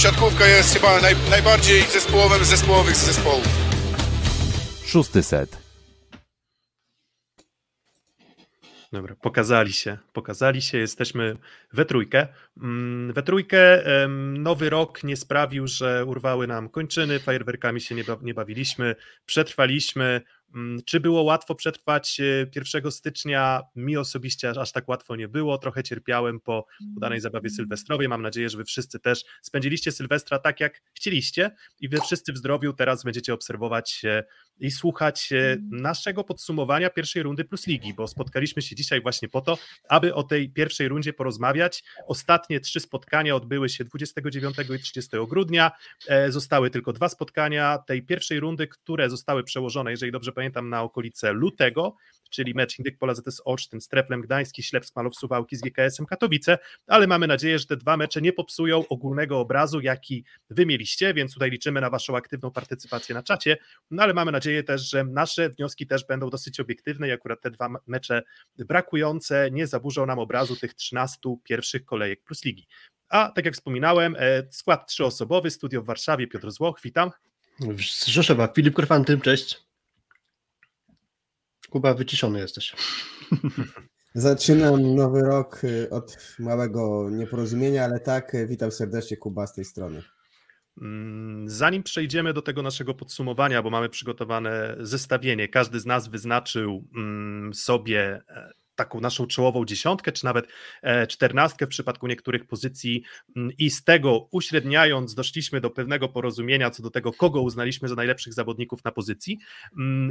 siatkówka jest chyba naj, najbardziej zespołowym z zespołowych z zespołów. Szósty set. Dobra, pokazali się, pokazali się, jesteśmy we trójkę. Mm, we trójkę nowy rok nie sprawił, że urwały nam kończyny, fajerwerkami się nie bawiliśmy, przetrwaliśmy, czy było łatwo przetrwać 1 e, stycznia? Mi osobiście aż, aż tak łatwo nie było. Trochę cierpiałem po udanej zabawie sylwestrowej. Mam nadzieję, że wy wszyscy też spędziliście Sylwestra tak, jak chcieliście i wy wszyscy w zdrowiu teraz będziecie obserwować i słuchać naszego podsumowania pierwszej rundy Plus Ligi, bo spotkaliśmy się dzisiaj właśnie po to, aby o tej pierwszej rundzie porozmawiać. Ostatnie trzy spotkania odbyły się 29 i 30 grudnia. E, zostały tylko dwa spotkania tej pierwszej rundy, które zostały przełożone, jeżeli dobrze pamiętam, na okolice lutego, czyli mecz Indyk Pola ZS Olsztyn z Treplem Gdański, Ślepsk Malow Suwałki z GKS-em Katowice, ale mamy nadzieję, że te dwa mecze nie popsują ogólnego obrazu, jaki wy mieliście, więc tutaj liczymy na waszą aktywną partycypację na czacie, no ale mamy nadzieję też, że nasze wnioski też będą dosyć obiektywne i akurat te dwa mecze brakujące nie zaburzą nam obrazu tych 13 pierwszych kolejek plus ligi. A tak jak wspominałem, e, skład trzyosobowy, studio w Warszawie, Piotr Złoch, witam. Z Rzeszowa, Filip Korfanty, cześć. Kuba, wyciszony jesteś. Zaczynam nowy rok y, od małego nieporozumienia, ale tak, witam serdecznie Kuba z tej strony. Mm, zanim przejdziemy do tego naszego podsumowania, bo mamy przygotowane zestawienie, każdy z nas wyznaczył mm, sobie e, taką naszą czołową dziesiątkę, czy nawet e, czternastkę w przypadku niektórych pozycji. Mm, i z tego uśredniając doszliśmy do pewnego porozumienia co do tego, kogo uznaliśmy za najlepszych zawodników na pozycji,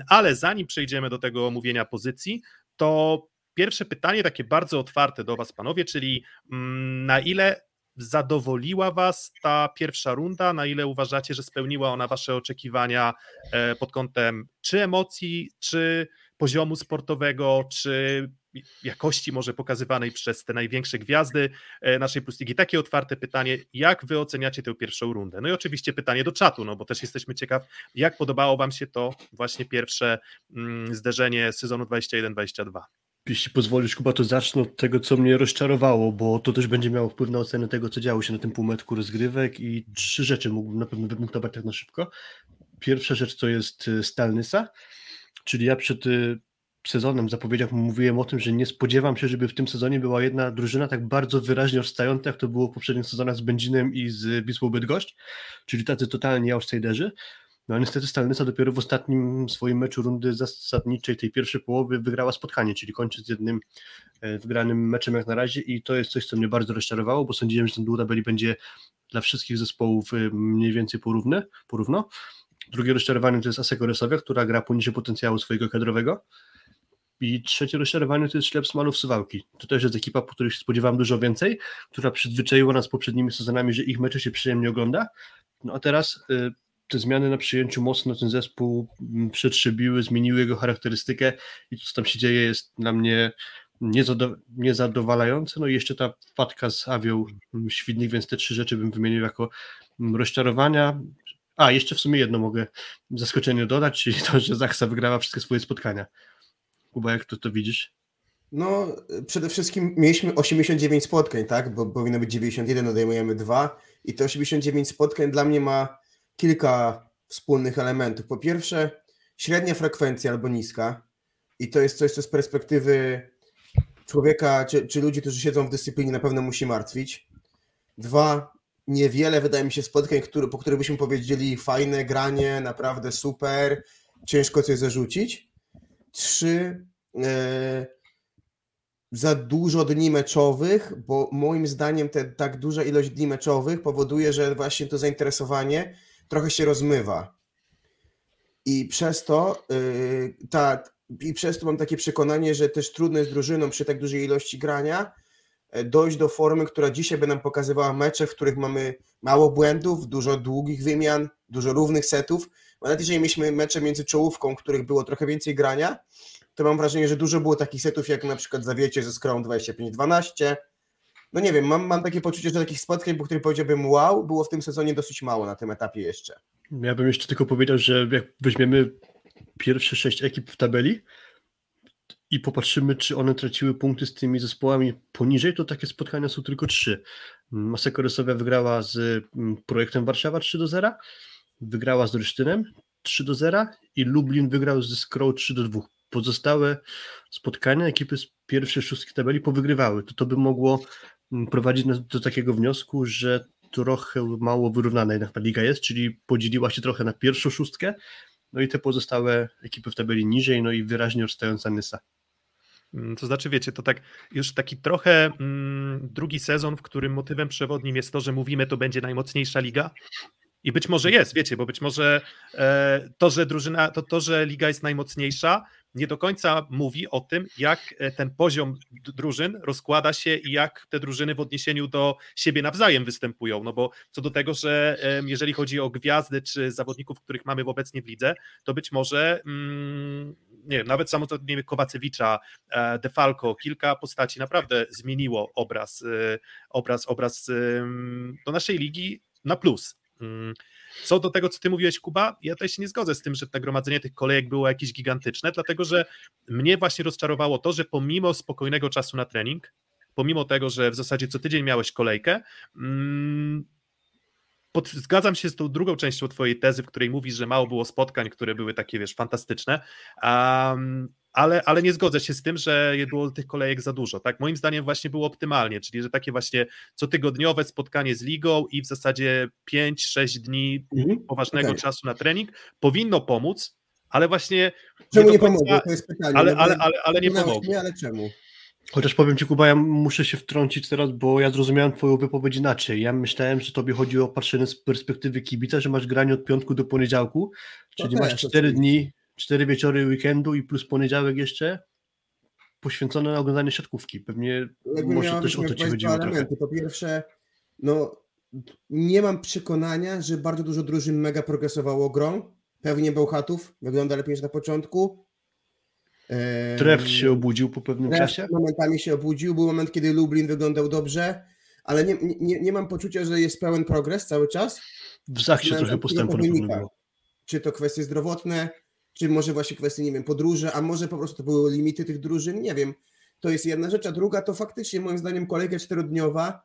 ale zanim przejdziemy do tego omówienia pozycji, to pierwsze pytanie takie bardzo otwarte do Was panowie, czyli na ile zadowoliła Was ta pierwsza runda? Na ile uważacie, że spełniła ona Wasze oczekiwania e, pod kątem czy emocji, czy poziomu sportowego, czy jakości może pokazywanej przez te największe gwiazdy e, naszej Plus Ligi. Takie otwarte pytanie, jak wy oceniacie tę pierwszą rundę? No i oczywiście pytanie do czatu, no bo też jesteśmy ciekaw, jak podobało wam się to właśnie pierwsze mm, zderzenie sezonu 21-22? Jeśli pozwolisz, Kuba, to zacznę od tego, co mnie rozczarowało, bo to też będzie miało wpływ na ocenę tego, co działo się na tym półmetku rozgrywek i trzy rzeczy mógłbym na pewno wypunktować tak na szybko. Pierwsza rzecz to jest y, Stalnysa, czyli ja przed y, sezonem, w zapowiedziach mówiłem o tym, że nie spodziewam się, żeby w tym sezonie była jedna drużyna tak bardzo wyraźnie odstająca, jak to było w poprzednich sezonach z Będzinem i z Wisłą Bydgoszcz, czyli tacy totalni outsiderzy. No niestety Stalnyca dopiero w ostatnim swoim meczu rundy zasadniczej, tej pierwszej połowy, wygrała spotkanie, czyli kończy z jednym e, wygranym meczem jak na razie i to jest coś, co mnie bardzo rozczarowało, bo sądziłem, że ten dół tabeli będzie dla wszystkich zespołów e, mniej więcej porówny, porówno. Drugie rozczarowanie to jest Aseko która gra poniżej potencjału swojego kadrowego. I trzecie rozczarowanie to jest Ślep Smalów Suwałki. To też jest ekipa, po której się spodziewałem dużo więcej, która przyzwyczaiła nas poprzednimi sezonami, że ich mecze się przyjemnie ogląda. No a teraz y, te zmiany na przyjęciu mocno ten zespół mm, przetrzebiły, zmieniły jego charakterystykę i to, co tam się dzieje, jest dla mnie niezadowalające. No i jeszcze ta wpadka z Awią mm, Świdnik, więc te trzy rzeczy bym wymienił jako mm, rozczarowania. A, jeszcze w sumie jedno mogę zaskoczenie dodać, czyli to, że Zachsa wygrała wszystkie swoje spotkania. Kuba, jak to, to widzisz? No, przede wszystkim mieliśmy 89 spotkań, tak? Bo powinno być 91, odejmujemy dwa. I te 89 spotkań dla mnie ma kilka wspólnych elementów. Po pierwsze, średnia frekwencja albo niska. I to jest coś, co z perspektywy człowieka czy, czy ludzi, którzy siedzą w dyscyplinie, na pewno musi martwić. Dwa, niewiele wydaje mi się spotkań, które, po których byśmy powiedzieli fajne granie, naprawdę super, ciężko coś zarzucić trzy e, za dużo dni meczowych, bo moim zdaniem te, tak duża ilość dni meczowych powoduje, że właśnie to zainteresowanie trochę się rozmywa. I przez to e, ta, i przez to mam takie przekonanie, że też trudno jest drużyną przy tak dużej ilości grania e, dojść do formy, która dzisiaj by nam pokazywała mecze, w których mamy mało błędów, dużo długich wymian, dużo równych setów, nawet jeżeli mieliśmy mecze między czołówką, których było trochę więcej grania, to mam wrażenie, że dużo było takich setów, jak na przykład zawiecie ze Scrum 25-12. No nie wiem, mam, mam takie poczucie, że takich spotkań, po których powiedziałbym wow, było w tym sezonie dosyć mało na tym etapie jeszcze. Ja bym jeszcze tylko powiedział, że jak weźmiemy pierwsze sześć ekip w tabeli, i popatrzymy, czy one traciły punkty z tymi zespołami poniżej, to takie spotkania są tylko trzy. Maseko Rysowia wygrała z mm, projektem Warszawa 3 do 0, wygrała z Rysztynem 3 do 0 i Lublin wygrał ze Skrow 3 do 2. Pozostałe spotkania ekipy z pierwszej szóstki tabeli powygrywały. To to by mogło prowadzić nas do takiego wniosku, że trochę mało wyrównana jednak ta liga jest, czyli podzieliła się trochę na pierwszą szóstkę, no i te pozostałe ekipy w tabeli niżej, no i wyraźnie odstająca Nysa. Mm, to znaczy, wiecie, to tak już taki trochę mm, drugi sezon, w którym motywem przewodnim jest to, że mówimy, to będzie najmocniejsza liga. I być może jest, wiecie, bo być może e, to, że drużyna, to, to, że liga jest najmocniejsza, nie do końca mówi o tym, jak e, ten poziom drużyn rozkłada się i jak te drużyny w odniesieniu do siebie nawzajem występują. No bo co do tego, że jeżeli chodzi o gwiazdy czy zawodników, których mamy obecnie w lidze, to być może. Mm, nie wiem, nawet samo nie wiem, Kowacewicza, e, Defalco, kilka postaci naprawdę zmieniło obraz, e, obraz, obraz do naszej ligi na plus. Co do tego, co ty mówiłeś, Kuba, ja też się nie zgodzę z tym, że nagromadzenie tych kolejek było jakieś gigantyczne, dlatego że mnie właśnie rozczarowało to, że pomimo spokojnego czasu na trening, pomimo tego, że w zasadzie co tydzień miałeś kolejkę, mm, pod, zgadzam się z tą drugą częścią twojej tezy, w której mówisz, że mało było spotkań, które były takie, wiesz, fantastyczne, um, ale, ale nie zgodzę się z tym, że było tych kolejek za dużo. Tak, moim zdaniem właśnie było optymalnie, czyli że takie właśnie cotygodniowe spotkanie z ligą i w zasadzie 5-6 dni mhm, poważnego okay. czasu na trening powinno pomóc, ale właśnie. Czemu nie, nie pomogło? To jest pytanie. Ale, ale, ale, ale nie pomogło. Nie, ale czemu? Chociaż powiem Ci, Kuba, ja muszę się wtrącić teraz, bo ja zrozumiałem Twoją wypowiedź inaczej. Ja myślałem, że Tobie chodzi o patrzenie z perspektywy kibica, że masz granie od piątku do poniedziałku, czyli masz cztery dni, cztery wieczory weekendu i plus poniedziałek jeszcze poświęcone na oglądanie siatkówki. Pewnie Jakby może też o to Ci chodziło trochę. Po pierwsze, no nie mam przekonania, że bardzo dużo drużyn mega progresowało grą. Pewnie Bełchatów wygląda lepiej niż na początku. Tref się obudził po pewnym Tref czasie? Momentami się obudził. Był moment, kiedy Lublin wyglądał dobrze, ale nie, nie, nie mam poczucia, że jest pełen progres cały czas. W Zachcie trochę postępu na pewno było. Czy to kwestie zdrowotne, czy może właśnie kwestie, nie wiem, podróży, a może po prostu to były limity tych drużyn, nie wiem. To jest jedna rzecz, a druga to faktycznie moim zdaniem kolejka czterodniowa.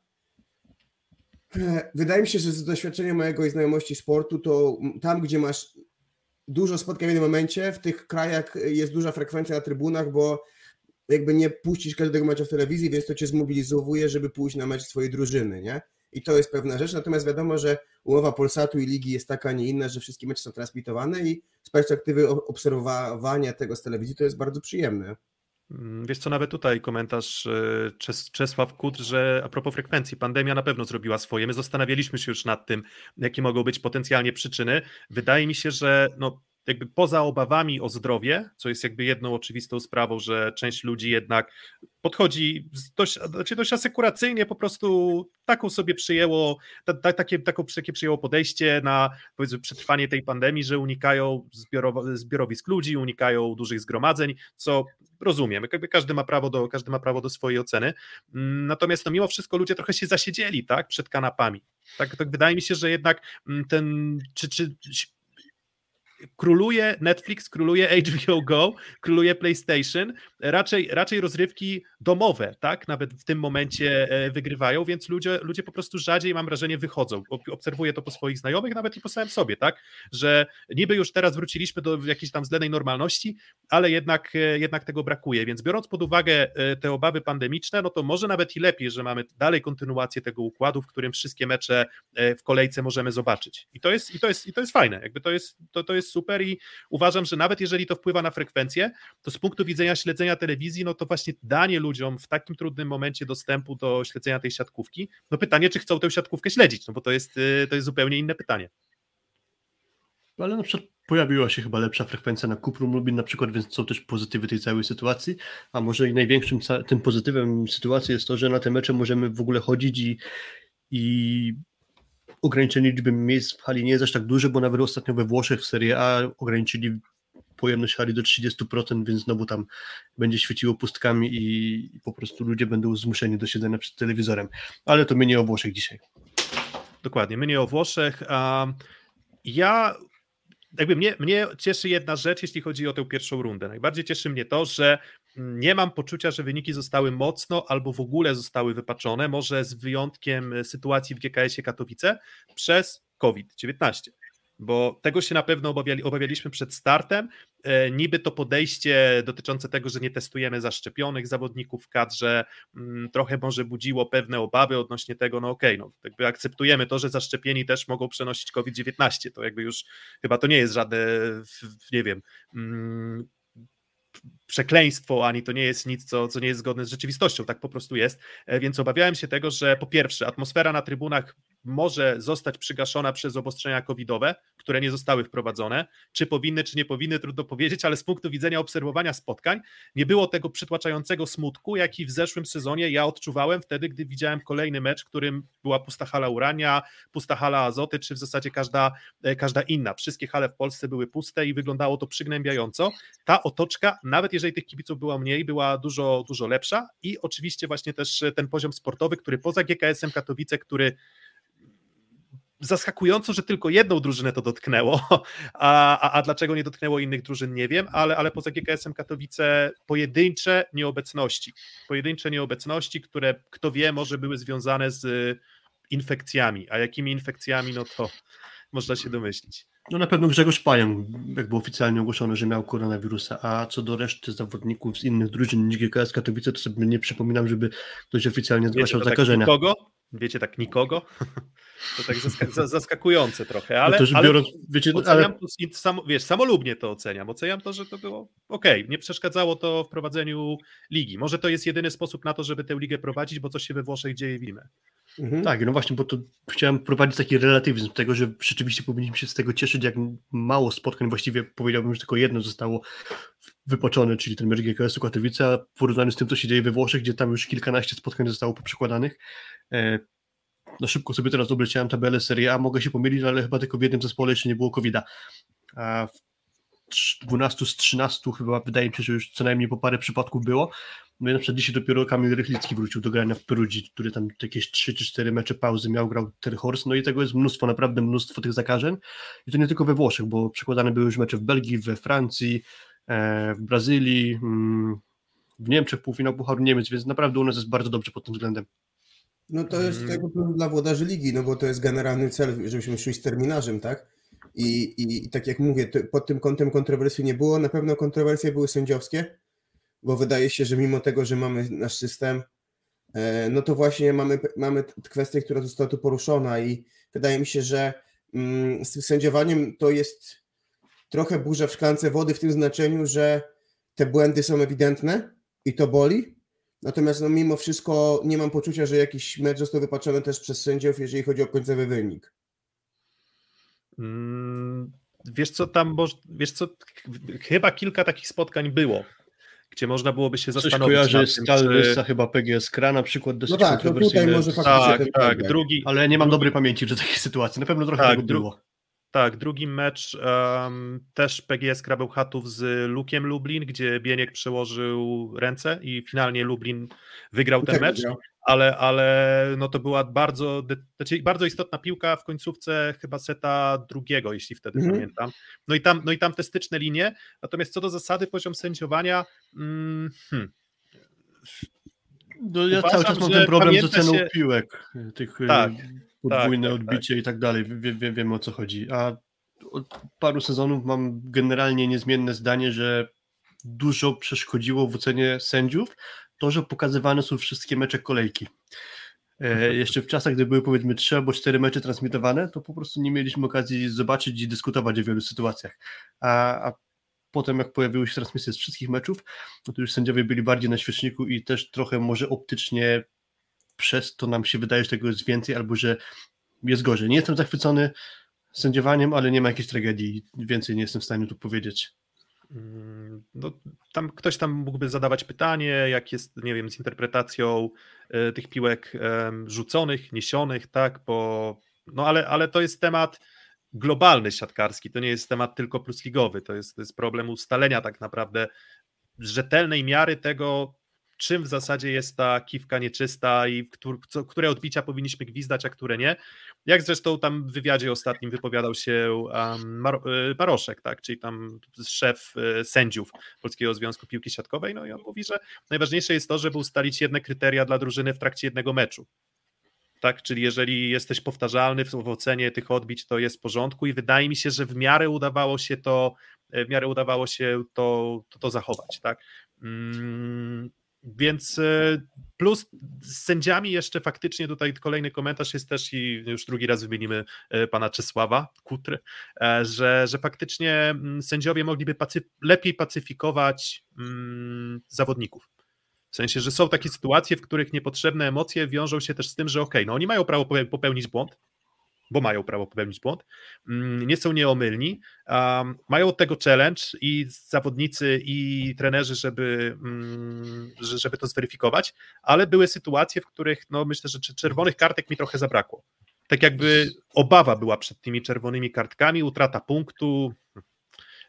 Wydaje mi się, że z doświadczenia mojego i znajomości sportu, to tam, gdzie masz dużo spotkań w jednym momencie. W tych krajach jest duża frekwencja na trybunach, bo jakby nie puścisz każdego meczu w telewizji, więc to cię zmobilizowuje, żeby pójść na mecz swojej drużyny, nie? I to jest pewna rzecz. Natomiast wiadomo, że umowa Polsatu i ligi jest taka, a nie inna, że wszystkie mecze są transmitowane i z perspektywy obserwowania tego z telewizji to jest bardzo przyjemne. Mm, wiesz co, nawet tutaj komentarz e, Czes Czesław Kut, że a propos frekwencji, pandemia na pewno zrobiła swoje. My zastanawialiśmy się już nad tym, jakie mogą być potencjalnie przyczyny. Wydaje mi się, że no, jakby poza obawami o zdrowie, co jest jakby jedną oczywistą sprawą, że część ludzi jednak podchodzi dość, znaczy dość asekuracyjnie, po prostu taką sobie przyjęło, ta, ta, takie, taką, takie przyjęło podejście na powiedzmy przetrwanie tej pandemii, że unikają zbiorowo, zbiorowisk ludzi, unikają dużych zgromadzeń, co rozumiem, jakby każdy ma prawo do, każdy ma prawo do swojej oceny, natomiast no mimo wszystko ludzie trochę się zasiedzieli, tak, przed kanapami. Tak, tak wydaje mi się, że jednak ten, czy, czy króluje Netflix, króluje HBO Go, króluje PlayStation, raczej, raczej rozrywki domowe, tak, nawet w tym momencie e, wygrywają, więc ludzie, ludzie po prostu rzadziej, mam wrażenie, wychodzą. Obserwuję to po swoich znajomych, nawet i po samym sobie, tak, że niby już teraz wróciliśmy do jakiejś tam względnej normalności, ale jednak, e, jednak tego brakuje, więc biorąc pod uwagę e, te obawy pandemiczne, no to może nawet i lepiej, że mamy dalej kontynuację tego układu, w którym wszystkie mecze w kolejce możemy zobaczyć. I to jest, i to jest, i to jest fajne, jakby to jest, to, to jest super i uważam, że nawet jeżeli to wpływa na frekwencję, to z punktu widzenia śledzenia telewizji, no to właśnie danie ludziom w takim trudnym momencie dostępu do śledzenia tej siatkówki, no pytanie, czy chcą tę siatkówkę śledzić, no bo to jest, y, to jest zupełnie inne pytanie. Ale na przykład pojawiła się chyba lepsza frekwencja na Kuprum Lubin na przykład, więc są też pozytywy tej całej sytuacji, a może i największym tym pozytywem sytuacji jest to, że na te mecze możemy w ogóle chodzić i, i ograniczenie liczby miejsc w hali nie jest aż tak duże, bo nawet ostatnio we Włoszech w Serie A ograniczyli pojemność hali do 30%, więc znowu tam będzie świeciło pustkami i po prostu ludzie będą zmuszeni do siedzenia przed telewizorem. Ale to my nie o Włoszech dzisiaj. Dokładnie, my nie o Włoszech. Ja jakby mnie, mnie cieszy jedna rzecz, jeśli chodzi o tę pierwszą rundę. Najbardziej cieszy mnie to, że nie mam poczucia, że wyniki zostały mocno albo w ogóle zostały wypaczone, może z wyjątkiem sytuacji w GKS-ie Katowice przez COVID-19 bo tego się na pewno obawiali, obawialiśmy przed startem. E, niby to podejście dotyczące tego, że nie testujemy zaszczepionych zawodników w kadrze, mm, trochę może budziło pewne obawy odnośnie tego, no okej, okay, no jakby akceptujemy to, że zaszczepieni też mogą przenosić COVID-19, to jakby już chyba to nie jest żadne, nie wiem, mm, przekleństwo, ani to nie jest nic, co, co nie jest zgodne z rzeczywistością, tak po prostu jest. E, więc obawiałem się tego, że po pierwsze, atmosfera na trybunach może zostać przygaszona przez obostrzenia covidowe, które nie zostały wprowadzone. Czy powinny, czy nie powinny, trudno powiedzieć, ale z punktu widzenia obserwowania spotkań nie było tego przytłaczającego smutku, jaki w zeszłym sezonie ja odczuwałem wtedy, gdy widziałem kolejny mecz, którym była pusta hala Urania, pusta hala Azoty, czy w zasadzie każda, e, każda inna. Wszystkie hale w Polsce były puste i wyglądało to przygnębiająco. Ta otoczka, nawet jeżeli tych kibiców było mniej, była dużo, dużo lepsza i oczywiście właśnie też ten poziom sportowy, który poza GKS-em Katowice, który zaskakująco, że tylko jedną drużynę to dotknęło, a, a, a, dlaczego nie dotknęło innych drużyn, nie wiem, ale, ale poza GKS-em Katowice pojedyncze nieobecności, pojedyncze nieobecności, które kto wie, może były związane z infekcjami, a jakimi infekcjami, no to można się domyślić. No na pewno Grzegorz Pająk, jakby oficjalnie ogłoszono, że miał koronawirusa, a co do reszty zawodników z innych drużyn niż GKS Katowice, to sobie nie przypominam, żeby ktoś oficjalnie zgłaszał Wiecie, zakażenia. Tak nikogo? Wiecie, tak nikogo? To tak zask zaskakujące trochę, ale, no ale biorąc, wiecie, oceniam ale... to, sam, wiesz, samolubnie to oceniam. Oceniam to, że to było ok, nie przeszkadzało to w prowadzeniu ligi. Może to jest jedyny sposób na to, żeby tę ligę prowadzić, bo coś się we Włoszech dzieje, widzimy. Mhm. Tak, no właśnie, bo to chciałem prowadzić taki relatywizm tego, że rzeczywiście powinniśmy się z tego cieszyć, jak mało spotkań, właściwie powiedziałbym, że tylko jedno zostało wypoczone, czyli ten mecz GKS-u Katowice, a w porównaniu z tym, co się dzieje we Włoszech, gdzie tam już kilkanaście spotkań zostało poprzekładanych, e, no szybko sobie teraz obleciałem tabelę Serie A, mogę się pomylić, ale chyba tylko w jednym zespole jeszcze nie było covid -a. a w 12 z 13 chyba wydaje mi się, że już co najmniej po parę przypadków było. No i na przykład dzisiaj dopiero Kamil Rychlicki wrócił do grania w Perudzi, który tam jakieś 3 czy 4 mecze pauzy miał, grał Terhorst, no i tego jest mnóstwo, naprawdę mnóstwo tych zakażeń. I to nie tylko we Włoszech, bo przekładane były już mecze w Belgii, we Francji, e, w Brazylii, mm, w Niemczech półfinał Pucharu Niemiec, więc naprawdę u nas jest bardzo dobrze pod tym względem. No to jest tego dla włodarzy ligi, no bo to jest generalny cel, żebyśmy szli z terminarzem, tak? I, i, i tak jak mówię, pod tym kątem kontrowersji nie było. Na pewno kontrowersje były sędziowskie, bo wydaje się, że mimo tego, że mamy nasz system, e, no to właśnie mamy, mamy kwestię, która została tu poruszona i wydaje mi się, że mm, z tym sędziowaniem to jest trochę burza w szklance wody w tym znaczeniu, że te błędy są ewidentne i to boli, natomiast no, mimo wszystko nie mam poczucia, że jakiś mecz został wypaczony też przez sędziów, jeżeli chodzi o końcowy wynik. Mm, wiesz co, tam, wiesz co, chyba kilka takich spotkań było, gdzie można byłoby się zastanowić. Coś kojarzy Stal czy... chyba PGS Kra na przykład dosyć No tak, no tutaj może Tak, tak, drugi. Ale nie mam dobrej pamięci do takiej sytuacji, na pewno trochę tak, tego było. Tak, drugi mecz um, też PGS Krabeł Chatów z Lukiem Lublin, gdzie Bieniek przełożył ręce i finalnie Lublin wygrał ten tak mecz, ale, ale no to była bardzo, znaczy bardzo istotna piłka w końcówce chyba seta drugiego, jeśli wtedy mm. pamiętam. No i, tam, no i tam te styczne linie, natomiast co do zasady poziom sędziowania mm, hmm. No ja Uważam, cały czas mam ten problem z oceną się... piłek, tych tak podwójne tak, tak, odbicie tak. i tak dalej. Wie, wie, wiemy o co chodzi. A od paru sezonów mam generalnie niezmienne zdanie, że dużo przeszkodziło w ocenie sędziów to, że pokazywane są wszystkie mecze kolejki. E, mhm. jeszcze w czasach, gdy były powiedzmy trzy albo cztery mecze transmitowane, to po prostu nie mieliśmy okazji zobaczyć i dyskutować o wielu sytuacjach. A, a potem jak pojawiły się transmisje z wszystkich meczów, no to już sędziowie byli bardziej na świeczniku i też trochę może optycznie przez to nam się wydaje, że tego jest więcej, albo że jest gorzej. Nie jestem zachwycony sędziowaniem, ale nie ma jakiejś tragedii. Więcej nie jestem w stanie tu powiedzieć. Mm, no, tam ktoś tam mógłby zadawać pytanie, jak jest, nie wiem, z interpretacją y, tych piłek rzuconych, niesionych, tak, bo no ale, ale to jest temat globalny siatkarski, to nie jest temat tylko plusligowy, to jest, to jest problem ustalenia tak naprawdę rzetelnej miary tego, czym w zasadzie jest ta kiwka nieczysta i któr, co, które odbicia powinniśmy gwizdać, a które nie. Jak zresztą tam w wywiadzie ostatnim wypowiadał się um, tak, czyli tam szef y, sędziów Polskiego Związku Piłki Siatkowej, no i on mówi, że najważniejsze jest to, żeby ustalić jedne kryteria dla drużyny w trakcie jednego meczu tak? Czyli jeżeli jesteś powtarzalny w ocenie tych odbić, to jest w porządku i wydaje mi się, że w miarę udawało się to, w miarę udawało się to, to, to zachować, tak? Mm, więc e, plus z sędziami jeszcze faktycznie tutaj kolejny komentarz jest też i już drugi raz wymienimy e, pana Czesława Kutry, e, że, że faktycznie mm, sędziowie mogliby lepiej pacyfikować mm, zawodników. W sensie, że są takie sytuacje, w których niepotrzebne emocje wiążą się też z tym, że okay, no oni mają prawo popełnić błąd, bo mają prawo popełnić błąd, mm, nie są nieomylni, mają od tego challenge i zawodnicy i trenerzy, żeby, um, żeby to zweryfikować, ale były sytuacje, w których no myślę, że czerwonych kartek mi trochę zabrakło. Tak jakby obawa była przed tymi czerwonymi kartkami, utrata punktu,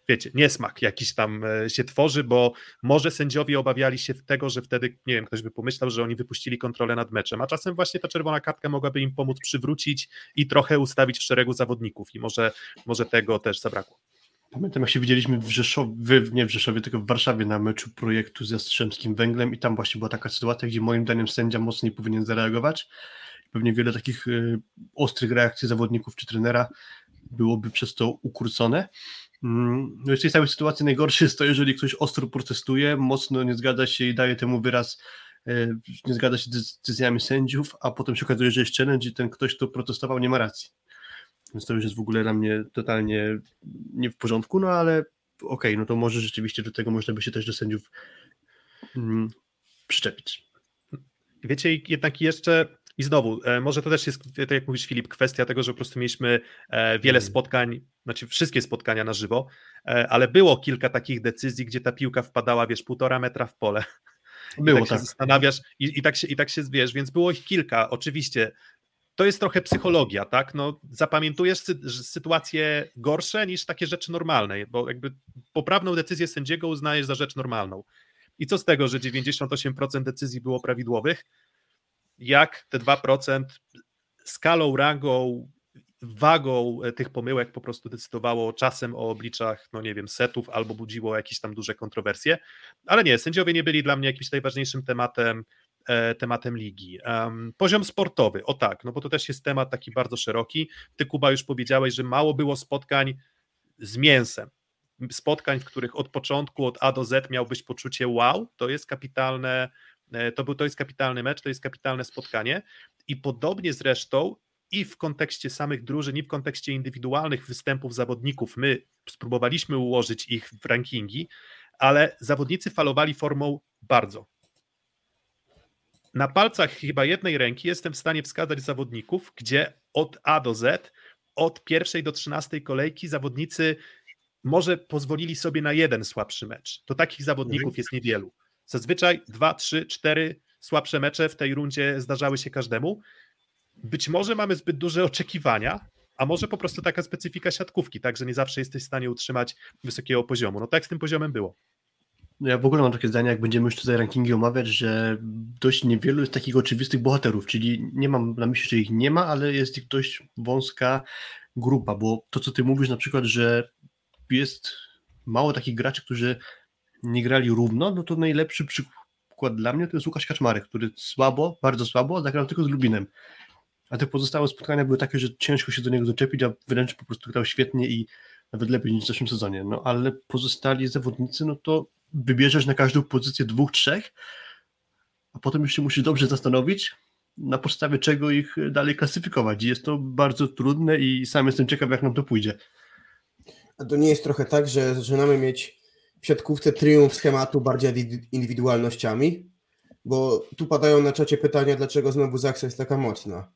wiecie, niesmak jakiś tam e, się tworzy, bo może sędziowie obawiali się tego, że wtedy, nie wiem, ktoś by pomyślał, że oni wypuścili kontrolę nad meczem, a czasem właśnie ta czerwona kartka mogłaby im pomóc przywrócić i trochę ustawić w szeregu zawodników i może, może tego też zabrakło. Pamiętam, jak się widzieliśmy w Rzeszowie, nie w Rzeszowie, tylko w Warszawie na meczu projektu z Jastrzębskim Węglem i tam właśnie była taka sytuacja, gdzie moim zdaniem sędzia mocniej powinien zareagować. Pewnie wiele takich y, ostrych reakcji zawodników czy trenera byłoby przez to ukrócone. Mm, no w tej całej sytuacji najgorsze jest to, jeżeli ktoś ostro protestuje, mocno nie zgadza się i daje temu wyraz, e, nie zgadza się z decyzjami sędziów, a potem się okazuje, że jest challenge i ten ktoś, kto protestował, nie ma racji. Więc to już jest w ogóle dla mnie totalnie nie w porządku, no ale okej, okay, no to może rzeczywiście do tego można by się też do sędziów mm, przyczepić. Wiecie, jednak jeszcze i znowu, e, może to też jest, tak jak mówisz Filip, kwestia tego, że po prostu mieliśmy e, wiele mhm. spotkań, znaczy wszystkie spotkania na żywo, e, ale było kilka takich decyzji, gdzie ta piłka wpadała, wiesz, półtora metra w pole. Było I tak, tak. się zastanawiasz i, i, tak się, i tak się wiesz, więc było ich kilka, oczywiście. To jest trochę psychologia, tak? No, zapamiętujesz sy sytuacje gorsze niż takie rzeczy normalne, bo jakby poprawną decyzję sędziego uznajesz za rzecz normalną. I co z tego, że 98% decyzji było prawidłowych, jak te 2% skalą, rangą, wagą e, tych pomyłek po prostu decydowało czasem o obliczach, no nie wiem, setów albo budziło jakieś tam duże kontrowersje, ale nie, sędziowie nie byli dla mnie jakimś najważniejszym tematem e, tematem ligi. Um, poziom sportowy, o tak, no bo to też jest temat taki bardzo szeroki. Ty, Kuba, już powiedziałeś, że mało było spotkań z mięsem. Spotkań, w których od początku, od A do Z miałbyś poczucie wow, to jest kapitalne, to, był, to jest kapitalny mecz, to jest kapitalne spotkanie i podobnie zresztą i w kontekście samych drużyn, i w kontekście indywidualnych występów zawodników, my spróbowaliśmy ułożyć ich w rankingi, ale zawodnicy falowali formą bardzo. Na palcach chyba jednej ręki jestem w stanie wskazać zawodników, gdzie od A do Z, od pierwszej do trzynastej kolejki zawodnicy może pozwolili sobie na jeden słabszy mecz. To takich zawodników jest niewielu. Zazwyczaj dwa, trzy, cztery słabsze mecze w tej rundzie zdarzały się każdemu. Być może mamy zbyt duże oczekiwania, a może po prostu taka specyfika siatkówki, tak, że nie zawsze jesteś w stanie utrzymać wysokiego poziomu. No tak z tym poziomem było. No ja w ogóle mam takie zdanie, jak będziemy już tutaj rankingi omawiać, że dość niewielu jest takich oczywistych bohaterów, czyli nie mam na myśli, że ich nie ma, ale jest ich dość wąska grupa, bo to, co ty mówisz na przykład, że jest mało takich graczy, którzy nie grali równo, no to najlepszy przykład dla mnie to jest Łukasz Kaczmarek, który słabo, bardzo słabo zagrał tylko z Lubinem. A te pozostałe spotkania były takie, że ciężko się do niego doczepić, a wręcz po prostu grał świetnie i nawet lepiej niż w zeszłym sezonie. No ale pozostali zawodnicy, no to wybierzesz na każdą pozycję dwóch, trzech, a potem już się musisz dobrze zastanowić, na podstawie czego ich dalej klasyfikować. Jest to bardzo trudne i sam jestem ciekaw, jak nam to pójdzie. A to nie jest trochę tak, że zaczynamy mieć w siatkówce triumf schematu bardziej indywidualnościami? Bo tu padają na czacie pytania, dlaczego znowu Zaksa jest taka mocna.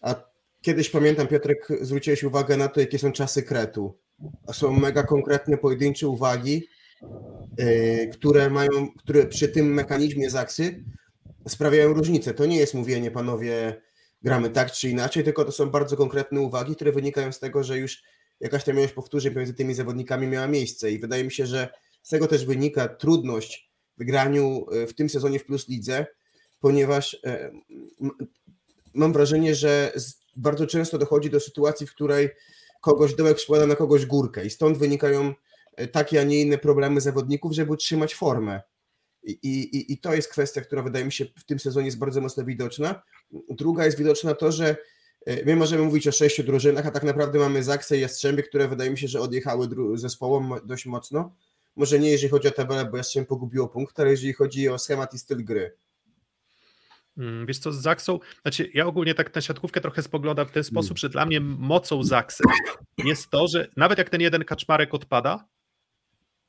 A kiedyś pamiętam, Piotrek, zwróciłeś uwagę na to, jakie są czasy kretu. A są mega konkretne, pojedyncze uwagi, yy, które mają, które przy tym mechanizmie Zaksy sprawiają różnicę. To nie jest mówienie, panowie, gramy tak czy inaczej, tylko to są bardzo konkretne uwagi, które wynikają z tego, że już jakaś tam ilość powtórzeń pomiędzy tymi zawodnikami miała miejsce i wydaje mi się, że z tego też wynika trudność w graniu e, w tym sezonie w Plus Lidze, ponieważ e, mam wrażenie, że bardzo często dochodzi do sytuacji, w której kogoś dołek składa na kogoś górkę i stąd wynikają takie, a nie inne problemy zawodników, żeby utrzymać formę. I, i, I to jest kwestia, która wydaje mi się w tym sezonie jest bardzo mocno widoczna. Druga jest widoczna to, że e, my możemy mówić o sześciu drużynach, a tak naprawdę mamy Zaksę i Jastrzębie, które wydaje mi się, że odjechały zespołom dość mocno. Może nie jeżeli chodzi o tabelę, bo Jastrzębie pogubiło punkt, ale jeżeli chodzi o schemat i styl gry. Mm, wiesz co, z Zaksą, znaczy ja ogólnie tak na siatkówkę trochę spoglądam w ten sposób, że dla mnie mocą Zaksy jest to, że nawet jak ten jeden kaczmarek odpada,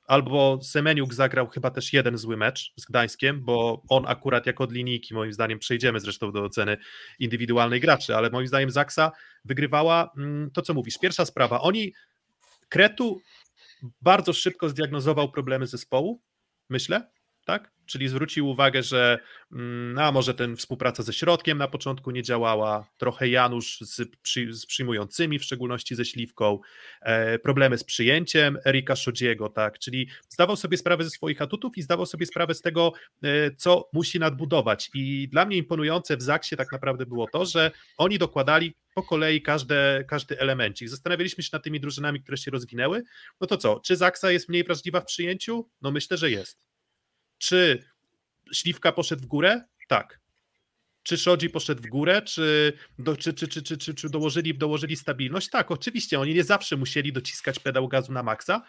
albo Semeniuk zagrał chyba też jeden zły mecz z Gdańskiem, bo on akurat jako od linijki, moim zdaniem, przejdziemy zresztą do oceny indywidualnej graczy, ale moim zdaniem Zaksa wygrywała mm, to, co mówisz. Pierwsza sprawa, oni Kretu bardzo szybko zdiagnozował problemy zespołu, myślę, tak? Czyli zwrócił uwagę, że mm, a może ten współpraca ze środkiem na początku nie działała, trochę Janusz z, przy, z przyjmującymi, w szczególności ze Śliwką, e, problemy z przyjęciem Erika Szodziego, tak? Czyli zdawał sobie sprawę ze swoich atutów i zdawał sobie sprawę z tego, e, co musi nadbudować. I dla mnie imponujące w Zaksie tak naprawdę było to, że oni dokładali po kolei każde, każdy elemencik. Zastanawialiśmy się nad tymi drużynami, które się rozwinęły. No to co, czy Zaksa jest mniej wrażliwa w przyjęciu? No myślę, że jest. Czy Śliwka poszedł w górę? Tak. Czy Szodzi poszedł w górę, czy, do, czy, czy, czy, czy, czy, czy dołożyli, dołożyli stabilność? Tak, oczywiście, oni nie zawsze musieli dociskać pedał gazu na maksa,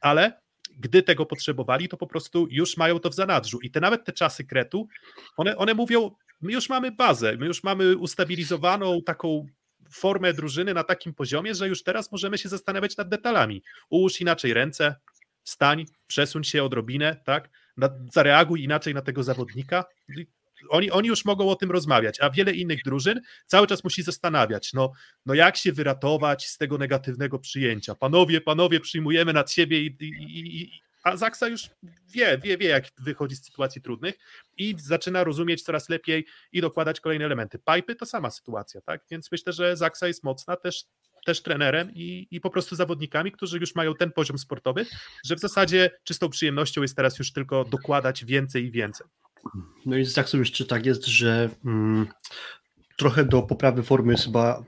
ale gdy tego potrzebowali, to po prostu już mają to w zanadrzu. I te nawet te czasy kretu, one, one mówią, my już mamy bazę, my już mamy ustabilizowaną taką formę drużyny na takim poziomie, że już teraz możemy się zastanawiać nad detalami. Ułóż inaczej ręce, stań, przesuń się odrobinę, tak? Zareaguj inaczej na tego zawodnika. Oni, oni już mogą o tym rozmawiać, a wiele innych drużyn cały czas musi zastanawiać, no, no jak się wyratować z tego negatywnego przyjęcia. Panowie, panowie, przyjmujemy nad siebie i, i, i a Zaksa już wie, wie, wie, jak wychodzi z sytuacji trudnych i zaczyna rozumieć coraz lepiej i dokładać kolejne elementy. Pipy to sama sytuacja, tak? Więc myślę, że Zaksa jest mocna też też trenerem i, i po prostu zawodnikami, którzy już mają ten poziom sportowy, że w zasadzie czystą przyjemnością jest teraz już tylko dokładać więcej i więcej. No i z Zaksą jeszcze tak jest, że mm, trochę do poprawy formy jest chyba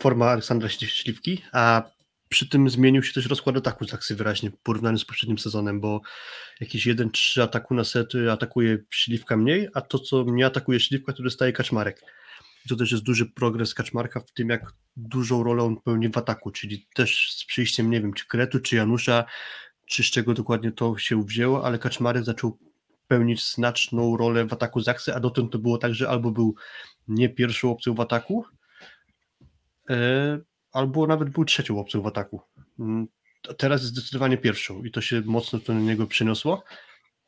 forma Aleksandra Śliwki, a przy tym zmienił się też rozkład ataku Zaksy wyraźnie w porównaniu z poprzednim sezonem, bo jakieś 1-3 ataku na sety atakuje Śliwka mniej, a to co nie atakuje Śliwka to dostaje Kaczmarek to też jest duży progres Kaczmarka w tym, jak dużą rolę on pełni w ataku, czyli też z przyjściem, nie wiem, czy Kretu, czy Janusza, czy z czego dokładnie to się wzięło, ale Kaczmarek zaczął pełnić znaczną rolę w ataku Zaksy, a dotąd to było tak, że albo był nie pierwszą opcją w ataku, e, albo nawet był trzecią opcją w ataku. Mm, teraz jest zdecydowanie pierwszą i to się mocno to na niego przeniosło.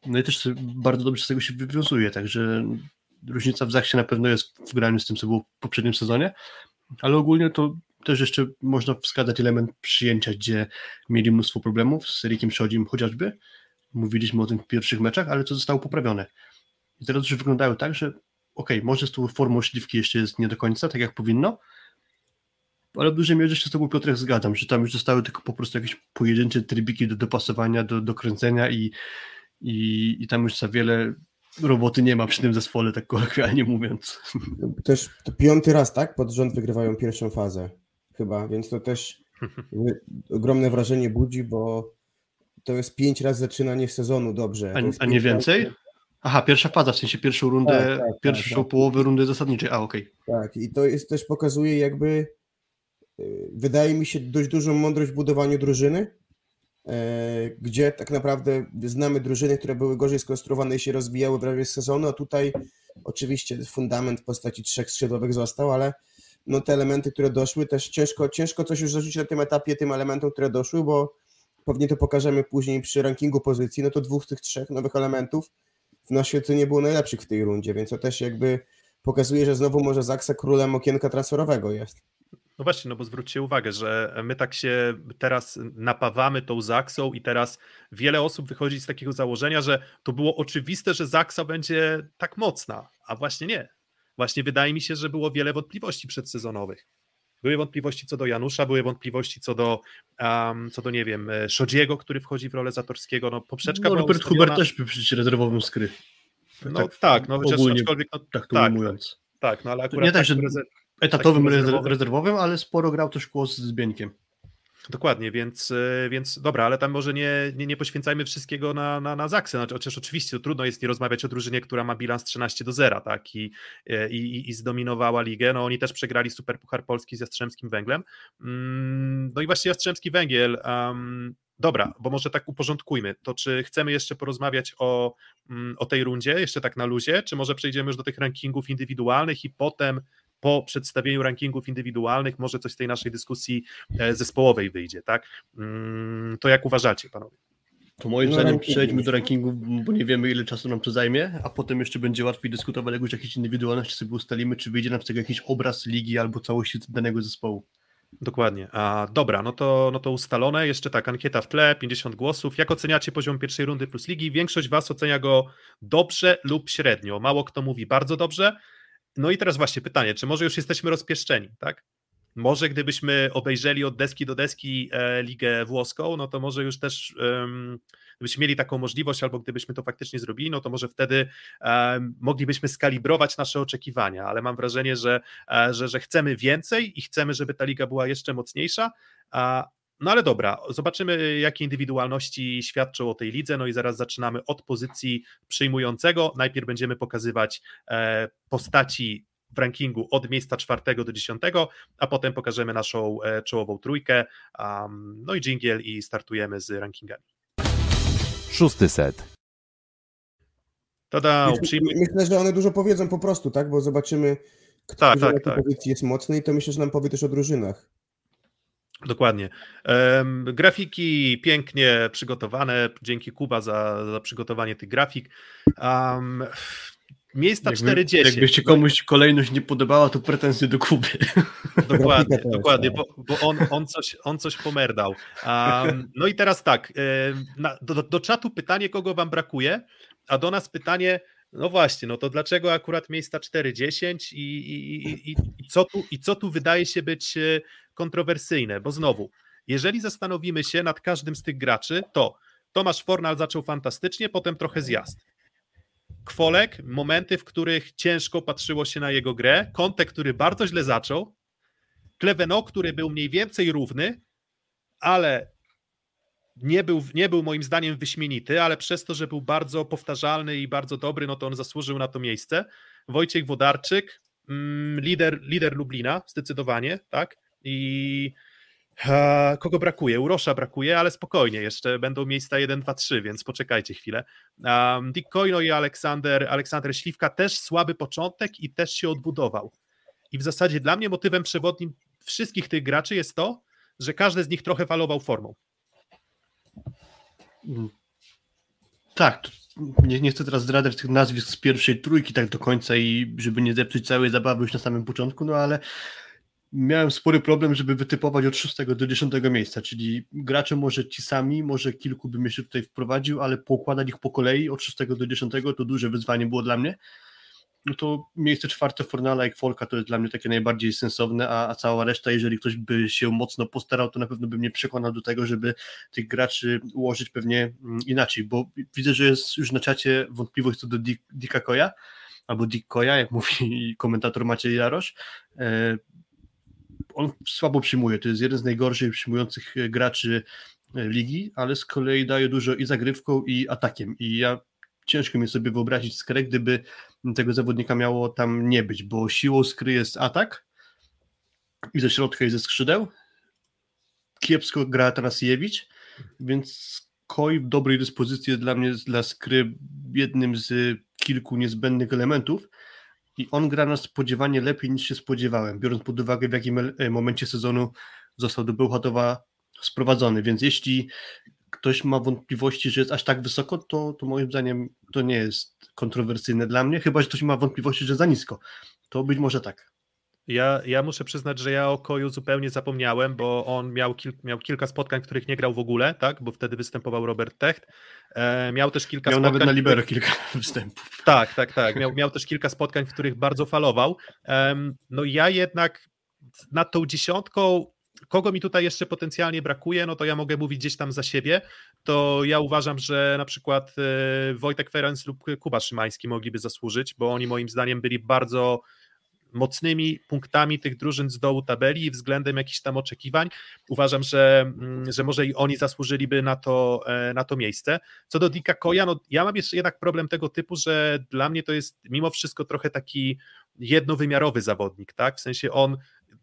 No i też bardzo dobrze z tego się wywiązuje, także różnica w Zachsie na pewno jest w graniu z tym, co było w poprzednim sezonie, ale ogólnie to też jeszcze można wskazać element przyjęcia, gdzie mieli mnóstwo problemów z Erikiem Szodzim chociażby. Mówiliśmy o tym w pierwszych meczach, ale to zostało poprawione. I teraz już wyglądają tak, że ok, może z tą formą śliwki jeszcze jest nie do końca, tak jak powinno, ale w dużej mierze się z tobą Piotrek zgadzam, że tam już zostały tylko po prostu jakieś pojedyncze trybiki do dopasowania, do, do kręcenia i, i, i tam już za wiele roboty nie ma przy tym zespole, tak kolokwialnie mówiąc. Też to piąty raz, tak? Pod rząd wygrywają pierwszą fazę chyba, więc to też ogromne wrażenie budzi, bo to jest pięć razy zaczynanie sezonu dobrze. A, a nie więcej? Razy... Aha, pierwsza faza, w sensie pierwszą rundę, tak, tak, tak pierwszą tak, połowę rundy zasadniczej, a okej. Okay. Tak, i to jest też pokazuje jakby, y, wydaje mi się, dość dużą mądrość w budowaniu drużyny, gdzie tak naprawdę znamy drużyny, które były gorzej skonstruowane i się rozbijały prawie z sezonu, a tutaj oczywiście fundament w postaci trzech skrzydłowych został, ale no te elementy, które doszły, też ciężko, ciężko coś już zarzucić na tym etapie tym elementom, które doszły, bo pewnie to pokażemy później przy rankingu pozycji, no to dwóch z tych trzech nowych elementów w naszej nie było najlepszych w tej rundzie, więc to też jakby pokazuje, że znowu może Zaksa królem okienka transferowego jest. No właśnie, no bo zwróćcie uwagę, że my tak się teraz napawamy tą Zaksą i teraz wiele osób wychodzi z takiego założenia, że to było oczywiste, że Zaksa będzie tak mocna, a właśnie nie. Właśnie wydaje mi się, że było wiele wątpliwości przedsezonowych. Były wątpliwości co do Janusza, były wątpliwości co do, um, co do nie wiem, e, Szodziego, który wchodzi w rolę Zatorskiego. No, poprzeczka No, Robert ustawiona- Hubert też był przecież rezerwowym skry. No tak, no chociaż ogólnie no, tak to tak, ujmując. tak, no ale akurat Nie tak, że Etatowym rezerwowym. rezerwowym. ale sporo grał też kłos z Bieńkiem. Dokładnie, więc, e, więc dobra, ale tam może nie, nie, nie poświęcajmy wszystkiego na, na, na Zaksę. Znaczy, chociaż oczywiście trudno jest nie rozmawiać o drużynie, która ma bilans 13 do 0, tak? I, e, i, i zdominowała ligę. No oni też przegrali Super Puchar Polski z Jastrzębskim Węglem. Mm, No i właśnie Jastrzębski Węgiel. Um, dobra, bo może tak uporządkujmy. To czy chcemy jeszcze porozmawiać o, mm, o tej rundzie, jeszcze tak na luzie, czy może przejdziemy już do tych rankingów indywidualnych i potem po przedstawieniu rankingów indywidualnych może coś z tej naszej dyskusji e, zespołowej wyjdzie, tak? Mm, To jak uważacie, panowie? To moim No, zdaniem przejdźmy do rankingu, bo nie wiemy ile czasu nam to zajmie, a potem jeszcze będzie łatwiej dyskutować jak już jakieś indywidualności sobie ustalimy, czy wyjdzie nam z tego jakiś obraz ligi albo całości danego zespołu. Dokładnie. A dobra, no to, no to ustalone. Jeszcze tak, ankieta w tle, 50 głosów. Jak oceniacie poziom pierwszej rundy plus ligi? Większość was ocenia go dobrze lub średnio. Mało kto mówi bardzo dobrze. No i teraz właśnie pytanie, czy może już jesteśmy rozpieszczeni, tak? Może gdybyśmy obejrzeli od deski do deski e, ligę włoską, no to może już też gdybyśmy mieli taką możliwość, albo gdybyśmy to faktycznie zrobili, no to może wtedy moglibyśmy skalibrować nasze oczekiwania, ale mam wrażenie, że, e, że, że chcemy więcej i chcemy, żeby ta liga była jeszcze mocniejsza. A, no ale dobra, zobaczymy, jakie indywidualności świadczą o tej lidze. No i zaraz zaczynamy od pozycji przyjmującego. Najpierw będziemy pokazywać e, postaci w rankingu od miejsca czwartego do dziesiątego, a potem pokażemy naszą e, czołową trójkę. No i dżingiel i startujemy z rankingami. Szósty set. Tada, Myślę, przyjmuj... myślę, że one dużo powiedzą po prostu, tak? Bo zobaczymy, kto Tak, tak, tak. pozycji jest mocny i to myślę, że nam powie też o drużynach. Dokładnie. Em, grafiki pięknie przygotowane. Dzięki Kuba za, za przygotowanie tych grafik. Um, miejsca Jakby, 4-10. jakby się komuś kolejność nie podobała, to pretensje do Kuby. Dokładnie, dokładnie, tak. bo, bo on, on, coś, on coś pomerdał. Um, no i teraz tak, na, do, do czatu pytanie, kogo wam brakuje, a do nas pytanie, no właśnie, no to dlaczego akurat miejsca 4-10 i, i, i, i, i, co tu, i co tu wydaje się być e, kontrowersyjne, bo znowu, jeżeli zastanowimy się nad każdym z tych graczy, to Tomasz Fornal zaczął fantastycznie, potem trochę zjazd. Kwolek, momenty, w których ciężko patrzyło się na jego grę, Kontek, który bardzo źle zaczął, Kleveno, który był mniej więcej równy, ale nie był, nie był moim zdaniem wyśmienity, ale przez to, że był bardzo powtarzalny i bardzo dobry, no to on zasłużył na to miejsce. Wojciech Wodarczyk, mm, lider, lider Lublina, zdecydowanie, tak? I e, kogo brakuje? Urosza brakuje, ale spokojnie, jeszcze będą miejsca 1, 2, 3, więc poczekajcie chwilę. Um, Dick i Aleksander, Aleksander Śliwka też słaby początek i też się odbudował. I w zasadzie dla mnie motywem przewodnim wszystkich tych graczy jest to, że każdy z nich trochę falował formą. Tak, to nie, nie chcę teraz zdradzać tych nazwisk z pierwszej trójki tak do końca i żeby nie zepsuć całej zabawy już na samym początku, no ale miałem spory problem, żeby wytypować od 6 do 10 miejsca, czyli gracze może ci sami, może kilku bym jeszcze tutaj wprowadził, ale poukładać ich po kolei od 6 do 10 to duże wyzwanie było dla mnie. No to miejsce czwarte Fornala i Folka to jest dla mnie takie najbardziej sensowne, a, a cała reszta, jeżeli ktoś by się mocno postarał, to na pewno by mnie przekonał do tego, żeby tych graczy ułożyć pewnie mm, inaczej, bo widzę, że jest już na czacie wątpliwość co do Dicka Koja, albo Dick Koja, jak mówi komentator Maciej Jarosz. On słabo przyjmuje, to jest jeden z najgorszych przyjmujących e, graczy e, ligi, ale z kolei daje dużo i zagrywką, i atakiem. I ja ciężko mi sobie wyobrazić skrę, gdyby tego zawodnika miało tam nie być, bo siłą skry jest atak i ze środka i ze skrzydeł. Kiepsko gra Tarasiewicz, więc Koi w dobrej dyspozycji jest dla mnie dla skry jednym z kilku niezbędnych elementów i on gra na spodziewanie lepiej niż się spodziewałem, biorąc pod uwagę w jakim e, momencie sezonu został do Bełchatowa sprowadzony, więc jeśli ktoś ma wątpliwości, że jest aż tak wysoko, to, to moim zdaniem to nie jest kontrowersyjne dla mnie, chyba że ktoś ma wątpliwości, że za nisko. To być może tak. Ja, ja muszę przyznać, że ja o Koju zupełnie zapomniałem, bo on miał, kil, miał kilka spotkań, których nie grał w ogóle, tak? Bo wtedy występował Robert Techt. E, miał też kilka Miał spotkań. nawet na libero których- kilka występów. Tak, tak, tak. Miał, miał też kilka spotkań, w których bardzo falował. Em, no ja jednak nad tą dziesiątką, kogo mi tutaj jeszcze potencjalnie brakuje, no to ja mogę mówić gdzieś tam za siebie, to ja uważam, że na przykład e, Wojtek Ferenc lub Kuba Szymański mogliby zasłużyć, bo oni moim zdaniem byli bardzo mocnymi punktami tych drużyn z dołu tabeli i względem jakichś tam oczekiwań. Uważam, że, mm, że może i oni zasłużyliby na to, e, na to miejsce. Co do Dika Koja, no ja mam jeszcze jednak problem tego typu, że dla mnie to jest mimo wszystko trochę taki jednowymiarowy zawodnik, tak? W sensie on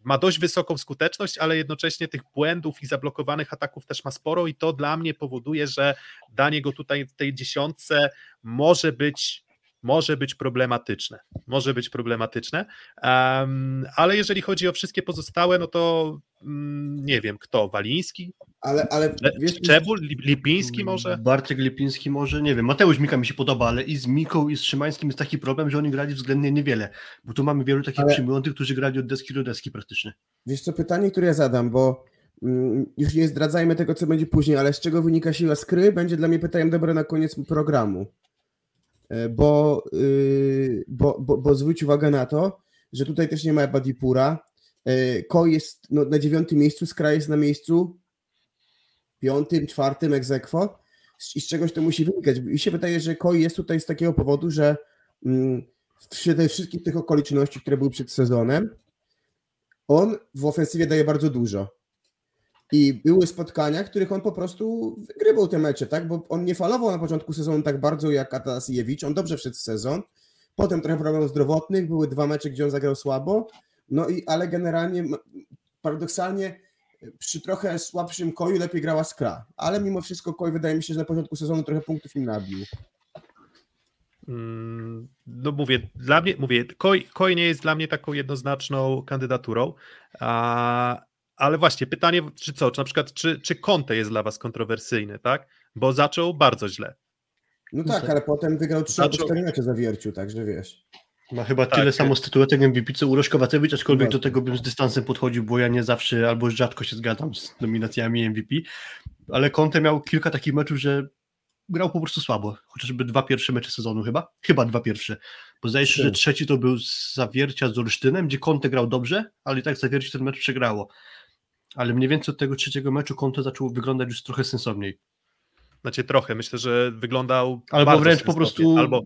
ma dość wysoką skuteczność, ale jednocześnie tych błędów i zablokowanych ataków też ma sporo i to dla mnie powoduje, że danie go tutaj w tej dziesiątce może być może być problematyczne. Może być problematyczne, um, ale jeżeli chodzi o wszystkie pozostałe, no to um, nie wiem, kto? Waliński? Ale, ale wiesz, Czebul? Lipiński może? Bartek Lipiński może, nie wiem. Mateusz Mika mi się podoba, ale i z Miką i z Szymańskim jest taki problem, że oni grali względnie niewiele, bo tu mamy wielu takich ale... przyjmujących, którzy grali od deski do deski praktycznie. Wiesz co, pytanie, które ja zadam, bo mm, już nie zdradzajmy tego, co będzie później, ale z czego wynika siła skry, będzie dla mnie pytaniem dobre na koniec programu. E, bo, y, bo, bo, bo zwróć uwagę na to, że tutaj też nie ma Badipura. E, Ko jest no, na dziewiątym miejscu, Skra jest na miejscu piątym, czwartym egzekwo i z czegoś to musi wynikać. Mi się wydaje, że Koi jest tutaj z takiego powodu, że mm, przy wszystkich tych okoliczności, które były przed sezonem, on w ofensywie daje bardzo dużo. I były spotkania, których on po prostu wygrywał te mecze, tak? Bo on nie falował na początku sezonu tak bardzo jak Atasijewicz, on dobrze wszedł w sezon. Potem trochę problemów zdrowotnych, były dwa mecze, gdzie on zagrał słabo. No i ale generalnie paradoksalnie przy trochę słabszym koju lepiej grała Skra. Ale mimo wszystko koj wydaje mi się, że na początku sezonu trochę punktów im nabił. Mm, no mówię, dla mnie, mówię, Koi, Koi nie jest dla mnie taką jednoznaczną kandydaturą, a, ale właśnie pytanie, czy co, czy na przykład, czy, czy Conte jest dla was kontrowersyjny, tak? Bo zaczął bardzo źle. No tak, ale potem wygrał 3 albo 4 mecze za wierciu, także wiesz. Ma chyba tak. tyle samo statuetek MVP co Urosz Kowacewicz, aczkolwiek do tego bym z dystansem podchodził, bo ja nie zawsze albo rzadko się zgadzam z nominacjami MVP, ale Conte miał kilka takich meczów, że grał po prostu słabo, chociażby dwa pierwsze mecze sezonu chyba, chyba dwa pierwsze, bo zdaje się, że trzeci to był z Zawiercia z Olsztynem, gdzie Conte grał dobrze, ale i tak Zawiercie ten mecz przegrało ale mniej więcej od tego trzeciego meczu konto zaczęło wyglądać już trochę sensowniej. Znaczy trochę, myślę, że wyglądał Albo wręcz po prostu albo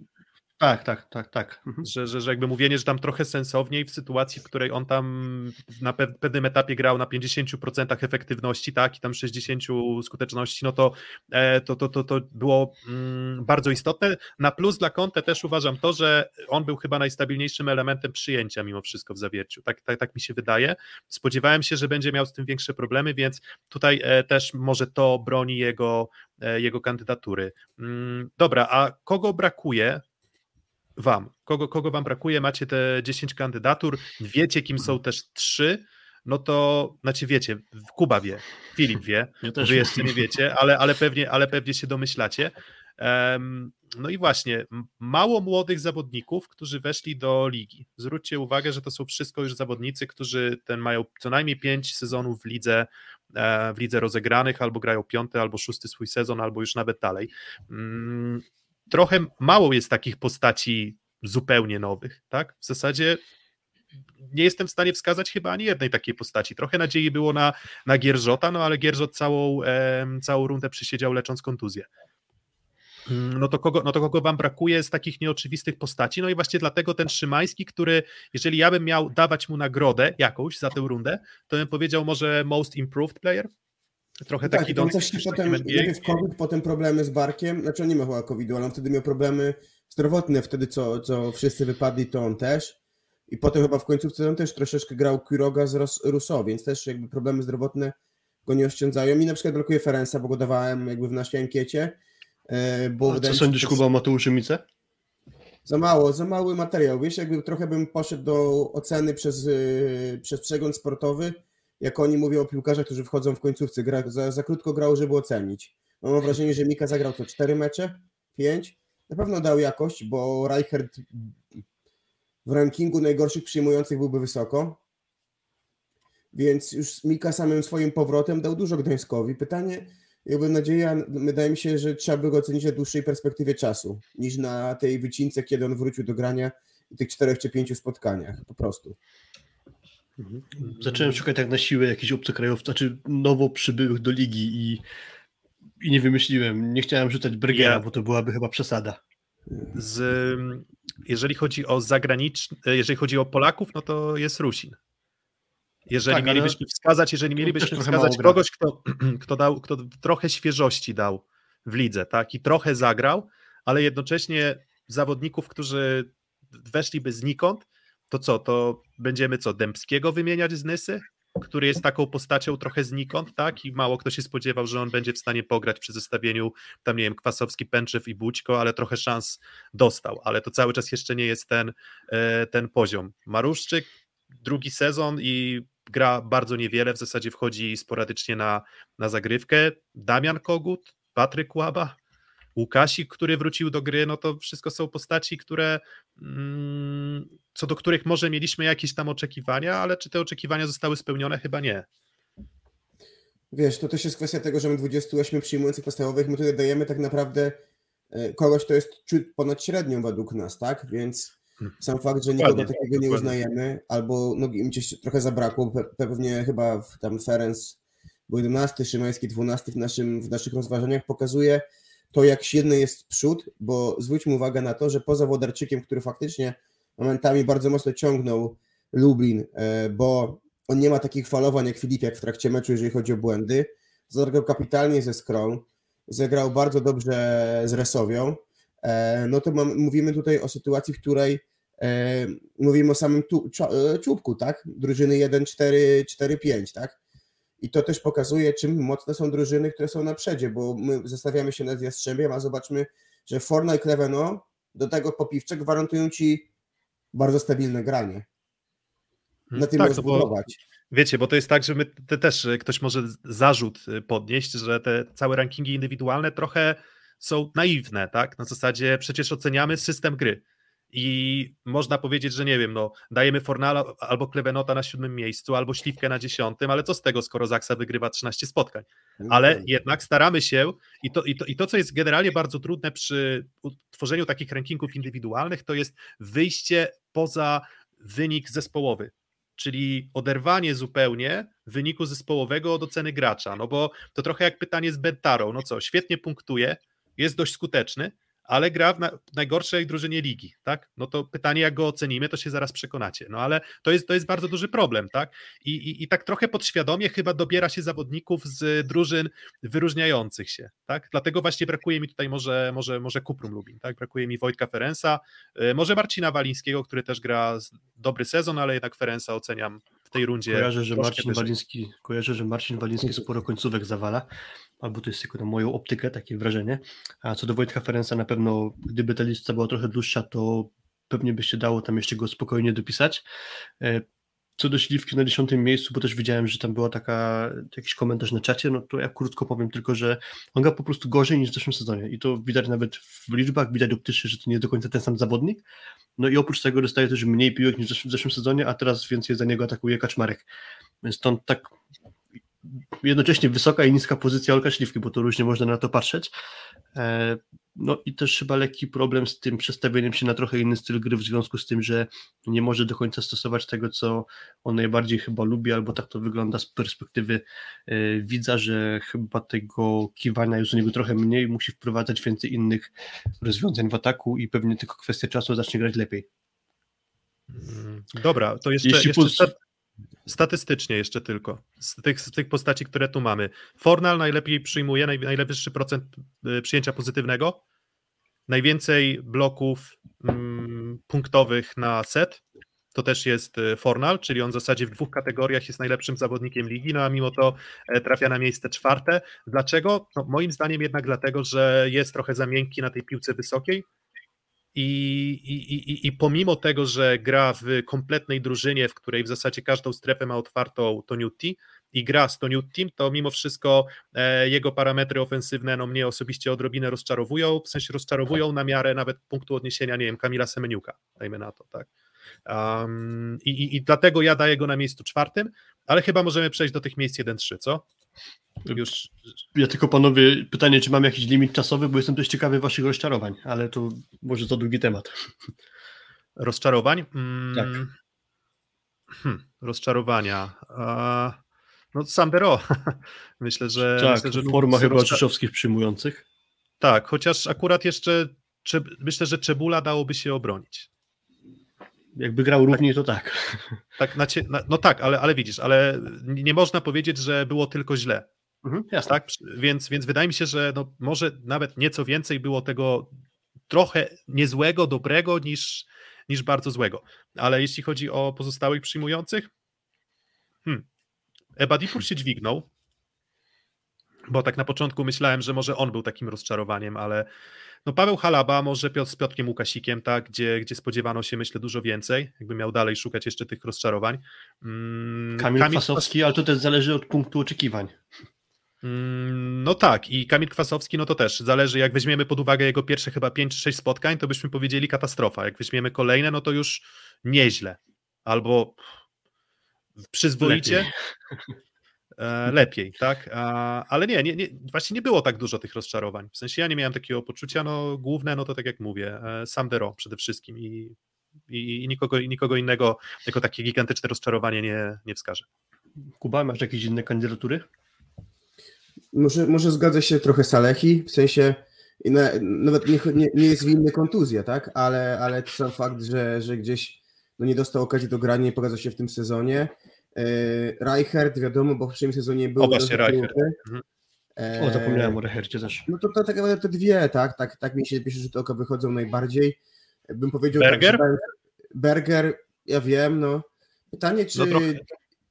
tak, tak, tak, tak. Mhm. Że, że, że jakby mówienie, że tam trochę sensowniej w sytuacji, w której on tam na pewnym etapie grał na 50% efektywności, tak, i tam 60% skuteczności, no to e, to, to, to, to było mm, bardzo istotne. Na plus dla Conte też uważam to, że on był chyba najstabilniejszym elementem przyjęcia mimo wszystko w zawierciu. Tak, tak, tak mi się wydaje. Spodziewałem się, że będzie miał z tym większe problemy, więc tutaj e, też może to broni jego, e, jego kandydatury. Mm, dobra, a kogo brakuje wam? Kogo, kogo wam brakuje? Macie te 10 kandydatur, wiecie, kim są też trzy, no to znaczy wiecie, Kuba wie, Filip wie, ja wy jeszcze nie wiecie, ale, ale, pewnie, ale pewnie się domyślacie. Um, no i właśnie, mało młodych zawodników, którzy weszli do ligi. Zwróćcie uwagę, że to są wszystko już zawodnicy, którzy ten mają co najmniej pięć sezonów w lidze, e, w lidze rozegranych, albo grają piąty, albo szósty swój sezon, albo już nawet dalej. Trochę mało jest takich postaci zupełnie nowych, tak? W zasadzie nie jestem w stanie wskazać chyba ani jednej takiej postaci. Trochę nadziei było na, na Gierżota, no ale Gierżot całą, e, całą rundę przysiedział lecząc kontuzję. Mm, no to, kogo, no to kogo wam brakuje z takich nieoczywistych postaci? No i właśnie dlatego ten Szymański, który, jeżeli ja bym miał dawać mu nagrodę jakąś za tę rundę, to bym powiedział może Most Improved Player, Trochę tak, taki idący. Też potem, najpierw COVID, potem problemy z barkiem. Znaczy on nie ma chyba COVID-u, ale on wtedy miał problemy zdrowotne, wtedy co, co wszyscy wypadli, to on też. I potem chyba w końcówce on też troszeczkę grał Quiroga z Rousseau, więc też jakby problemy zdrowotne go nie oszczędzają. Mi na przykład blokuje Ferenca, bo go dawałem jakby w naszej ankiecie. E, bo A co sądzisz, Kuba, o Mateuszu Mice? Za mało, za mały materiał. Wiesz, jakby trochę bym poszedł do oceny przez, e, przez przegląd sportowy, jak oni mówią o piłkarzach, którzy wchodzą w końcówce, gra, za, za krótko grał, żeby ocenić. Mam wrażenie, że Mika zagrał co cztery mecze, pięć. Na pewno dał jakość, bo Reichert w rankingu najgorszych przyjmujących byłby wysoko. Więc już Mika samym swoim powrotem dał dużo Gdańskowi. Pytanie, jakby nadzieja, wydaje mi się, że trzeba by go ocenić na dłuższej perspektywie czasu, niż na tej wycince, kiedy on wrócił do grania w tych czterech czy pięciu spotkaniach, po prostu. Mhm. Zacząłem szukać tak na siłę jakichś obcokrajowców, znaczy nowo przybyłych do ligi i, i nie wymyśliłem. Nie chciałem rzucać Bergera, Ja- bo to byłaby chyba przesada. Z, jeżeli chodzi o zagraniczne, jeżeli chodzi o Polaków, no to jest Rusin. Jeżeli Tak, mielibyśmy wskazać, jeżeli mielibyśmy wskazać kogoś, kto, kto dał, kto trochę świeżości dał w lidze, tak, i trochę zagrał, ale jednocześnie zawodników, którzy weszliby znikąd, to co, to będziemy co, Dębskiego wymieniać z Nysy? Który jest taką postacią trochę znikąd, tak? I mało kto się spodziewał, że on będzie w stanie pograć przy zestawieniu tam, nie wiem, Kwasowski, Pęczew i Bućko, ale trochę szans dostał, ale to cały czas jeszcze nie jest ten, e, ten poziom. Maruszczyk, drugi sezon i gra bardzo niewiele, w zasadzie wchodzi sporadycznie na, na zagrywkę. Damian Kogut, Patryk Łaba, Łukasik, który wrócił do gry, no to wszystko są postaci, które mm, co do których może mieliśmy jakieś tam oczekiwania, ale czy te oczekiwania zostały spełnione? Chyba nie. Wiesz, to też jest kwestia tego, że my 28 przyjmujących podstawowych, my tutaj dajemy tak naprawdę e, kogoś, kto jest ciut ponad średnią według nas, tak? Więc sam fakt, że nikogo takiego nie dokładnie. uznajemy, albo no, im gdzieś trochę zabrakło, pe- pewnie chyba w, tam Ferenc był 11, Szymański 12 w, naszym, w naszych rozważaniach, pokazuje to, jak silny jest przód, bo zwróćmy uwagę na to, że poza Wodarczykiem, który faktycznie momentami bardzo mocno ciągnął Lublin, e, bo on nie ma takich falowań jak Filipiak w trakcie meczu, jeżeli chodzi o błędy. Zagrał kapitalnie ze Skrą, zagrał bardzo dobrze z Resowią. E, No to mam, mówimy tutaj o sytuacji, w której e, mówimy o samym tu, czubku, tak? Drużyny 1, 4, 4, 5, tak? I to też pokazuje, czym mocne są drużyny, które są na przedzie, bo my zestawiamy się nad Jastrzębiem, a zobaczmy, że Forna i Kleveno do tego Popiwczak gwarantują ci bardzo stabilne granie. Na tym tak, możesz no bo. Wiecie, bo to jest tak, że my te też e, ktoś może zarzut e, podnieść, że te całe rankingi indywidualne trochę są naiwne, tak? Na zasadzie przecież oceniamy system gry. I można powiedzieć, że nie wiem, no, dajemy Fornala albo Klevenota na siódmym miejscu, albo Śliwkę na dziesiątym, ale co z tego, skoro Zaksa wygrywa 13 spotkań? ale jednak staramy się i to, i, to, i to, co jest generalnie bardzo trudne przy tworzeniu takich rankingów indywidualnych, to jest wyjście poza wynik zespołowy, czyli oderwanie zupełnie wyniku zespołowego od oceny gracza, no bo to trochę jak pytanie z Bentarą, no co, świetnie punktuje, jest dość skuteczny, ale gra w na, najgorszej drużynie ligi, tak? No to pytanie, jak go ocenimy, to się zaraz przekonacie. No ale to jest, to jest bardzo duży problem, tak? I, i, I tak trochę podświadomie chyba dobiera się zawodników z drużyn wyróżniających się, tak? Dlatego właśnie brakuje mi tutaj może, może, może Kuprum Lubin, tak? Brakuje mi Wojtka Ferensa, y, może Marcina Walińskiego, który też gra dobry sezon, ale jednak Ferensa oceniam tej rundzie. Kojarzę, że Marcin wyżej. Waliński, kojarzę, że Marcin Waliński sporo końcówek zawala, albo to jest tylko na moją optykę, takie wrażenie. A co do Wojtka Ferenca, na pewno gdyby ta lista była trochę dłuższa, to pewnie by się dało tam jeszcze go spokojnie dopisać. E, Co do Śliwki na dziesiątym miejscu, bo też widziałem, że tam była taka, jakiś komentarz na czacie, no to ja krótko powiem tylko, że on gra po prostu gorzej niż w zeszłym sezonie i to widać nawet w liczbach, widać optycznie, że to nie do końca ten sam zawodnik. No i oprócz tego dostaje też mniej piłek niż w zesz- w zeszłym sezonie, a teraz więcej za niego atakuje Kaczmarek. Więc stąd tak jednocześnie wysoka i niska pozycja Olka Śliwki, bo to różnie można na to patrzeć. No i też chyba lekki problem z tym przestawieniem się na trochę inny styl gry w związku z tym, że nie może do końca stosować tego, co on najbardziej chyba lubi, albo tak to wygląda z perspektywy e, widza, że chyba tego kiwania jest u niego trochę mniej, musi wprowadzać więcej innych rozwiązań w ataku i pewnie tylko kwestia czasu zacznie grać lepiej. Mm, Dobra, to jeszcze, Jeśli jeszcze statystycznie jeszcze tylko. Z tych, z tych postaci, które tu mamy. Fornal najlepiej przyjmuje, naj, najwyższy procent y, przyjęcia pozytywnego, najwięcej bloków mm, punktowych na set. To też jest y, Fornal, czyli on w zasadzie w dwóch kategoriach jest najlepszym zawodnikiem ligi, no a mimo to e, trafia na miejsce czwarte. Dlaczego? No, moim zdaniem jednak dlatego, że jest trochę za miękki na tej piłce wysokiej, i, i, i, pomimo tego, że gra w kompletnej drużynie, w której w zasadzie każdą strefę ma otwartą Toniutti i gra z Toniuttim, to mimo wszystko e, jego parametry ofensywne no, mnie osobiście odrobinę rozczarowują, w sensie rozczarowują na miarę nawet punktu odniesienia, nie wiem, Kamila Semeniuka, dajmy na to, tak. Um, i, i, I dlatego ja daję go na miejscu czwartym, ale chyba możemy przejść do tych miejsc 1-3, co? Już Ja tylko panowie, pytanie, czy mam jakiś limit czasowy, bo jestem dość ciekawy waszych rozczarowań, ale to może to długi temat. rozczarowań. Mm, Tak. hmm, rozczarowania. No Sandero. myślę, że... Tak, myślę, że forma chyba rozcza- Rzeszowskich przyjmujących. Tak, chociaż akurat jeszcze Cze- myślę, że Czebula dałoby się obronić. Jakby grał równiej, to tak. Tak, na cie, na, no tak, ale, ale widzisz, ale nie można powiedzieć, że było tylko źle. Mhm, jasne. Tak? Więc, więc wydaje mi się, że no, może nawet nieco więcej było tego trochę niezłego, dobrego niż, niż bardzo złego. Ale jeśli chodzi o pozostałych przyjmujących, hmm, Ebadipur się dźwignął, bo tak na początku myślałem, że może on był takim rozczarowaniem, ale no Paweł Halaba może Piotr, z Piotrkiem Łukasikiem, tak, gdzie, gdzie spodziewano się myślę dużo więcej, jakby miał dalej szukać jeszcze tych rozczarowań. Mm, Kamil Kwasowski, ale to też zależy od punktu oczekiwań. Mm, No tak, i Kamil Kwasowski, no to też zależy, jak weźmiemy pod uwagę jego pierwsze chyba 5 czy 6 spotkań, to byśmy powiedzieli katastrofa. Jak weźmiemy kolejne, no to już nieźle. Albo przyzwoicie. Lepiej. Lepiej, lepiej tak? Ale nie, nie, nie, właśnie nie było tak dużo tych rozczarowań. W sensie ja nie miałem takiego poczucia, no główne, no to tak jak mówię, e, Sam Dero przede wszystkim i, i, i, nikogo, i nikogo innego jako takie gigantyczne rozczarowanie nie, nie wskażę. Kuba, masz jakieś inne kandydatury? Może, może zgadza się trochę Salehi, w sensie na, nawet nie, nie, nie jest winny kontuzja, tak? Ale, ale to sam fakt, że, że gdzieś no nie dostał okazji do grania i pokazał się w tym sezonie. E, Reichert, wiadomo, bo w poprzednim sezonie był O, właśnie. Reichert. Mhm. E, O, zapomniałem o Rehercie też. No to, to tak naprawdę te dwie, tak, tak, tak mi się pierwsze rzuty oka wychodzą najbardziej. Bym powiedział Berger? tak, że Berger, ja wiem, no. Pytanie, czy No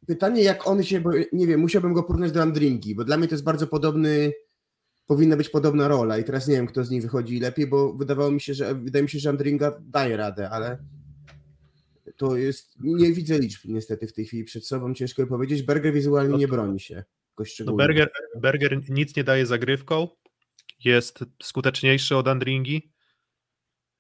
pytanie jak on się, bo nie wiem, musiałbym go porównać do Andringi, bo dla mnie to jest bardzo podobny, powinna być podobna rola i teraz nie wiem, kto z nich wychodzi lepiej, bo wydawało mi się, że wydaje mi się, że Andringa daje radę, ale to jest, nie widzę liczb niestety w tej chwili przed sobą, ciężko powiedzieć. Berger wizualnie No nie to- broni się. No. Berger, Berger nic nie daje zagrywką, jest skuteczniejszy od Andringi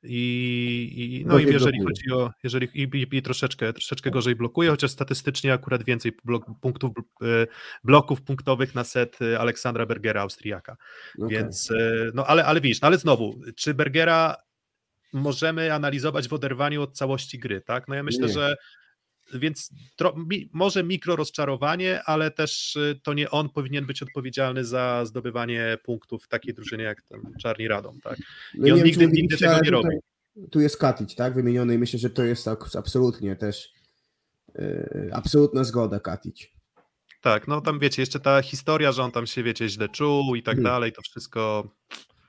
i, i no i jeżeli blokuje. chodzi o, jeżeli i, i, troszeczkę, troszeczkę gorzej blokuje, chociaż statystycznie akurat więcej blok, punktów, e, bloków punktowych na set e, Aleksandra Bergera, Austriaka. Okej. Więc, e, no ale, ale widzisz, no ale znowu, czy Bergera możemy analizować w oderwaniu od całości gry, tak? No ja myślę, Nie. że więc tro, mi, może mikro rozczarowanie, ale też y, to nie on powinien być odpowiedzialny za zdobywanie punktów w takiej drużynie jak ten Czarni Radom, tak? No I on nie wiem, nigdy- nigdy tego nie tutaj- Tu jest Katic, tak? Wymieniony i myślę, że to jest tak absolutnie też yy, absolutna zgoda Katic. Tak, no tam wiecie, jeszcze ta historia, że on tam się, wiecie, źle czuł i tak Mhm. dalej, to wszystko,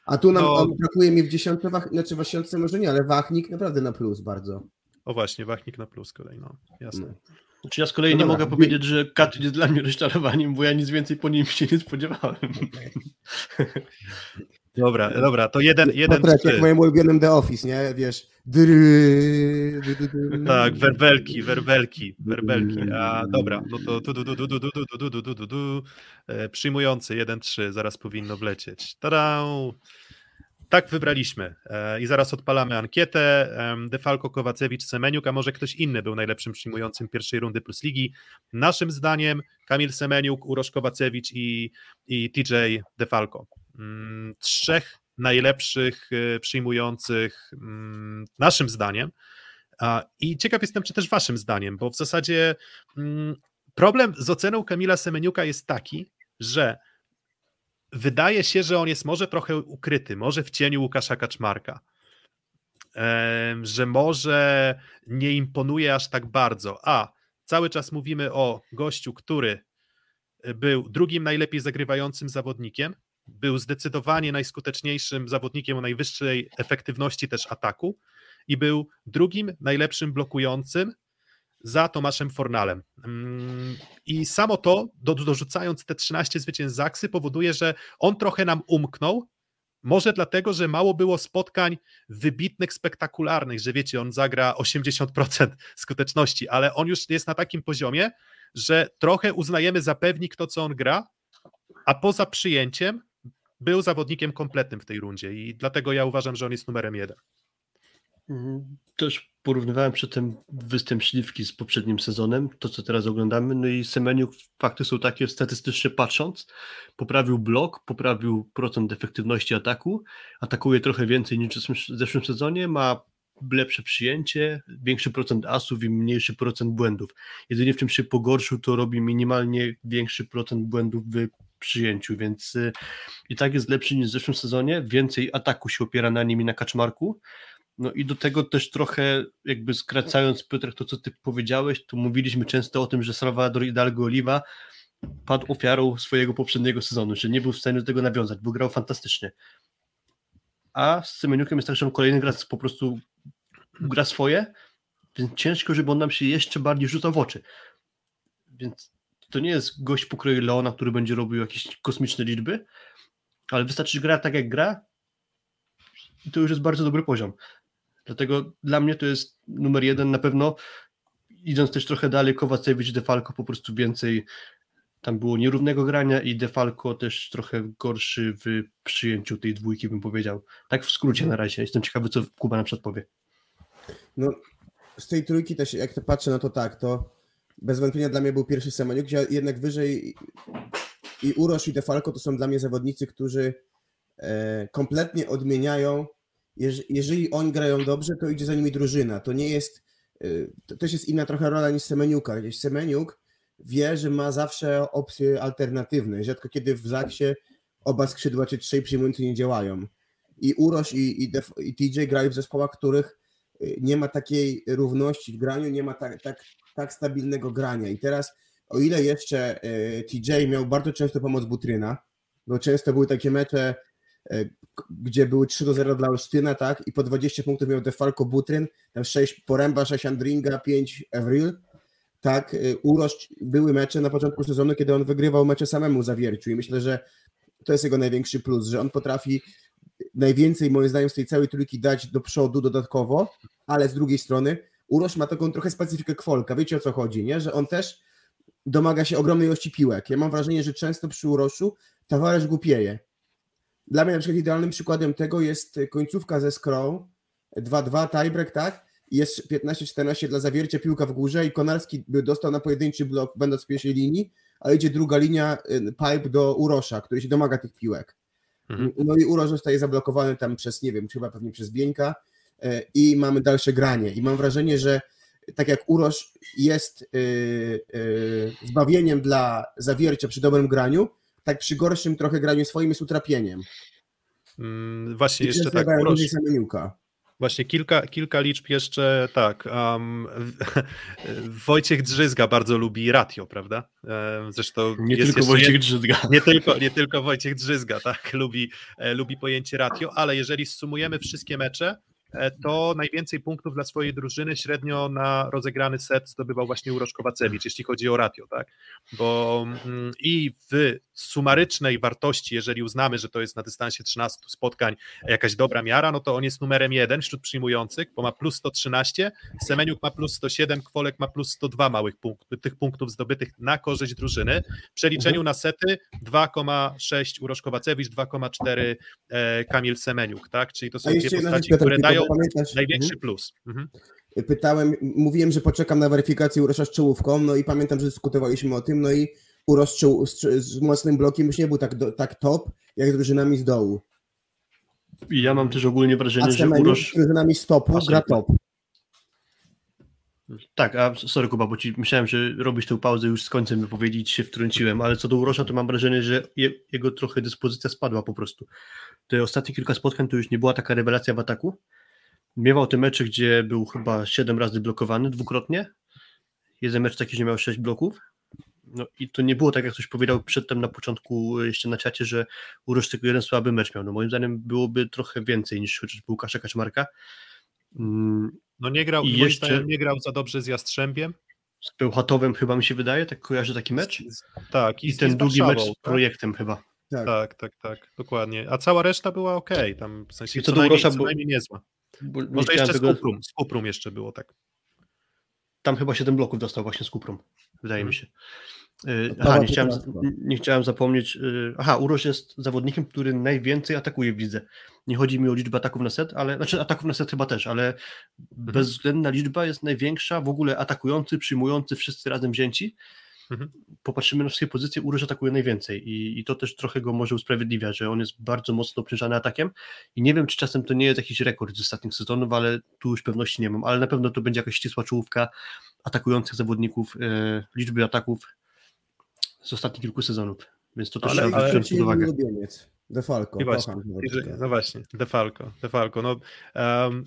A tu nam No. on brakuje mi w dziesiątce, wach, znaczy w dziesiątce może nie, ale Wachnik naprawdę na plus bardzo. o właśnie, Wachnik na plus kolej, no, jasne. No. Znaczy ja z kolei No nie dobra, mogę powiedzieć, że Kaczyk jest dla mnie rozczarowaniem, bo ja nic więcej po nim się nie spodziewałem. Dobra, dobra, to jeden, jeden, trzy. jak moim ulubionym The Office, nie? Wiesz. Dry, dy, dy. Tak, werbelki, werbelki, werbelki. A dobra, no to du, du, du, du, du, du, du, du, du, du. E, przyjmujący 1-3, zaraz powinno wlecieć. Tada! Tak wybraliśmy. E, I zaraz odpalamy ankietę. Em, Defalco, Kowacewicz, Semeniuk, a może ktoś inny był najlepszym przyjmującym pierwszej rundy Plus Ligi. Naszym zdaniem Kamil Semeniuk, Urosz Kowacewicz i, i TJ Defalco. Mm, Trzech najlepszych e, przyjmujących mm, naszym zdaniem. I ciekaw jestem, czy też waszym zdaniem, bo w zasadzie mm, problem z oceną Kamila Semeniuka jest taki, że wydaje się, że on jest może trochę ukryty, może w cieniu Łukasza Kaczmarka, że może nie imponuje aż tak bardzo. A cały czas mówimy o gościu, który był drugim najlepiej zagrywającym zawodnikiem, był zdecydowanie najskuteczniejszym zawodnikiem o najwyższej efektywności też ataku i był drugim najlepszym blokującym za Tomaszem Fornalem. Mm, I samo to, do, dorzucając te 13 zwycięstw Zaksy, powoduje, że on trochę nam umknął. Może dlatego, że mało było spotkań wybitnych, spektakularnych, że wiecie, on zagra 80% skuteczności, ale on już jest na takim poziomie, że trochę uznajemy za pewnik to, co on gra, a poza przyjęciem był zawodnikiem kompletnym w tej rundzie i dlatego ja uważam, że on jest numerem jeden. Mhm. Też porównywałem przedtem występ Śliwki z poprzednim sezonem, to co teraz oglądamy, no i Semeniuk fakty są takie statystycznie patrząc, poprawił blok, poprawił procent efektywności ataku, atakuje trochę więcej niż w zeszłym sezonie, ma lepsze przyjęcie, większy procent asów i mniejszy procent błędów. Jedynie w czym się pogorszył, to robi minimalnie większy procent błędów w przyjęciu, więc y, i tak jest lepszy niż w zeszłym sezonie, więcej ataku się opiera na nim i na kaczmarku, no i do tego też trochę jakby skracając Piotr to co ty powiedziałeś, to mówiliśmy często o tym, że Salvador Hidalgo Oliva padł ofiarą swojego poprzedniego sezonu, że nie był w stanie do tego nawiązać, bo grał fantastycznie. A z Semeniukiem jest tak, że kolejny gra po prostu gra swoje, więc ciężko, żeby on nam się jeszcze bardziej rzucał w oczy. Więc to nie jest gość pokroju Leona, który będzie robił jakieś kosmiczne liczby, ale wystarczy, że gra tak jak gra i to już jest bardzo dobry poziom. Dlatego dla mnie to jest numer jeden na pewno. Idąc też trochę dalej, Kowacewicz, Defalco po prostu więcej tam było nierównego grania i Defalco też trochę gorszy w przyjęciu tej dwójki, bym powiedział. Tak w skrócie na razie. Jestem ciekawy, co Kuba na przykład powie. No, z tej trójki też, jak to patrzę, no to tak, to bez wątpienia dla mnie był pierwszy Semeniuk, gdzie jednak wyżej i Urosz i Defalco to są dla mnie zawodnicy, którzy e, kompletnie odmieniają jeżeli oni grają dobrze, to idzie za nimi drużyna. To nie jest, y, to też jest inna trochę rola niż Semeniuka. Gdzieś Semeniuk wie, że ma zawsze opcje alternatywne. Rzadko kiedy w Zaksie oba skrzydła czy trzej przyjmujący nie działają. I Uroś i, i, Def, i TJ grają w zespołach, których y, nie ma takiej równości w graniu, nie ma tak, tak, tak stabilnego grania. I teraz, o ile jeszcze y, TJ miał bardzo często pomoc Butryna, bo często były takie mecze, E, gdzie były 3 do 0 dla Olsztyna, tak? I po 20 punktów miał Defalco Butryn, tam 6 Poręba, 6 Andringa, 5 Evril. Tak, e, Urosz były mecze na początku sezonu, kiedy on wygrywał mecze samemu zawierciu i myślę, że to jest jego największy plus, że on potrafi najwięcej moim zdaniem z tej całej trójki dać do przodu dodatkowo, ale z drugiej strony Urosz ma taką trochę specyfikę kwolka, wiecie o co chodzi, nie? Że on też domaga się ogromnej ilości piłek. Ja mam wrażenie, że często przy Uroszu towarzysz głupieje dla mnie na przykład idealnym przykładem tego jest końcówka ze Scroll 2-2 tiebreak, tak? Jest 15-14 dla zawiercia piłka w górze i Konarski dostał na pojedynczy blok będąc w pierwszej linii, a idzie druga linia y, pipe do Urosza, który się domaga tych piłek. Mhm. No i Urosz zostaje zablokowany tam przez, nie wiem, chyba pewnie przez Bieńka i mamy dalsze granie. I mam wrażenie, że tak jak Urosz jest yy, yy, zbawieniem dla zawiercia przy dobrym graniu, tak przy gorszym trochę graniu swoim jest utrapieniem. Mm, właśnie I jeszcze tak. Proszę. Właśnie kilka, kilka liczb jeszcze, tak. Um, Wojciech Drzyzga bardzo lubi ratio, prawda? Zresztą nie tylko Wojciech Drzyzga. Nie tylko, nie tylko Wojciech Drzyzga, tak, lubi, e, lubi pojęcie ratio, ale jeżeli sumujemy wszystkie mecze, E, to najwięcej punktów dla swojej drużyny średnio na rozegrany set zdobywał właśnie Urosz Kowacewicz, jeśli chodzi o ratio, tak? Bo mm, i w sumarycznej wartości, jeżeli uznamy, że to jest na dystansie 13 spotkań jakaś dobra miara, no to on jest numerem jeden wśród przyjmujących, bo ma plus 113, Semeniuk ma plus 107, Kwolek ma plus 102 małych punktów, tych punktów zdobytych na korzyść drużyny. W przeliczeniu mhm. na sety 2,6 Urosz Kowacewicz, 2,4 e, Kamil Semeniuk, tak? Czyli to są dwie postaci, które dają największy mhm. plus. Mhm. Pytałem, mówiłem, że poczekam na weryfikację Urosza z czołówką, no i pamiętam, że dyskutowaliśmy o tym, no i Urosz z, z mocnym blokiem już nie był tak, do, tak top, jak z drużynami z dołu. I ja mam też ogólnie wrażenie, a że Urosz... z drużynami z topu gra top. Tak, a sorry Kuba, bo ci myślałem, że robisz tę pauzę już z końcem wypowiedzieć się wtrąciłem, ale co do Urosza, to mam wrażenie, że je, jego trochę dyspozycja spadła po prostu. Te ostatnie kilka spotkań to już nie była taka rewelacja w ataku. Miewał te mecze, gdzie był chyba 7 razy blokowany dwukrotnie. Jeden mecz taki, że miał 6 bloków. No i to nie było tak, jak ktoś powiedział przedtem na początku jeszcze na czacie, że Urosz tylko jeden słaby mecz miał. No moim zdaniem byłoby trochę więcej niż chociażby Łukasza Kaczmarka. Mm, no nie grał, I jeszcze nie grał za dobrze z Jastrzębiem. Z Pełchatowem chyba mi się wydaje, tak kojarzy taki mecz? Tak. I, I ten długi mecz z tak? projektem tak? chyba. Tak. tak, tak, tak, dokładnie. A cała reszta była ok, tam w sensie I co, co, najmniej, co najmniej niezła. Może jeszcze tego... z Kuprum, z Kuprum jeszcze było tak. Tam chyba 7 bloków dostał właśnie z Kuprum, wydaje mi hmm. się. Y, aha, nie chciałem, nie chciałem zapomnieć. Y, aha, Uroś jest zawodnikiem, który najwięcej atakuje w lidze. Nie chodzi mi o liczbę ataków na set, ale znaczy ataków na set chyba też, ale mhm. bezwzględna liczba jest największa, w ogóle atakujący, przyjmujący, wszyscy razem wzięci. Mhm. popatrzymy na wszystkie pozycje, Uroż atakuje najwięcej i, i to też trochę go może usprawiedliwia, że on jest bardzo mocno obciążany atakiem i nie wiem, czy czasem to nie jest jakiś rekord z ostatnich sezonów, ale tu już pewności nie mam, ale na pewno to będzie jakaś ścisła czołówka atakujących zawodników, e, liczby ataków z ostatnich kilku sezonów, więc to też Ale- trzeba ale- wziąć pod uwagę. Defalco, I właśnie. No właśnie, Defalco, Defalco. No, em,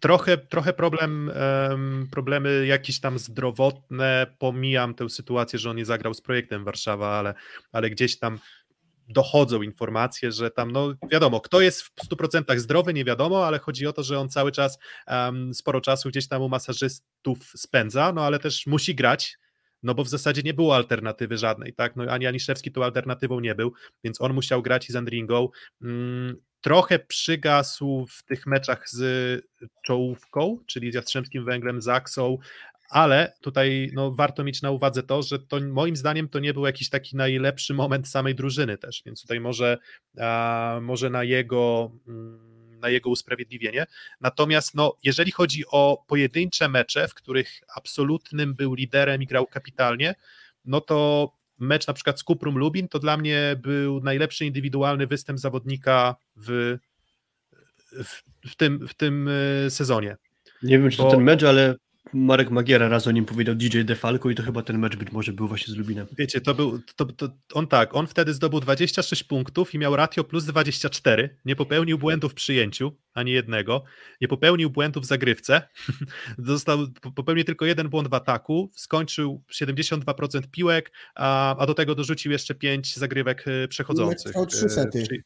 trochę, trochę problem, em, problemy jakieś tam zdrowotne, pomijam tę sytuację, że on nie zagrał z projektem Warszawa, ale, ale gdzieś tam dochodzą informacje, że tam, no wiadomo, kto jest w 100% zdrowy, nie wiadomo, ale chodzi o to, że on cały czas em, sporo czasu gdzieś tam u masażystów spędza, no ale też musi grać, no bo w zasadzie nie było alternatywy żadnej, tak, no ani Aniszewski tą alternatywą nie był, więc on musiał grać z Andringą. Mm, trochę przygasł w tych meczach z czołówką, czyli z Jastrzębskim Węglem, Zaksą, ale tutaj no, warto mieć na uwadze to, że to moim zdaniem to nie był jakiś taki najlepszy moment samej drużyny też, więc tutaj może, a, może na jego mm, na jego usprawiedliwienie. Natomiast no, jeżeli chodzi o pojedyncze mecze, w których absolutnym był liderem i grał kapitalnie, no to mecz na przykład z Kuprum Lubin to dla mnie był najlepszy indywidualny występ zawodnika w, w, w, tym, w tym y, sezonie. Nie wiem, czy to Bo- ten mecz, ale Marek Magiera raz o nim powiedział DJ Defalco i to chyba ten mecz być może był właśnie z Lubinem. Wiecie, to był, to, to, on tak, on wtedy zdobył 26 punktów i miał ratio plus 24, nie popełnił błędu w przyjęciu, ani jednego, nie popełnił błędu w zagrywce, Został, po- popełnił tylko jeden błąd w ataku, skończył 72% piłek, a, a do tego dorzucił jeszcze 5 zagrywek e, przechodzących. trwał trzy E, sety. przy-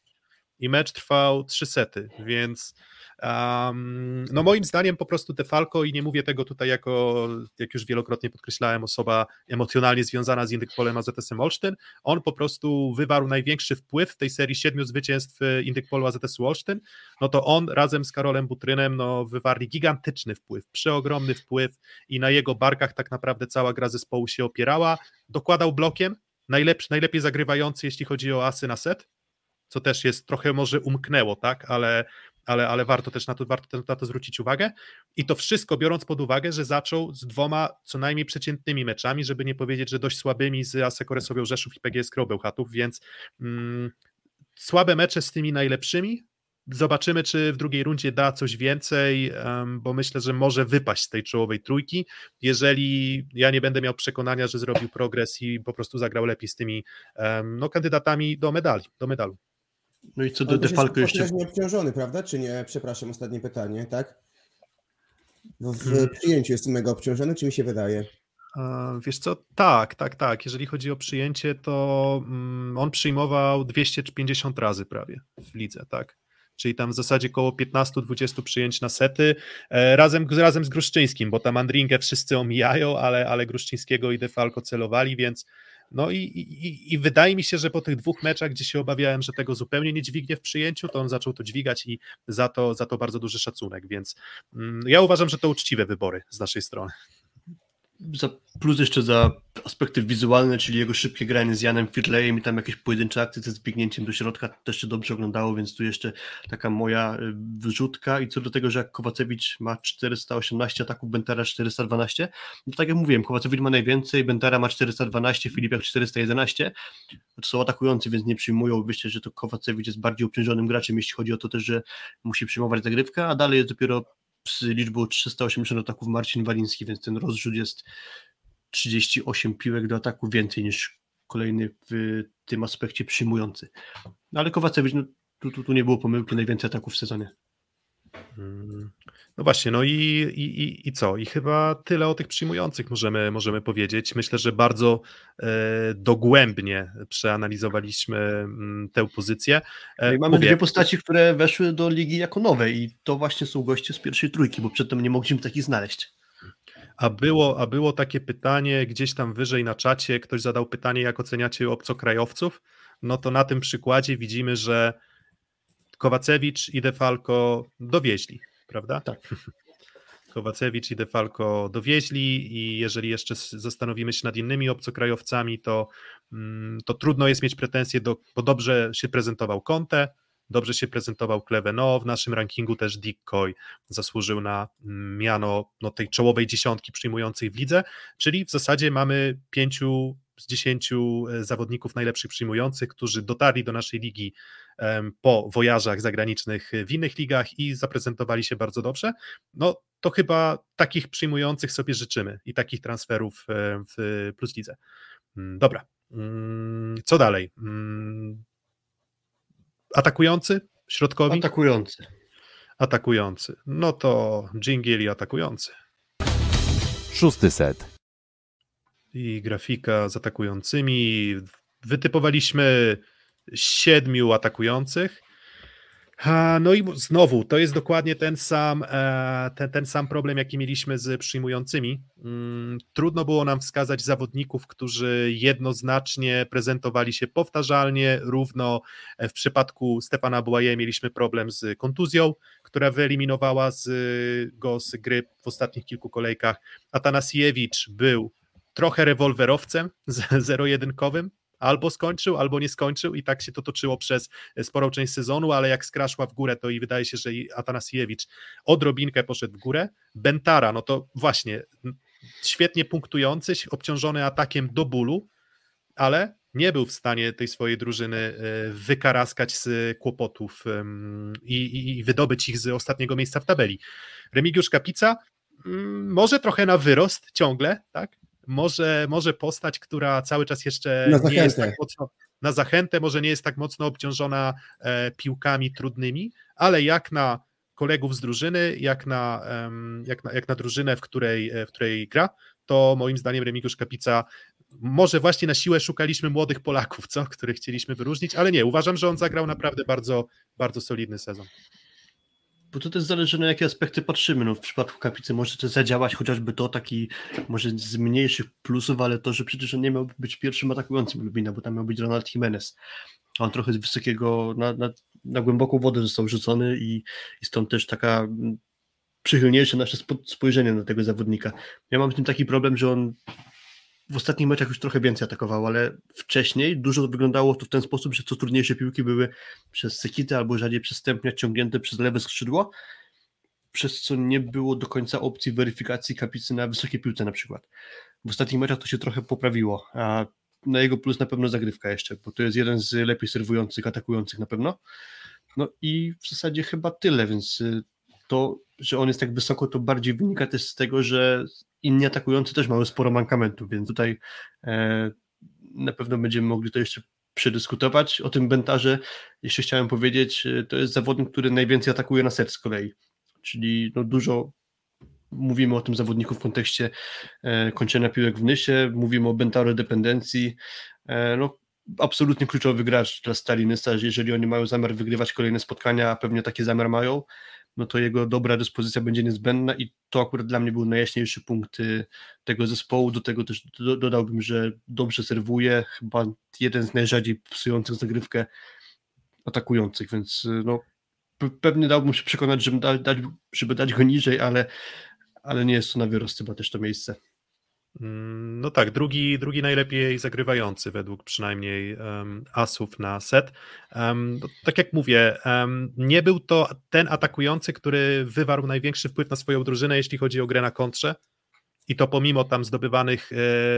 I mecz trwał 3 sety, więc um, no moim zdaniem po prostu Defalco i nie mówię tego tutaj jako, jak już wielokrotnie podkreślałem, osoba emocjonalnie związana z Indykpolem AZS-em Olsztyn, on po prostu wywarł największy wpływ w tej serii siedmiu zwycięstw e, Indykpolu AZS-u Olsztyn, no to on razem z Karolem Butrynem no, wywarli gigantyczny wpływ, przeogromny wpływ i na jego barkach tak naprawdę cała gra zespołu się opierała, dokładał blokiem, najlepszy, najlepiej zagrywający jeśli chodzi o asy na set, co też jest trochę może umknęło, tak, ale, ale, ale warto też na to, warto na to zwrócić uwagę. I to wszystko biorąc pod uwagę, że zaczął z dwoma co najmniej przeciętnymi meczami, żeby nie powiedzieć, że dość słabymi z Asekorę Sowią Rzeszów i PGS Bełchatów, więc mm, słabe mecze z tymi najlepszymi, Zobaczymy, czy w drugiej rundzie da coś więcej, bo myślę, że może wypaść z tej czołowej trójki, jeżeli ja nie będę miał przekonania, że zrobił progres i po prostu zagrał lepiej z tymi no, kandydatami do medali, do medalu. No i co do jest jeszcze... potężnie obciążony, prawda? Czy nie? Przepraszam, ostatnie pytanie, tak? W, Hmm. przyjęciu jest mega obciążony, czy mi się wydaje? Wiesz co, tak, tak, tak. Jeżeli chodzi o przyjęcie, to mm, on przyjmował 250 razy prawie w lidze, tak. Czyli tam w zasadzie około 15-20 przyjęć na sety, e, razem, razem z Gruszczyńskim, bo tam Andringę wszyscy omijają, ale, ale Gruszczyńskiego i Defalco celowali, więc no i, i, i wydaje mi się, że po tych dwóch meczach, gdzie się obawiałem, że tego zupełnie nie dźwignie w przyjęciu, to on zaczął to dźwigać i za to, za to bardzo duży szacunek, więc mm, ja uważam, że to uczciwe wybory z naszej strony. Za, plus jeszcze za aspekty wizualne, czyli jego szybkie granie z Janem Firleyem i tam jakieś pojedyncze akcje ze zbiegnięciem do środka też się dobrze oglądało, więc tu jeszcze taka moja y, wyrzutka i co do tego, że jak Kowacewicz ma 418 ataków, Bentera 412, no tak jak mówiłem, Kowacewicz ma najwięcej, Bentera ma 412, Filipiak 411, to są atakujący, więc nie przyjmują, myślę, że to Kowacewicz jest bardziej obciążonym graczem, jeśli chodzi o to też, że musi przyjmować zagrywkę, a dalej jest dopiero liczbą 380 ataków Marcin Waliński, więc ten rozrzut jest 38 piłek do ataku więcej niż kolejny w tym aspekcie przyjmujący. No ale Kowacewicz, no, tu, tu, tu nie było pomyłki, najwięcej ataków w sezonie. Mm. No właśnie, no i, i, i- i co? I chyba tyle o tych przyjmujących możemy, możemy powiedzieć. Myślę, że bardzo e, dogłębnie przeanalizowaliśmy mm, tę pozycję. E, No i mamy mówię, dwie postaci, które weszły do ligi jako nowe i to właśnie są goście z pierwszej trójki, bo przedtem nie mogliśmy takich znaleźć. A było, a było takie pytanie gdzieś tam wyżej na czacie, ktoś zadał pytanie, jak oceniacie obcokrajowców? No to na tym przykładzie widzimy, że Kowacewicz i Defalco dowieźli, prawda? Tak. Kowacewicz i Defalco dowieźli i jeżeli jeszcze zastanowimy się nad innymi obcokrajowcami, to, mm, to trudno jest mieć pretensje, do, bo dobrze się prezentował Conte, dobrze się prezentował Kleveno, w naszym rankingu też Dick Coy zasłużył na miano no, tej czołowej dziesiątki przyjmującej w lidze, czyli w zasadzie mamy pięciu z 10 e, zawodników najlepszych przyjmujących, którzy dotarli do naszej ligi po wojażach zagranicznych w innych ligach i zaprezentowali się bardzo dobrze, no to chyba takich przyjmujących sobie życzymy i takich transferów w Plus Lidze. Mm, dobra, mm, co dalej? Mm, atakujący? Środkowi? Atakujący. Atakujący. No to Jingiel atakujący. Szósty set. I grafika z atakującymi. Wytypowaliśmy siedmiu atakujących. No i znowu, to jest dokładnie ten sam, e, ten, ten sam problem, jaki mieliśmy z przyjmującymi. Mm, trudno było nam wskazać zawodników, którzy jednoznacznie prezentowali się powtarzalnie, równo. W przypadku Stefana Buaje mieliśmy problem z kontuzją, która wyeliminowała z, go z gry w ostatnich kilku kolejkach. Atanasiewicz był trochę rewolwerowcem, zero-jedynkowym, albo skończył, albo nie skończył i tak się to toczyło przez sporą część sezonu, ale jak skraszła w górę, to i wydaje się, że i Atanasiewicz odrobinkę poszedł w górę. Bentara, no to właśnie świetnie punktujący, obciążony atakiem do bólu, ale nie był w stanie tej swojej drużyny e, wykaraskać z kłopotów i, i wydobyć ich z ostatniego miejsca w tabeli. Remigiusz Kapica mm, może trochę na wyrost ciągle, tak? Może, może postać, która cały czas jeszcze na nie jest tak mocno na zachętę, może nie jest tak mocno obciążona e, piłkami trudnymi, ale jak na kolegów z drużyny, jak na, jak na, jak na drużynę, w której, e, w której gra, to moim zdaniem Remigiusz Kapica może właśnie na siłę szukaliśmy młodych Polaków, co, których chcieliśmy wyróżnić, ale nie, uważam, że on zagrał naprawdę bardzo, bardzo solidny sezon. Bo to też zależy na jakie aspekty patrzymy. No, w przypadku Kapicy może to zadziałać chociażby to taki, może z mniejszych plusów, ale to, że przecież on nie miał być pierwszym atakującym Lubina, bo tam miał być Ronald Jimenez. On trochę z wysokiego, na, na, na głęboką wodę został rzucony i, i stąd też taka mm, przychylniejsze nasze spojrzenie na tego zawodnika. Ja mam z tym taki problem, że on w ostatnich meczach już trochę więcej atakował, ale wcześniej dużo wyglądało to w ten sposób, że co trudniejsze piłki były przez Sekitę albo rzadziej przestępnie ciągnięte przez lewe skrzydło, przez co nie było do końca opcji weryfikacji kapicy na wysokiej piłce na przykład. W ostatnich meczach to się trochę poprawiło, a na jego plus na pewno zagrywka jeszcze, bo to jest jeden z lepiej serwujących, atakujących na pewno. No i w zasadzie chyba tyle, więc y, to, że on jest tak wysoko, to bardziej wynika też z tego, że inni atakujący też mają sporo mankamentów, więc tutaj e, na pewno będziemy mogli to jeszcze przedyskutować. O tym Bentarze jeszcze chciałem powiedzieć, e, to jest zawodnik, który najwięcej atakuje na set z kolei, czyli no dużo mówimy o tym zawodniku w kontekście e, kończenia piłek w Nysie, mówimy o Bentaro dependencji, e, no absolutnie kluczowy gracz dla Stalinysta, jeżeli oni mają zamiar wygrywać kolejne spotkania, a pewnie taki zamiar mają, no to jego dobra dyspozycja będzie niezbędna i to akurat dla mnie był najjaśniejszy punkt y, tego zespołu. Do tego też dodałbym, że dobrze serwuje, chyba jeden z najrzadziej psujących zagrywkę atakujących, więc y, no, pewnie dałbym się przekonać, żeby dać, żeby dać go niżej, ale, ale nie jest to na wyrost chyba też to miejsce. Mm, no tak, drugi, drugi najlepiej zagrywający według przynajmniej um, asów na set. Um, tak jak mówię, um, nie był to ten atakujący, który wywarł największy wpływ na swoją drużynę, jeśli chodzi o grę na kontrze i to pomimo tam zdobywanych,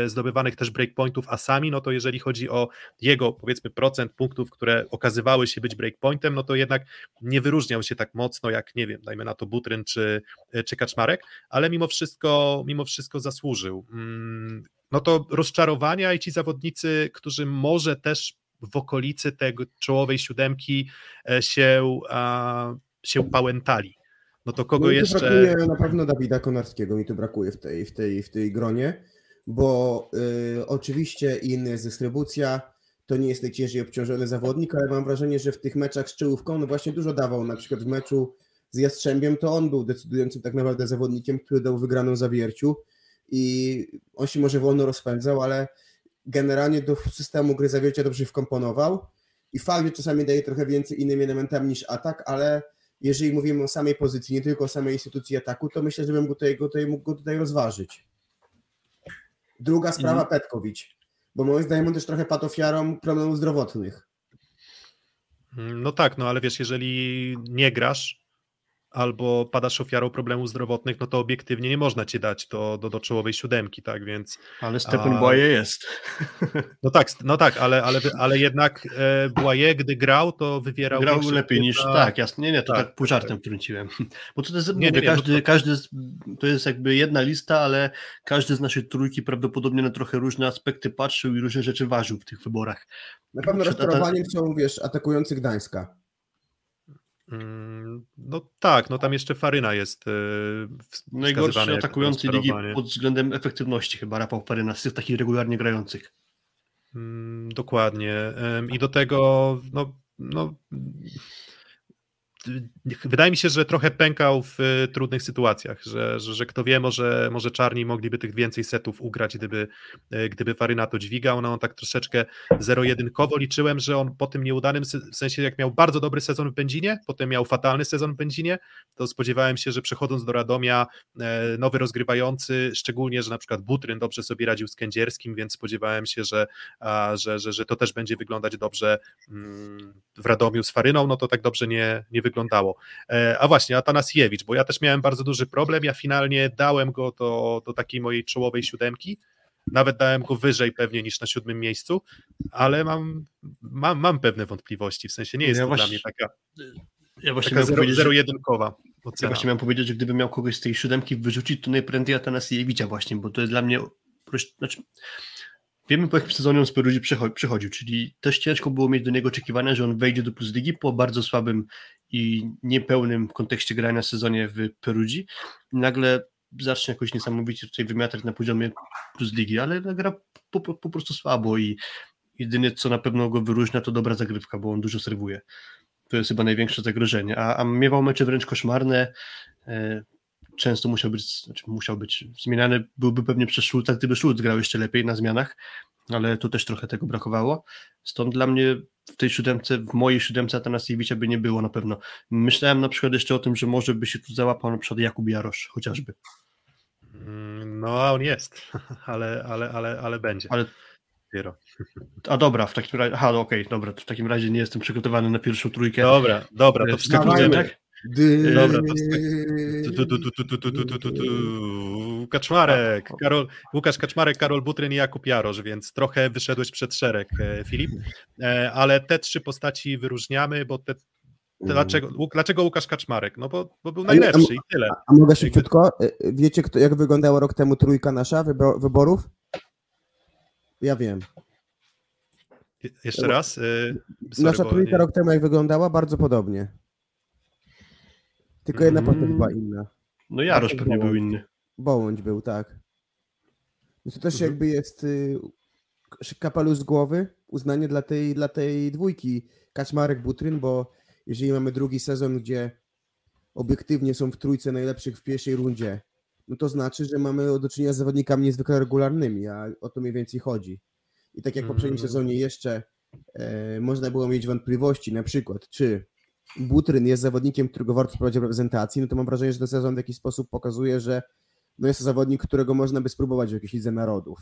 e, zdobywanych też breakpointów asami, no to jeżeli chodzi o jego powiedzmy procent punktów, które okazywały się być breakpointem, no to jednak nie wyróżniał się tak mocno jak, nie wiem, dajmy na to Butryn czy, e, czy Kaczmarek, ale mimo wszystko, mimo wszystko zasłużył. Mm, no to rozczarowania i ci zawodnicy, którzy może też w okolicy tego czołowej siódemki e, się, się pałętali no to kogo no jeszcze... Brakuje na pewno Dawida Konarskiego, mi tu brakuje w tej, w tej, w tej gronie, bo y, oczywiście inny jest dystrybucja, to nie jest najciężej obciążony zawodnik, ale mam wrażenie, że w tych meczach z czołówką no właśnie dużo dawał, na przykład w meczu z Jastrzębiem to on był decydującym tak naprawdę zawodnikiem, który dał wygraną zawierciu i on się może wolno rozpędzał, ale generalnie do systemu gry zawiercia dobrze wkomponował i fakt, że czasami daje trochę więcej innymi elementami niż atak, ale jeżeli mówimy o samej pozycji, nie tylko o samej instytucji ataku, to myślę, że bym go tutaj, go tutaj mógł go tutaj rozważyć. Druga sprawa, mhm. Petkowicz, bo moim zdaniem on też trochę padł ofiarą problemów zdrowotnych. No tak, no ale wiesz, jeżeli nie grasz, albo padasz ofiarą problemów zdrowotnych, no to obiektywnie nie można cię dać do, do, do czołowej siódemki, tak, więc... Ale Stephen A- Boye jest. No tak, no tak, ale, ale, ale jednak e, Błaje, gdy grał, to wywierał Grał lepiej niż. na- Tak, jasne. Nie, nie, to Tak, tak, pół tak, żartem wtrąciłem. Bo to jest, Nie, mówię, nie, nie, no każdy, to- każdy z, to jest jakby jedna lista, ale każdy z naszej trójki prawdopodobnie na trochę różne aspekty patrzył i różne rzeczy ważył w tych wyborach. Na pewno rozczarowaniem są, wiesz, atakujący Gdańska. Mm, No tak, no tam jeszcze Faryna jest e, Najgorszy atakujący ligi pod względem efektywności chyba Rafał Paryna, z tych takich regularnie grających. Mm, Dokładnie. I do tego, no, no, wydaje mi się, że trochę pękał w e, trudnych sytuacjach, że, że, że kto wie, może, może czarni mogliby tych więcej setów ugrać, gdyby, e, gdyby Faryna to dźwigał. No on tak troszeczkę zero-jedynkowo liczyłem, że on po tym nieudanym, w sensie jak miał bardzo dobry sezon w Będzinie, potem miał fatalny sezon w Będzinie, to spodziewałem się, że przechodząc do Radomia e, nowy rozgrywający, szczególnie, że na przykład Butryn dobrze sobie radził z Kędzierskim, więc spodziewałem się, że, że, że, że to też będzie wyglądać dobrze mm, w Radomiu z Faryną, no to tak dobrze nie, nie wyglądało. E, A właśnie, Atanasiewicz, bo ja też miałem bardzo duży problem, ja finalnie dałem go do, do takiej mojej czołowej siódemki, nawet dałem go wyżej pewnie niż na siódmym miejscu, ale mam, mam, mam pewne wątpliwości, w sensie nie jest Ja to dla właśnie- mnie taka, Ja właśnie taka zero, zero-jedynkowa Ja ocena. właśnie miałem powiedzieć, że gdybym miał kogoś z tej siódemki wyrzucić, to najprędzej Atanasiewicza właśnie, bo to jest dla mnie znaczy, wiemy po jakim sezonie on z Perudzi przycho- przychodził, czyli też ciężko było mieć do niego oczekiwania, że on wejdzie do Plus Ligi po bardzo słabym i niepełnym kontekście grania sezonie w Perudzi nagle zacznie jakoś niesamowicie tutaj wymiatać na poziomie Plus Ligi, ale gra po, po, po prostu słabo i jedynie co na pewno go wyróżnia to dobra zagrywka, bo on dużo serwuje. To jest chyba największe zagrożenie. A, a miewał mecze wręcz koszmarne. Często musiał być, znaczy musiał być zmieniany, byłby pewnie przez Szulca, gdyby Szulc grał jeszcze lepiej na zmianach, ale tu też trochę tego brakowało. Stąd dla mnie w tej siódemce, w mojej siódemce Atanasiewicza by nie było na pewno. Myślałem na przykład jeszcze o tym, że może by się tu załapał na przykład Jakub Jarosz chociażby. Mm, No, a on jest, ale, ale, ale, ale będzie. Ale- Dopiero. A dobra, w takim razie, aha, no okej, dobra, to w takim razie nie jestem przygotowany na pierwszą trójkę. Dobra, dobra, to E, wskakujemy. tak? Dobra, Kaczmarek, Karol, Łukasz Kaczmarek, Karol Butryn i Jakub Jarosz, więc trochę wyszedłeś przed szereg, Filip, ale te trzy postaci wyróżniamy, bo te Dlaczego, dlaczego Łukasz Kaczmarek? No bo, bo był najlepszy a, i tyle. A mogę szybciutko? Wiecie, kto, jak wyglądała rok temu trójka nasza wyborów? Ja wiem. Jeszcze raz? Sorry, Nasza trójka nie... rok temu jak wyglądała? Bardzo podobnie. Tylko jedna Mm. postać była inna. No Jarosz Tak, pewnie było. był inny. Bołądź był, tak. Więc to też Mhm. jakby jest y, kapelusz z głowy, uznanie dla tej, dla tej dwójki Kaczmarek Butryn, bo jeżeli mamy drugi sezon, gdzie obiektywnie są w trójce najlepszych w pierwszej rundzie, no to znaczy, że mamy do czynienia z zawodnikami niezwykle regularnymi, a o to mniej więcej chodzi. I tak jak w poprzednim Mm. sezonie jeszcze e, można było mieć wątpliwości, na przykład, czy Butryn jest zawodnikiem, którego warto wprowadzić w reprezentacji, no to mam wrażenie, że ten sezon w jakiś sposób pokazuje, że no jest to zawodnik, którego można by spróbować w jakiejś lidze narodów.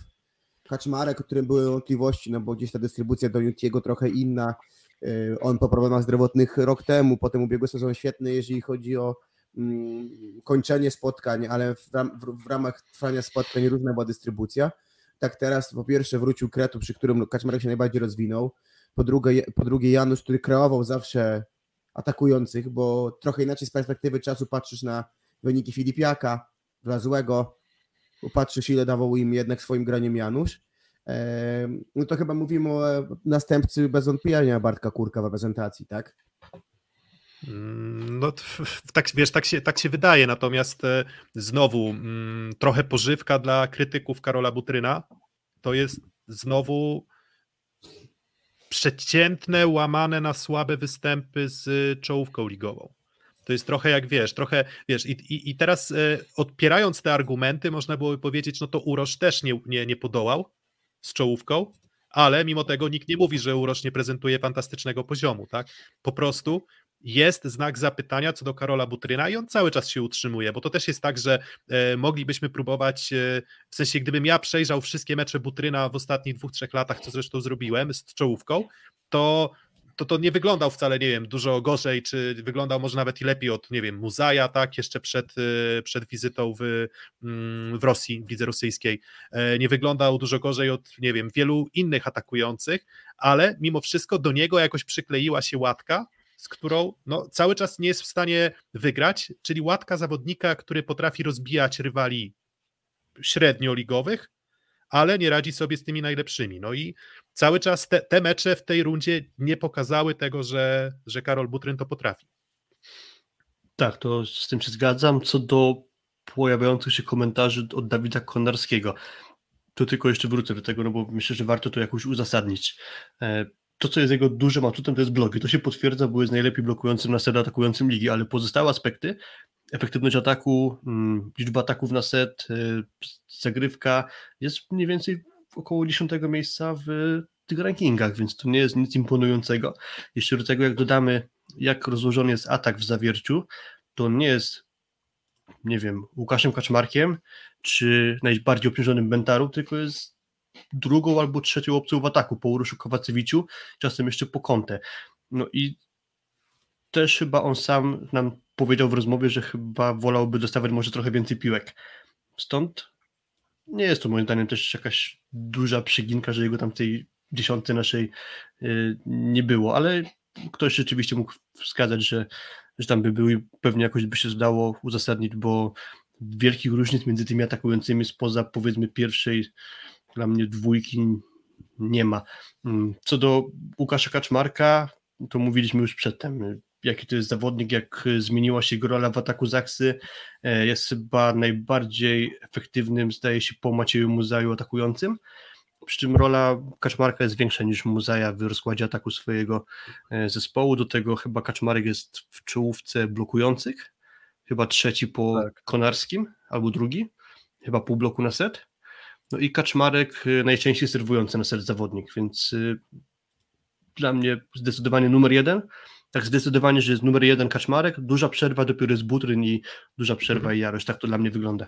Kaczmarek, o którym były wątpliwości, no bo gdzieś ta dystrybucja do Nutiego trochę inna. Yy, On po problemach zdrowotnych rok temu, potem ubiegły sezon świetny, jeżeli chodzi o mm, kończenie spotkań, ale w, ram, w, w ramach trwania spotkań różna była dystrybucja. Tak teraz po pierwsze wrócił Kretu, przy którym Kaczmarek się najbardziej rozwinął. Po drugie, po drugie Janusz, który kreował zawsze atakujących, bo trochę inaczej z perspektywy czasu patrzysz na wyniki Filipiaka, dla złego, popatrzysz ile dawał im jednak swoim graniem Janusz. No to chyba mówimy o następcy bez wątpienia Bartka Kurka w reprezentacji, tak? Mm, No, tak, wiesz, tak się, tak się wydaje, natomiast e, znowu mm, trochę pożywka dla krytyków Karola Butryna to jest znowu przeciętne, łamane na słabe występy z czołówką ligową. To jest trochę jak wiesz, trochę wiesz, i, i, i teraz e, odpierając te argumenty, można byłoby powiedzieć, no to Urosz też nie, nie, nie podołał z czołówką, ale mimo tego nikt nie mówi, że Urosz nie prezentuje fantastycznego poziomu, tak? Po prostu jest znak zapytania co do Karola Butryna i on cały czas się utrzymuje, bo to też jest tak, że e, moglibyśmy próbować, e, w sensie gdybym ja przejrzał wszystkie mecze Butryna w ostatnich dwóch, trzech latach, co zresztą zrobiłem z czołówką, to to, to nie wyglądał wcale, nie wiem, dużo gorzej, czy wyglądał może nawet i lepiej od, nie wiem, Muzaja, tak, jeszcze przed, y, przed wizytą w, mm, w Rosji, w lidze rosyjskiej. E, nie wyglądał dużo gorzej od, nie wiem, wielu innych atakujących, ale mimo wszystko do niego jakoś przykleiła się łatka, z którą no, cały czas nie jest w stanie wygrać, czyli łatka zawodnika, który potrafi rozbijać rywali średnio ligowych, ale nie radzi sobie z tymi najlepszymi. No i cały czas te, te mecze w tej rundzie nie pokazały tego, że, że Karol Butryn to potrafi. Tak, to z tym się zgadzam. Co do pojawiających się komentarzy od Dawida Konarskiego, to tylko jeszcze wrócę do tego, no bo myślę, że warto to jakoś uzasadnić. To, co jest jego dużym atutem, to jest bloki. To się potwierdza, bo jest najlepiej blokującym na set atakującym ligi, ale pozostałe aspekty, efektywność ataku, mm, liczba ataków na set, y, zagrywka jest mniej więcej około 10 miejsca w tych rankingach, więc to nie jest nic imponującego. Jeszcze do tego, jak dodamy, jak rozłożony jest atak w zawierciu, to nie jest, nie wiem, Łukaszem Kaczmarkiem, czy najbardziej obciążonym Bentaru, tylko jest drugą albo trzecią opcją w ataku po Uruszu Kowacewiciu, czasem jeszcze po Kątę. No i też chyba on sam nam powiedział w rozmowie, że chyba wolałby dostawać może trochę więcej piłek. Stąd nie jest to moim zdaniem też jakaś duża przyginka, że jego tam tej dziesiątce naszej y, nie było, ale ktoś rzeczywiście mógł wskazać, że, że tam by był i pewnie jakoś by się zdało uzasadnić, bo wielkich różnic między tymi atakującymi spoza powiedzmy pierwszej dla mnie dwójki nie ma. Mm, co do Łukasza Kaczmarka, to mówiliśmy już przedtem jaki to jest zawodnik, jak zmieniła się jego rola w ataku Zaksy. E, jest chyba najbardziej efektywnym, zdaje się, po Macieju Muzaju atakującym. Przy czym rola Kaczmarka jest większa niż Muzaja w rozkładzie ataku swojego e, zespołu. Do tego chyba Kaczmarek jest w czołówce blokujących. Chyba trzeci po tak. Konarskim albo drugi. Chyba pół bloku na set. No i Kaczmarek e, najczęściej serwujący na set zawodnik, więc dla mnie zdecydowanie numer jeden tak zdecydowanie, że jest numer jeden Kaczmarek, duża przerwa dopiero jest Butryn i duża przerwa mhm. i Jarosz, tak to dla mnie wygląda.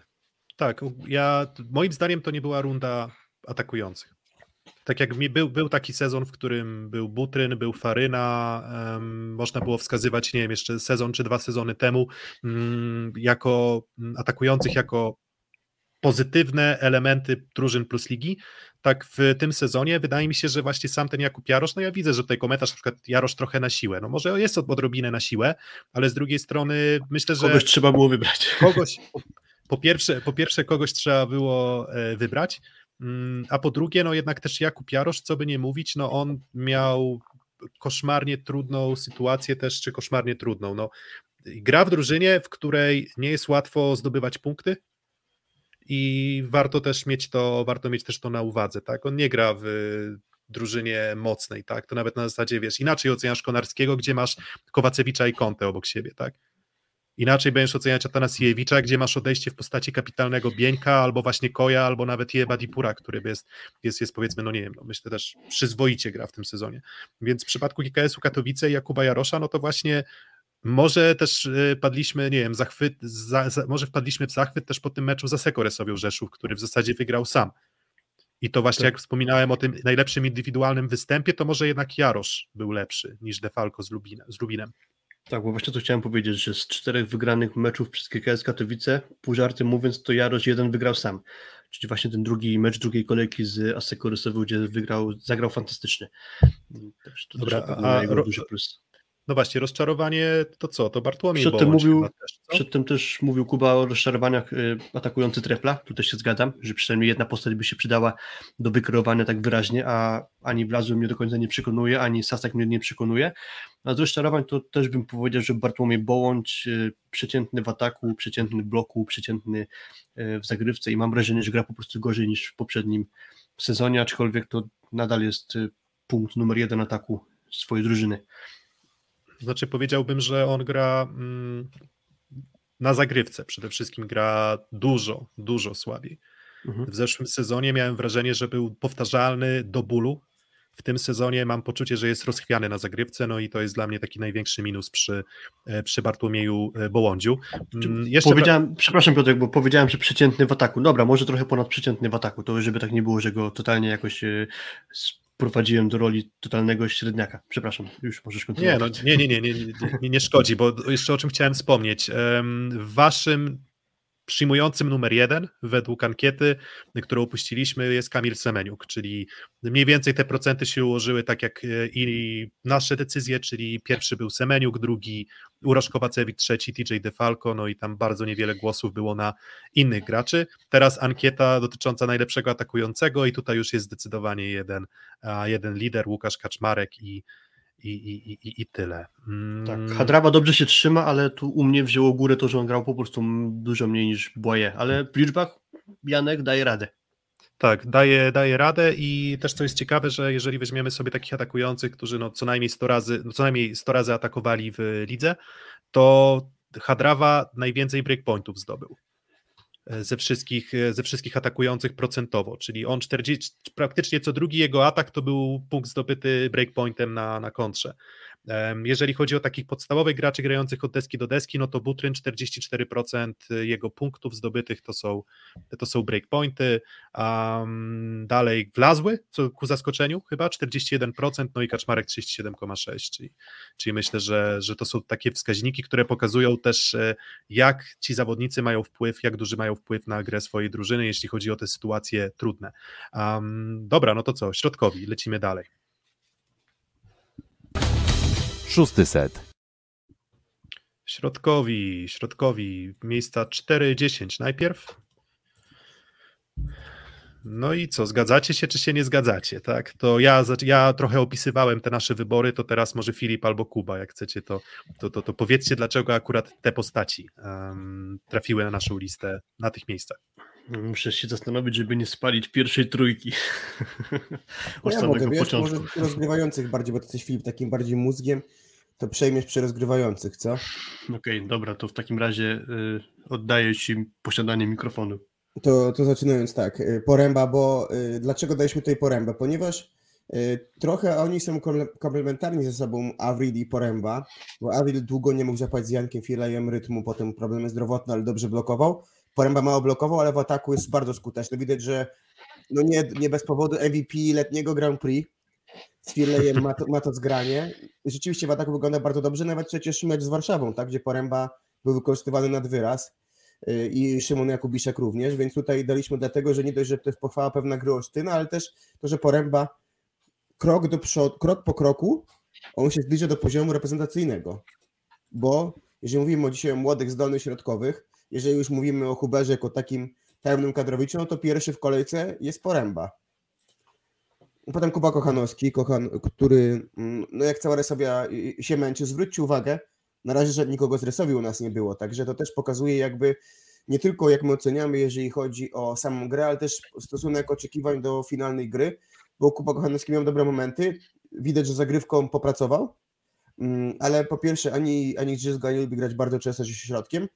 Tak, ja, moim zdaniem to nie była runda atakujących. Tak jak mi był, był taki sezon, w którym był Butryn, był Faryna, um, można było wskazywać, nie wiem, jeszcze sezon czy dwa sezony temu, um, jako atakujących, jako pozytywne elementy drużyn plus ligi, tak w tym sezonie wydaje mi się, że właśnie sam ten Jakub Jarosz, no ja widzę, że tutaj komentarz na przykład Jarosz trochę na siłę, no może jest odrobinę na siłę, ale z drugiej strony myślę, że... Kogoś trzeba było wybrać. Kogoś, po, pierwsze, po pierwsze kogoś trzeba było e, wybrać, mm, a po drugie, no jednak też Jakub Jarosz, co by nie mówić, no on miał koszmarnie trudną sytuację też, czy koszmarnie trudną, no. Gra w drużynie, w której nie jest łatwo zdobywać punkty, i warto też mieć to, warto mieć też to na uwadze, tak? On nie gra w drużynie mocnej, tak? To nawet na zasadzie, wiesz, inaczej oceniasz Konarskiego, gdzie masz Kowacewicza i Kontę obok siebie, tak? Inaczej będziesz oceniać Atanasiewicza, gdzie masz odejście w postaci kapitalnego Bieńka, albo właśnie Koja, albo nawet Jeba Dipura, który jest, jest, jest powiedzmy, no nie wiem, no myślę też przyzwoicie gra w tym sezonie. Więc w przypadku GKS-u Katowice i Jakuba Jarosza, no to właśnie może też y, padliśmy, nie wiem, zachwyt, za, za, może wpadliśmy w zachwyt też po tym meczu za Sekoresowią Rzeszów, który w zasadzie wygrał sam. I to właśnie tak. jak wspominałem o tym najlepszym indywidualnym występie, to może jednak Jarosz był lepszy niż Defalco z, Lubina, z Lubinem. Tak, bo właśnie to chciałem powiedzieć, że z czterech wygranych meczów przez KKS Katowice, pół żartem mówiąc, to Jarosz jeden wygrał sam. Czyli właśnie ten drugi mecz drugiej kolejki z Asekorysową, gdzie wygrał, zagrał fantastycznie. Też to Dobra, też a, a, duży plus. No właśnie, rozczarowanie to co? To Bartłomiej przedtem mówił, też, Przedtem też mówił Kuba o rozczarowaniach y, atakujący Trefla, tu też się zgadzam, że przynajmniej jedna postać by się przydała do wykreowania tak wyraźnie, a ani Blazu mnie do końca nie przekonuje, ani Sasak mnie nie przekonuje. A z rozczarowań to też bym powiedział, że Bartłomiej Bołądź y, przeciętny w ataku, przeciętny w bloku, przeciętny y, w zagrywce i mam wrażenie, że gra po prostu gorzej niż w poprzednim sezonie, aczkolwiek to nadal jest punkt numer jeden ataku swojej drużyny. Znaczy powiedziałbym, że on gra mm, na zagrywce przede wszystkim gra dużo, dużo słabiej. Mhm. W zeszłym sezonie miałem wrażenie, że był powtarzalny do bólu. W tym sezonie mam poczucie, że jest rozchwiany na zagrywce, no i to jest dla mnie taki największy minus przy, e, przy Bartłomieju e, Bołądziu. Mm, jeszcze powiedziałem, Przepraszam Piotr, bo powiedziałem, że przeciętny w ataku. Dobra, może trochę ponad przeciętny w ataku, to żeby tak nie było, że go totalnie jakoś e, wprowadziłem do roli totalnego średniaka. Przepraszam, już możesz kontynuować. Nie, no, nie, nie, nie, nie, nie, nie szkodzi, bo jeszcze o czym chciałem wspomnieć. W waszym przyjmującym numer jeden według ankiety, którą opuściliśmy, jest Kamil Semeniuk, czyli mniej więcej te procenty się ułożyły tak jak e, i nasze decyzje, czyli pierwszy był Semeniuk, drugi Urosz Kowacewicz, trzeci TJ DeFalco, no i tam bardzo niewiele głosów było na innych graczy. Teraz ankieta dotycząca najlepszego atakującego i tutaj już jest zdecydowanie jeden, jeden lider, Łukasz Kaczmarek i i, i, i, i tyle. Mm. Tak, Hadrawa dobrze się trzyma, ale tu u mnie wzięło górę to, że on grał po prostu dużo mniej niż Błaje, ale w liczbach Janek daje radę. Tak, daje, daje radę i też co jest ciekawe, że jeżeli weźmiemy sobie takich atakujących, którzy no co najmniej 100 razy, no co najmniej 100 razy atakowali w lidze, to Hadrawa najwięcej breakpointów zdobył ze wszystkich, ze wszystkich atakujących procentowo, czyli on 40, praktycznie co drugi jego atak to był punkt zdobyty breakpointem na, na kontrze. Jeżeli chodzi o takich podstawowych graczy grających od deski do deski, no to Butryn 44% jego punktów zdobytych to są, to są breakpointy. Um, dalej Wlazły, co ku zaskoczeniu chyba 41%, no i Kaczmarek 37,6%, czyli, czyli myślę, że, że to są takie wskaźniki, które pokazują też e, jak ci zawodnicy mają wpływ, jak duży mają wpływ na grę swojej drużyny, jeśli chodzi o te sytuacje trudne. Um, dobra, no to co, środkowi, lecimy dalej. Szósty set. Środkowi, środkowi, miejsca 4-10 najpierw. No i co, zgadzacie się, czy się nie zgadzacie, tak? To ja, ja trochę opisywałem te nasze wybory, to teraz może Filip albo Kuba, jak chcecie, to, to, to, to powiedzcie, dlaczego akurat te postaci um, trafiły na naszą listę na tych miejscach. Muszę się zastanowić, żeby nie spalić pierwszej trójki. Od ja samego mogę, początku. Wiesz, może rozgrywających bardziej, bo ty jesteś Filip takim bardziej mózgiem, to przejmiesz przy rozgrywających, co? Okej, okay, dobra, to w takim razie y, oddaję Ci posiadanie mikrofonu. To, to zaczynając tak, y, poręba, bo y, dlaczego daliśmy tutaj porębę? Ponieważ y, trochę oni są komplementarni ze sobą, Avril i poręba, bo Avril długo nie mógł zapać z Jankiem Filejem rytmu, potem problemy zdrowotne, ale dobrze blokował. Poręba mało blokował, ale w ataku jest bardzo skuteczny. Widać, że no nie, nie bez powodu MVP letniego Grand Prix z Firlejem ma to, ma to zgranie. Rzeczywiście w ataku wygląda bardzo dobrze, nawet przecież mecz z Warszawą, tak, gdzie Poręba był wykorzystywany nad wyraz y, i Szymon Jakubiszek również, więc tutaj daliśmy dlatego, że nie dość, że to jest pochwała pewna gry Olsztyna, ale też to, że Poręba krok do przodu, krok po kroku, on się zbliża do poziomu reprezentacyjnego, bo jeżeli mówimy dzisiaj o młodych, zdolnych środkowych, jeżeli już mówimy o Huberze jako takim pełnym kadrowiczu, no to pierwszy w kolejce jest Poręba. Potem Kuba Kochanowski, Kochan, który, mm, no jak cała Resowia się męczy, zwróćcie uwagę, na razie, że nikogo z Resowi u nas nie było, także to też pokazuje jakby nie tylko jak my oceniamy, jeżeli chodzi o samą grę, ale też stosunek oczekiwań do finalnej gry, bo Kuba Kochanowski miał dobre momenty, widać, że zagrywką popracował, mm, ale po pierwsze ani, ani Grzyzga nie lubi grać bardzo często środkiem,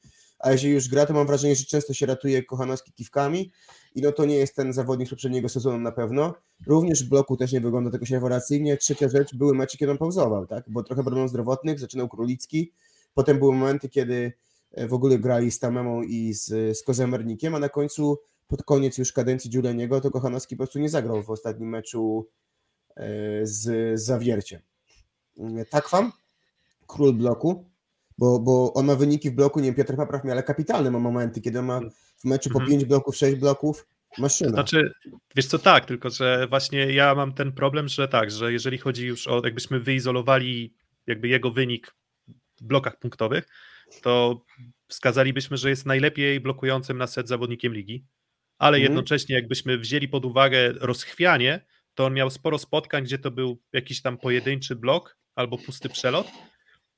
a jeżeli już gra, to mam wrażenie, że często się ratuje Kochanowski kiwkami i no to nie jest ten zawodnik z poprzedniego sezonu na pewno. Również w bloku też nie wygląda tego się rewelacyjnie. Trzecia rzecz, były mecze, kiedy on pauzował, tak? Bo trochę problemów zdrowotnych, zaczynał Królicki, potem były momenty, kiedy e, w ogóle grali z Tamemą i z, z Kozemernikiem, a na końcu pod koniec już kadencji Giulianiego to Kochanowski po prostu nie zagrał w ostatnim meczu e, z, z Zawierciem. Tak wam? Król bloku bo, bo on ma wyniki w bloku, nie wiem, Piotr Papraw miał, ale kapitalne ma momenty, kiedy on ma w meczu po 5 mhm. bloków, 6 bloków, maszyna. Znaczy, wiesz co, tak, tylko że właśnie ja mam ten problem, że tak, że jeżeli chodzi już o, jakbyśmy wyizolowali jakby jego wynik w blokach punktowych, to wskazalibyśmy, że jest najlepiej blokującym na set zawodnikiem ligi, ale mhm. jednocześnie jakbyśmy wzięli pod uwagę rozchwianie, to on miał sporo spotkań, gdzie to był jakiś tam pojedynczy blok albo pusty przelot,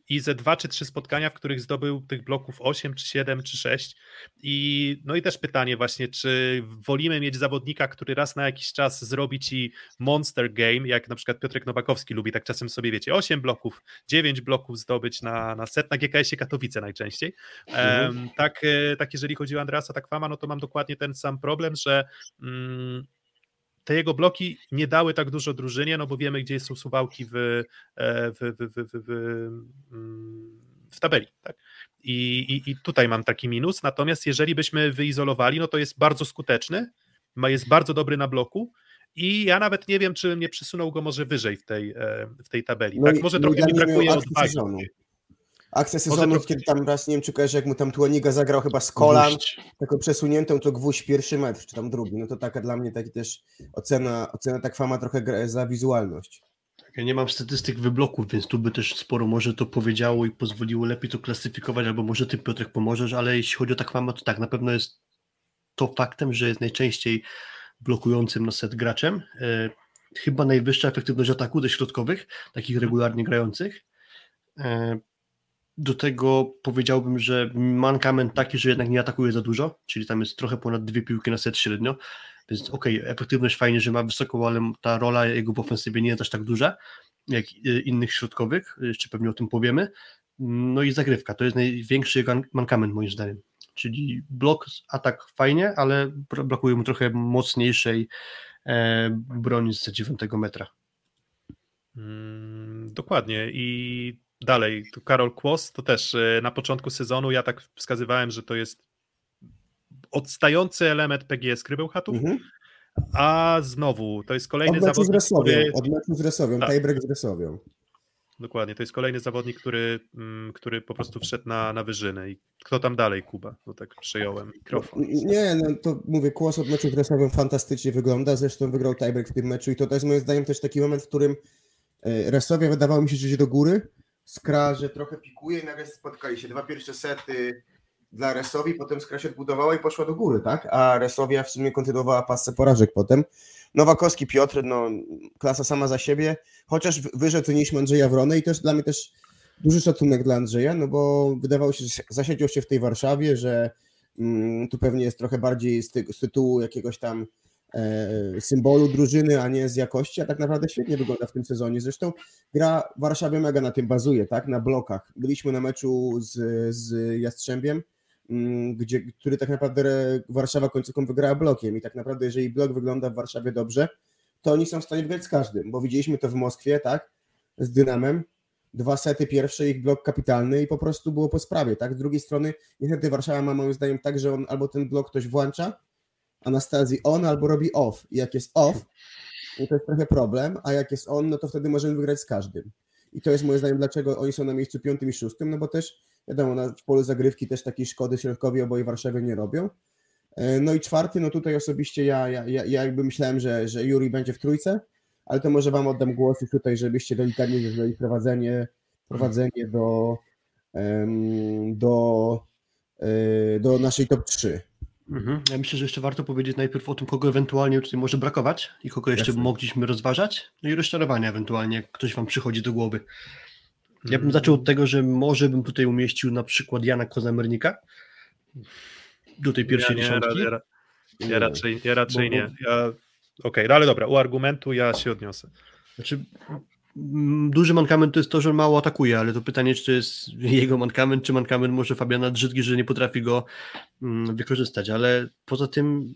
i ze dwa czy trzy spotkania, w których zdobył tych bloków 8 czy 7 czy 6. I no i też pytanie właśnie, czy wolimy mieć zawodnika, który raz na jakiś czas zrobi ci monster game, jak na przykład Piotrek Nowakowski lubi tak czasem sobie, wiecie, 8 bloków, 9 bloków zdobyć na, na set, na GKS-ie Katowice najczęściej. Um, tak, e, tak jeżeli chodzi o Andreasa Takwama, no to mam dokładnie ten sam problem, że mm, te jego bloki nie dały tak dużo drużynie, no bo wiemy, gdzie są suwałki w, e, w, w, w, w, mm, w tabeli. Tak? I, i, I tutaj mam taki minus. Natomiast jeżeli byśmy wyizolowali, no to jest bardzo skuteczny, jest bardzo dobry na bloku I ja nawet nie wiem, czy mnie przesunął go może wyżej w tej, e, w tej tabeli. No tak? Może no trochę mi brakuje odwagi. Akcja sezonu, kiedy tam raz, nie wiem czy kojarzę, jak mu tam Tuaniga zagrał chyba z kolan, Gwóźdź. taką przesuniętą, to gwóźdź pierwszy metr, czy tam drugi. No to taka dla mnie taki też ocena, ocena tak fama trochę za wizualność. Ja nie mam statystyk wybloków, więc tu by też sporo może to powiedziało i pozwoliło lepiej to klasyfikować, albo może ty Piotrek pomożesz, ale jeśli chodzi o Takwama, to tak, na pewno jest to faktem, że jest najczęściej blokującym na set graczem. E, chyba najwyższa efektywność ataku ze środkowych, takich regularnie grających. E, do tego powiedziałbym, że mankament taki, że jednak nie atakuje za dużo, czyli tam jest trochę ponad dwie piłki na set średnio, więc okej, efektywność fajnie, że ma wysoką, ale ta rola jego w ofensywie nie jest aż tak duża, jak y, innych środkowych, jeszcze pewnie o tym powiemy. No i zagrywka, to jest największy mankament moim zdaniem. Czyli blok, atak fajnie, ale bra- brakuje mu trochę mocniejszej e, broni z 9 metra. Mm, dokładnie. I dalej, tu Karol Kłos, to też e, na początku sezonu ja tak wskazywałem, że to jest odstający element PGS Krybełchatów, Mhm. a znowu to jest kolejny Od meczu z zawodnik, Resowią, który... z Resowią, Tak. tiebreak z Resowią. Dokładnie, to jest kolejny zawodnik, który, mm, który po prostu wszedł na, na wyżynę. I kto tam dalej, Kuba? No tak przejąłem mikrofon. Nie, no to mówię, Kłos od meczu z Resowią fantastycznie wygląda, zresztą wygrał tiebreak w tym meczu i to, jest moim zdaniem też taki moment, w którym e, Resowia wydawało mi się, że idzie do góry, Skra, że trochę pikuje i nagle spotkali się. Dwa pierwsze sety dla Resowi, potem Skra się odbudowała i poszła do góry, tak? A Resowia w sumie kontynuowała pasę porażek potem. Nowakowski Piotr, no klasa sama za siebie, chociaż wy- wyżej oceniliśmy Andrzeja Wronę i też dla mnie też duży szacunek dla Andrzeja, no bo wydawało się, że zasiedział się w tej Warszawie, że mm, tu pewnie jest trochę bardziej z, ty- z tytułu jakiegoś tam symbolu drużyny, a nie z jakości, a tak naprawdę świetnie wygląda w tym sezonie. Zresztą gra w Warszawie mega na tym bazuje, tak, na blokach. Byliśmy na meczu z, z Jastrzębiem, mm, gdzie, który tak naprawdę Warszawa końcówką wygrała blokiem. I tak naprawdę jeżeli blok wygląda w Warszawie dobrze, to oni są w stanie wygrać z każdym, bo widzieliśmy to w Moskwie, tak, z Dynamem, dwa sety pierwsze, ich blok kapitalny i po prostu było po sprawie, tak, z drugiej strony niestety Warszawa ma moim zdaniem tak, że on albo ten blok ktoś włącza, Anastazji on albo robi off i jak jest off, no to jest trochę problem, a jak jest on, no to wtedy możemy wygrać z każdym. I to jest moim zdaniem, dlaczego oni są na miejscu piątym i szóstym, no bo też, wiadomo, na, w polu zagrywki też takiej szkody środkowi oboje Warszawie nie robią. E, No i czwarty, no tutaj osobiście ja, ja, ja, ja jakby myślałem, że, że Juri będzie w trójce, ale to może wam oddam głos już tutaj, żebyście delikatnie zrobili prowadzenie, prowadzenie do, do, e, do naszej top 3. Mhm. Ja myślę, że jeszcze warto powiedzieć najpierw o tym, kogo ewentualnie tutaj może brakować i kogo jeszcze Jasne. mogliśmy rozważać, no i rozczarowania ewentualnie, jak ktoś wam przychodzi do głowy. Ja bym Mm, zaczął od tego, że może bym tutaj umieścił na przykład Jana Kozamernika do tej pierwszej ja, nie, dziesiątki. Ja, ja, ja raczej, ja raczej Bo- nie. Ja, Okej, no ale dobra, u argumentu ja się odniosę. Znaczy, duży mankament to jest to, że mało atakuje, ale to pytanie, czy to jest jego mankament, czy mankament może Fabiana Drzydki, że nie potrafi go mm, wykorzystać, ale poza tym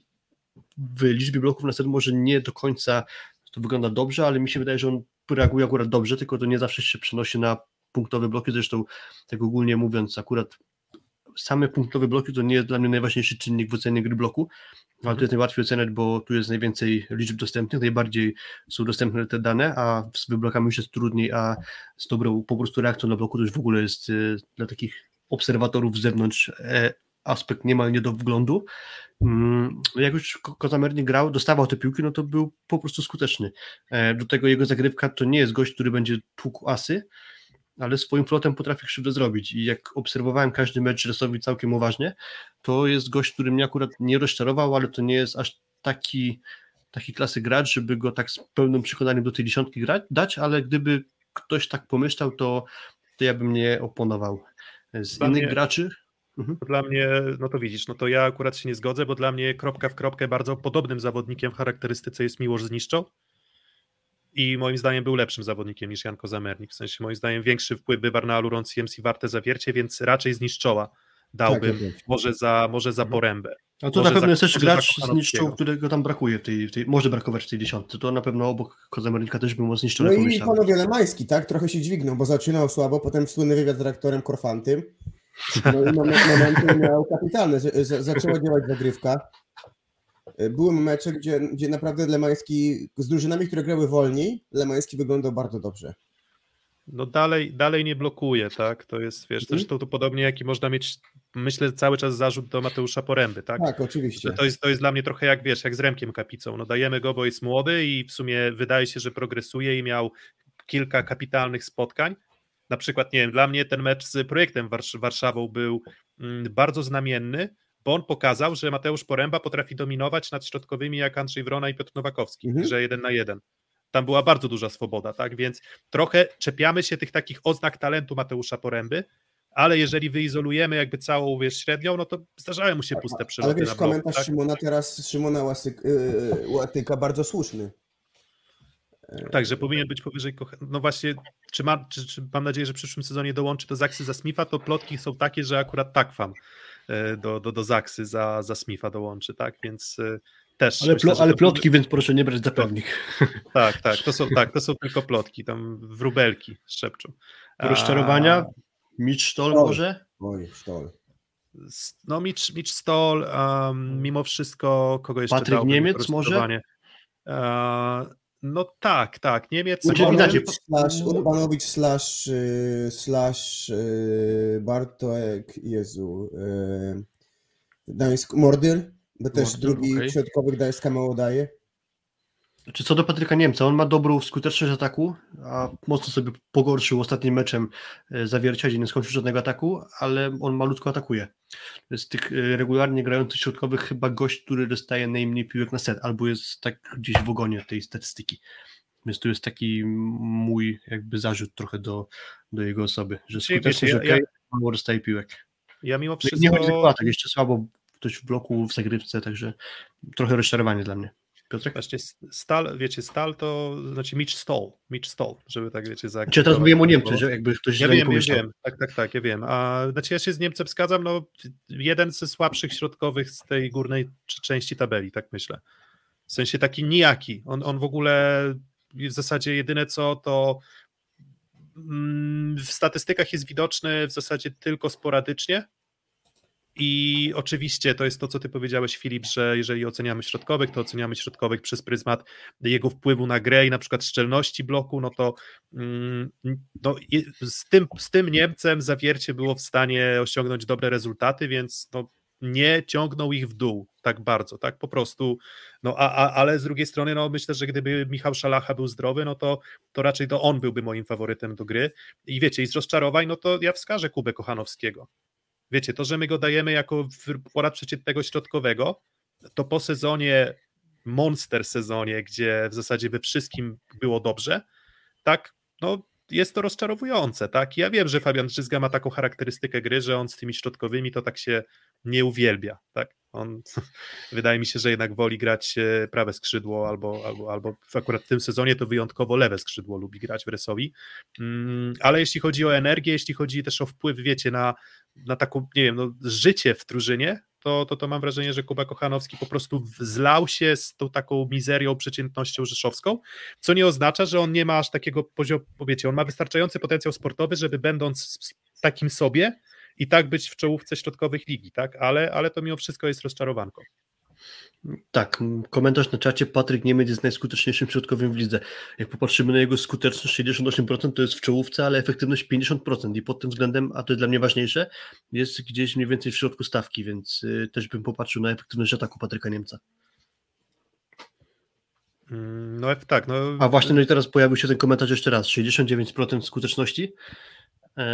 w liczbie bloków na set może nie do końca to wygląda dobrze, ale mi się wydaje, że on reaguje akurat dobrze, tylko to nie zawsze się przenosi na punktowe bloki, zresztą tak ogólnie mówiąc, akurat same punktowe bloki to nie jest dla mnie najważniejszy czynnik w ocenie gry bloku, ale to jest najłatwiej oceniać, bo tu jest najwięcej liczb dostępnych, najbardziej są dostępne te dane, a z wyblokami już jest trudniej, a z dobrą po prostu reakcją na bloku to już w ogóle jest y, dla takich obserwatorów z zewnątrz e, aspekt niemal nie do wglądu. Mm, Jak już Ko- Kozamer nie grał, dostawał te piłki, no to był po prostu skuteczny. E, Do tego jego zagrywka to nie jest gość, który będzie tłukł asy, ale swoim flotem potrafi krzywdę zrobić i jak obserwowałem każdy mecz Resowi całkiem uważnie, to jest gość, który mnie akurat nie rozczarował, ale to nie jest aż taki, taki klasy gracz, żeby go tak z pełnym przekonaniem do tej dziesiątki grać, dać, ale gdyby ktoś tak pomyślał, to, to ja bym nie oponował. Z Dla innych mnie- graczy Mhm. Dla mnie, no to widzisz, no to ja akurat się nie zgodzę, bo dla mnie kropka w kropkę bardzo podobnym zawodnikiem w charakterystyce jest Miłosz Zniszczo i moim zdaniem był lepszym zawodnikiem niż Jan Kozamernik, w sensie moim zdaniem większy wpływ wywarł na Aluron CMC warte zawiercie, więc raczej Zniszczoła dałbym, Tak, może za, może za Mhm. porębę. A to Może na pewno za- jest też gracz za z niszczą, Kochanowskiego. którego tam brakuje w tej, w tej, może brakować w tej dziesiątce. To na pewno obok Kozamernika też bym o zniszczone No i panowie Lemański, tak? Trochę się dźwignął, bo zaczynał słabo, potem słynny wywiad z dyrektorem Korfantym. No i moment, momenty miał kapitalne. Z, z, zaczęła działać zagrywka. Y, Były mecze, gdzie, gdzie naprawdę Lemański z drużynami, które grały wolniej, Lemański wyglądał bardzo dobrze. No dalej, dalej nie blokuje, tak? To jest, wiesz, Mhm. zresztą to podobnie jaki można mieć, myślę, cały czas zarzut do Mateusza Poręby, tak? Tak, oczywiście. To jest, to jest dla mnie trochę jak, wiesz, jak z Remkiem Kapicą. No dajemy go, bo jest młody i w sumie wydaje się, że progresuje i miał kilka kapitalnych spotkań. Na przykład, nie wiem, dla mnie ten mecz z projektem Warsz- Warszawą był mm, bardzo znamienny, bo on pokazał, że Mateusz Poręba potrafi dominować nad środkowymi jak Andrzej Wrona i Piotr Nowakowski, Mhm. że jeden na jeden. Tam była bardzo duża swoboda, tak? Więc trochę czepiamy się tych takich oznak talentu Mateusza Poręby, ale jeżeli wyizolujemy jakby całą wiesz, średnią, no to zdarzają mu się puste Ale przeloty wiesz, na bloku, komentarz tak? Szymona teraz, Szymona Łasyk, yy, Łatyka bardzo słuszny. Tak, że powinien być powyżej. No właśnie, czy, ma, czy, czy mam nadzieję, że w przyszłym sezonie dołączy do Zaksy za Smitha, to plotki są takie, że akurat Takwam e, do, do, do Zaksy za, za Smitha dołączy, tak? Więc e, też. Ale, myślę, plo, ale plotki, więc proszę nie brać za pewnik. Tak, tak, to są, tak, to są tylko plotki, tam wróbelki szepczą. A, Rozczarowania? Mitch Stoll może? Oj, sztol. s- No, Mitch, Mitch Stoll, um, mimo wszystko, kogo jeszcze Patryk Niemiec może? No tak, tak, Niemiec. Znaczy, Urbanowicz slash, Urbanowicz slash, yy, slash yy, Bartek, Jezu, yy, Gdańsk, Mordyr, bo też Mordyr, drugi okej. środkowy Gdańska mało daje. Czy co do Patryka Niemca, on ma dobrą skuteczność ataku, a mocno sobie pogorszył ostatnim meczem e, zawiercia, gdzie nie skończył żadnego ataku, ale on malutko atakuje. Z tych e, regularnie grających środkowych chyba gość, który dostaje najmniej piłek na set, albo jest tak gdzieś w ogonie tej statystyki. Więc to jest taki mój jakby zarzut trochę do, do jego osoby, że wiecie, ok, ja- ja- mało dostaje piłek. Ja mimo Nie wszystko. chodzi o atak, jeszcze słabo ktoś w bloku, w zagrywce, także trochę rozczarowanie dla mnie. Piotrek? Właśnie Stal, wiecie, Stal to znaczy Mitch Stoll, Mitch Stoll, żeby tak wiecie Czy ja teraz mówiłem o Niemcy, że jakby ktoś Ja źle nie wiem, ja pomyślał. wiem, tak, tak, tak, ja wiem. A znaczy ja się z Niemcem zgadzam, no jeden ze słabszych środkowych z tej górnej części tabeli, tak myślę. W sensie taki nijaki. On, on w ogóle w zasadzie jedyne co to mm, w statystykach jest widoczny w zasadzie tylko sporadycznie. I oczywiście to jest to, co ty powiedziałeś, Filip, że jeżeli oceniamy środkowych, to oceniamy środkowych przez pryzmat jego wpływu na grę i na przykład szczelności bloku, no to mm, no, z, tym, z tym Niemcem zawiercie było w stanie osiągnąć dobre rezultaty, więc no, nie ciągnął ich w dół tak bardzo, tak? Po prostu, no a, a, ale z drugiej strony, no myślę, że gdyby Michał Szalacha był zdrowy, no to, to raczej to on byłby moim faworytem do gry. I wiecie, i z rozczarowań, no to ja wskażę Kubę Kochanowskiego, wiecie, to, że my go dajemy jako pora przeciętnego środkowego, to po sezonie, monster sezonie, gdzie w zasadzie we wszystkim było dobrze, tak, no jest to rozczarowujące, tak? Ja wiem, że Fabian Drzyzga ma taką charakterystykę gry, że on z tymi środkowymi to tak się nie uwielbia, tak? On wydaje mi się, że jednak woli grać e, prawe skrzydło albo, albo, albo w akurat w tym sezonie to wyjątkowo lewe skrzydło lubi grać w Resowi, mm, ale jeśli chodzi o energię, jeśli chodzi też o wpływ, wiecie, na, na taką, nie wiem, no, życie w drużynie, to, to, to mam wrażenie, że Kuba Kochanowski po prostu zlał się z tą taką mizerią, przeciętnością rzeszowską, co nie oznacza, że on nie ma aż takiego poziomu, wiecie, on ma wystarczający potencjał sportowy, żeby będąc takim sobie i tak być w czołówce środkowych ligi, tak, ale, ale to mimo wszystko jest rozczarowanką. Tak, komentarz na czacie, Patryk Niemiec jest najskuteczniejszym środkowym w lidze. Jak popatrzymy na jego skuteczność, 68% to jest w czołówce, ale efektywność 50% i pod tym względem, a to jest dla mnie ważniejsze, jest gdzieś mniej więcej w środku stawki, więc y, też bym popatrzył na efektywność ataku Patryka Niemca. Mm, No tak, no. A właśnie, no i teraz pojawił się ten komentarz jeszcze raz, 69% skuteczności,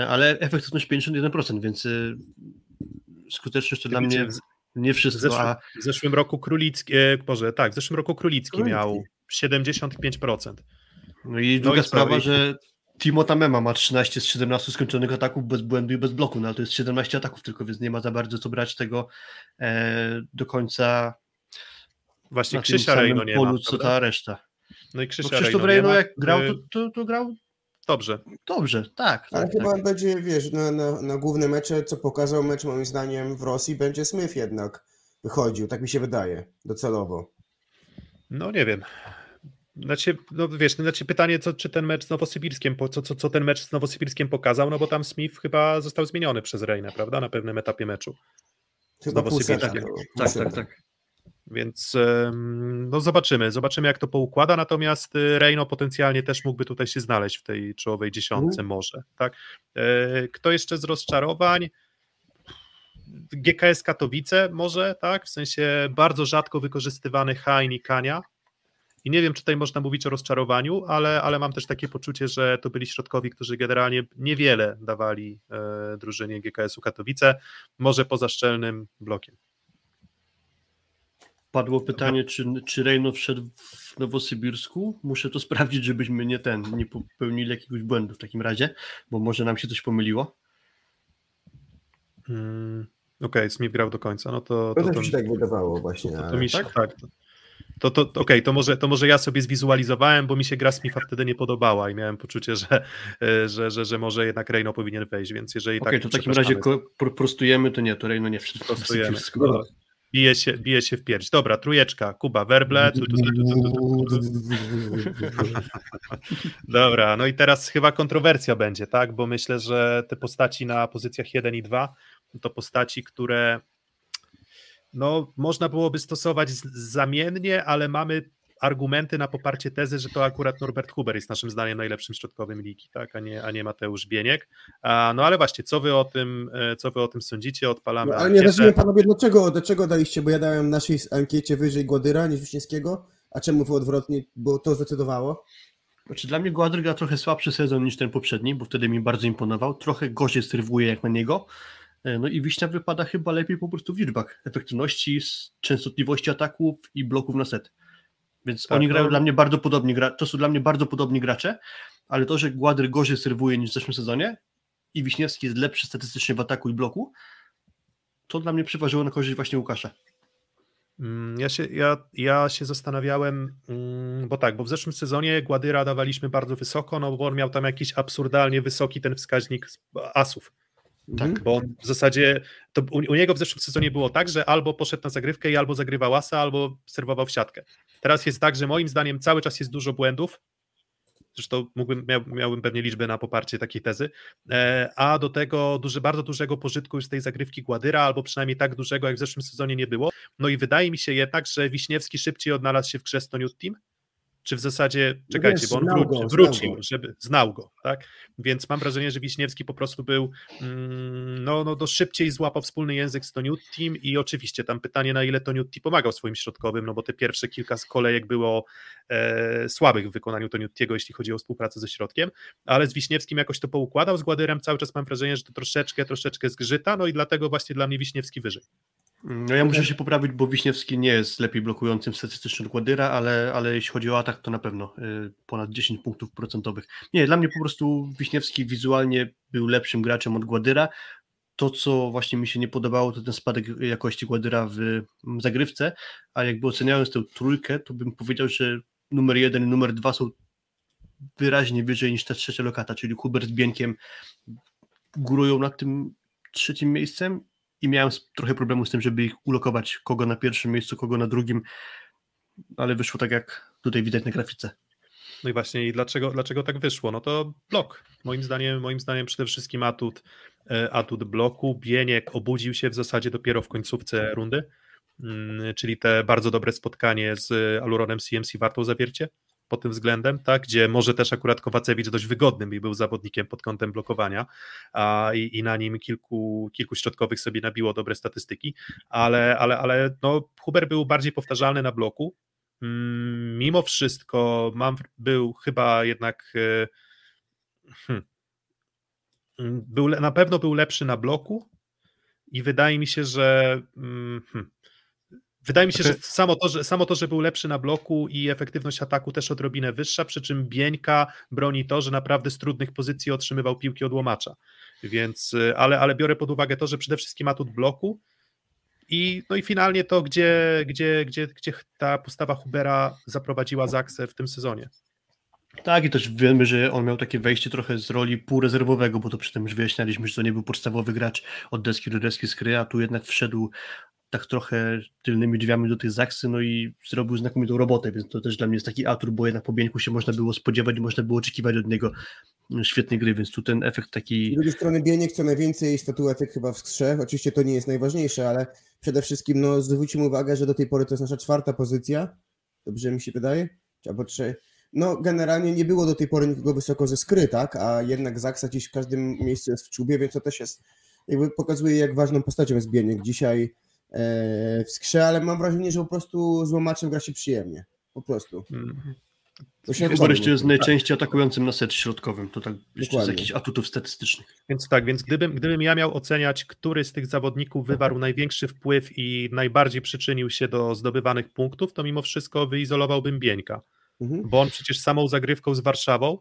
ale efektywność 51%, więc y, skuteczność to dla Wiecie, mnie w- nie W wszystko, zeszłym, a w zeszłym roku Królicki, e, Boże, tak, w zeszłym roku Królicki Królicki. miał 75%. No i No druga i co? sprawa, I- że Timo Tamema ma 13 z 17 skończonych ataków bez błędu i bez bloku, no ale to jest 17 ataków tylko, więc nie ma za bardzo co brać tego e, do końca Właśnie Krzysia Rejno nie polu, ma, co ta reszta. No i Bo Krzysia Krzysztof Rejno, Rejno jak grał, Y, to, to, to grał Dobrze. dobrze, tak. Ale tak, chyba tak. będzie, wiesz, na, na, na główne mecze, co pokazał mecz moim zdaniem w Rosji, będzie Smith jednak wychodził, tak mi się wydaje, docelowo. No nie wiem. Znaczy, no wiesz, znaczy pytanie, co, czy ten mecz z Nowosybirskiem, po- co, co, co ten mecz z Nowosybirskiem pokazał, no bo tam Smith chyba został zmieniony przez Rejnę, prawda, na pewnym etapie meczu. Chyba pół to- pół Tak, seta. tak, tak. Więc no zobaczymy, zobaczymy jak to poukłada, natomiast y, Reino potencjalnie też mógłby tutaj się znaleźć w tej czołowej dziesiątce może, tak? E, Kto jeszcze z rozczarowań? GKS Katowice może, tak? W sensie bardzo rzadko wykorzystywany Hain i Kania. I nie wiem, czy tutaj można mówić o rozczarowaniu, ale, ale mam też takie poczucie, że to byli środkowi, którzy generalnie niewiele dawali e, drużynie GKS-u Katowice, może poza szczelnym blokiem. Padło pytanie, czy, czy Rejno wszedł w Nowosybirsku? Muszę to sprawdzić, żebyśmy nie ten, nie popełnili jakiegoś błędu w takim razie, bo może nam się coś pomyliło. Mm, Okej, Smith grał do końca, no to... To, to, to, mi się tak wydawało właśnie. to, to ale- mi się, tak? To, to, to, Okej, to, może, to może ja sobie zwizualizowałem, bo mi się gra Smitha wtedy nie podobała i miałem poczucie, że, e, że, że, że może jednak Reino powinien wejść, więc jeżeli Okej, tak... to w takim razie ko- pro, prostujemy, to nie, to Rejno nie wszedł w Prostujemy. Nowosybirsku. Dobra. Bije się, bije się w pierś. Dobra, trójeczka, Kuba, werble. Dobra, no i teraz chyba kontrowersja będzie, tak? Bo myślę, że te postaci na pozycjach 1 i 2 to postaci, które no, można byłoby stosować zamiennie, ale mamy argumenty na poparcie tezy, że to akurat Norbert Huber jest naszym zdaniem najlepszym środkowym ligi, tak, a nie, a nie Mateusz Bieniek. A, no ale właśnie, co wy o tym, e, co wy o tym sądzicie? Odpalamy No, ale nie rozumiem panowie, dlaczego, dlaczego daliście, bo ja dałem naszej ankiecie wyżej Gładyra niż Wiśniewskiego, a czemu wy odwrotnie, bo to zdecydowało? Znaczy dla mnie Gładry gra trochę słabszy sezon niż ten poprzedni, bo wtedy mi bardzo imponował. Trochę gorzej serwuje jak na niego. E, No i Wiśnia wypada chyba lepiej po prostu w liczbach efektywności, częstotliwości ataków i bloków na set. Więc Tak, oni grają no. dla mnie bardzo podobnie, gra- to są dla mnie bardzo podobni gracze, ale to, że Gładry gorzej serwuje niż w zeszłym sezonie i Wiśniewski jest lepszy statystycznie w ataku i bloku, to dla mnie przeważyło na korzyść właśnie Łukasza. Mm, Ja się, ja, ja się zastanawiałem, mm, bo tak, bo w zeszłym sezonie Gładyra dawaliśmy bardzo wysoko, no bo on miał tam jakiś absurdalnie wysoki ten wskaźnik z- asów. Tak. Bo w zasadzie to u, u niego w zeszłym sezonie było tak, że albo poszedł na zagrywkę i albo zagrywał asa, albo serwował w siatkę. Teraz jest tak, że moim zdaniem cały czas jest dużo błędów. Zresztą mógłbym, miał, miałbym pewnie liczbę na poparcie takiej tezy. E, a do tego duży, bardzo dużego pożytku już z tej zagrywki Gładyra, albo przynajmniej tak dużego, jak w zeszłym sezonie nie było. No i wydaje mi się jednak, że Wiśniewski szybciej odnalazł się w grze Team. Czy w zasadzie, czekajcie, wiesz, bo on go, wrócił, go. żeby znał go, tak? Więc mam wrażenie, że Wiśniewski po prostu był mm, no, no, no szybciej złapał wspólny język z Toniut Team i oczywiście tam pytanie, na ile Toniut Team pomagał swoim środkowym, no bo te pierwsze kilka z kolejek było e, słabych w wykonaniu Toniutiego, jeśli chodzi o współpracę ze środkiem, ale z Wiśniewskim jakoś to poukładał, z Gładyrem cały czas mam wrażenie, że to troszeczkę, troszeczkę zgrzyta, no i dlatego właśnie dla mnie Wiśniewski wyżej. No ja muszę się poprawić, bo Wiśniewski nie jest lepiej blokującym statystycznie od Gładyra, ale, ale jeśli chodzi o atak, to na pewno y, ponad 10 punktów procentowych. Nie, dla mnie po prostu Wiśniewski wizualnie był lepszym graczem od Gładyra. To, co właśnie mi się nie podobało, to ten spadek jakości Gładyra w mm, zagrywce, a jakby oceniając tę trójkę, to bym powiedział, że numer jeden i numer dwa są wyraźnie wyżej niż ta trzecia lokata, czyli Hubert z Bieńkiem górują nad tym trzecim miejscem i miałem trochę problemu z tym, żeby ich ulokować, kogo na pierwszym miejscu, kogo na drugim, ale wyszło tak, jak tutaj widać na grafice. No i właśnie, i dlaczego, dlaczego tak wyszło? No to blok. Moim zdaniem, moim zdaniem przede wszystkim atut, e, atut bloku. Bieniek obudził się w zasadzie dopiero w końcówce rundy, mm, czyli te bardzo dobre spotkanie z Aluronem CMC wartą zawiercie pod tym względem, tak, gdzie może też akurat Kowacewicz dość wygodnym i był zawodnikiem pod kątem blokowania a, i, i na nim kilku, kilku środkowych sobie nabiło dobre statystyki, ale, ale, ale no, Huber był bardziej powtarzalny na bloku, Mm, mimo wszystko mam, był chyba jednak e, hmm, mm, był, na pewno był lepszy na bloku i wydaje mi się, że mm, hmm, wydaje mi się, że Znaczy- samo to, że samo to, że był lepszy na bloku i efektywność ataku też odrobinę wyższa, przy czym Bieńka broni to, że naprawdę z trudnych pozycji otrzymywał piłki od łomacza, więc, e, ale, ale biorę pod uwagę to, że przede wszystkim atut bloku i, no i finalnie to, gdzie, gdzie, gdzie, gdzie ta postawa Hubera zaprowadziła Zaksę w tym sezonie. Tak, i też wiemy, że on miał takie wejście trochę z roli półrezerwowego, bo to przy tym już wyjaśnialiśmy, że to nie był podstawowy gracz od deski do deski z gry, a tu jednak wszedł tak trochę tylnymi drzwiami do tych zaksy, no i zrobił znakomitą robotę, więc to też dla mnie jest taki atur, bo jednak po Bieńku się można było spodziewać, można było oczekiwać od niego świetnej gry, więc tu ten efekt Z taki... drugiej strony Bieniek co najwięcej statuetek chyba w skrze. Oczywiście to nie jest najważniejsze, ale przede wszystkim no, zwróćmy uwagę, że do tej pory to jest nasza czwarta pozycja. Dobrze mi się wydaje? Albo trzy. No generalnie nie było do tej pory nikogo wysoko ze skry, tak? A jednak Zaksa gdzieś w każdym miejscu jest w czubie, więc to też jest jakby pokazuje jak ważną postacią jest Bieniek dzisiaj w skrze, ale mam wrażenie, że po prostu z łomaczem gra się przyjemnie. Po prostu. Mm. To się Chyba jeszcze jest najczęściej atakującym na set środkowym, to tak jeszcze z jakichś atutów statystycznych. Więc tak, więc gdybym, gdybym ja miał oceniać, który z tych zawodników wywarł największy wpływ i najbardziej przyczynił się do zdobywanych punktów, to mimo wszystko wyizolowałbym Bieńka, Mhm. bo on przecież samą zagrywką z Warszawą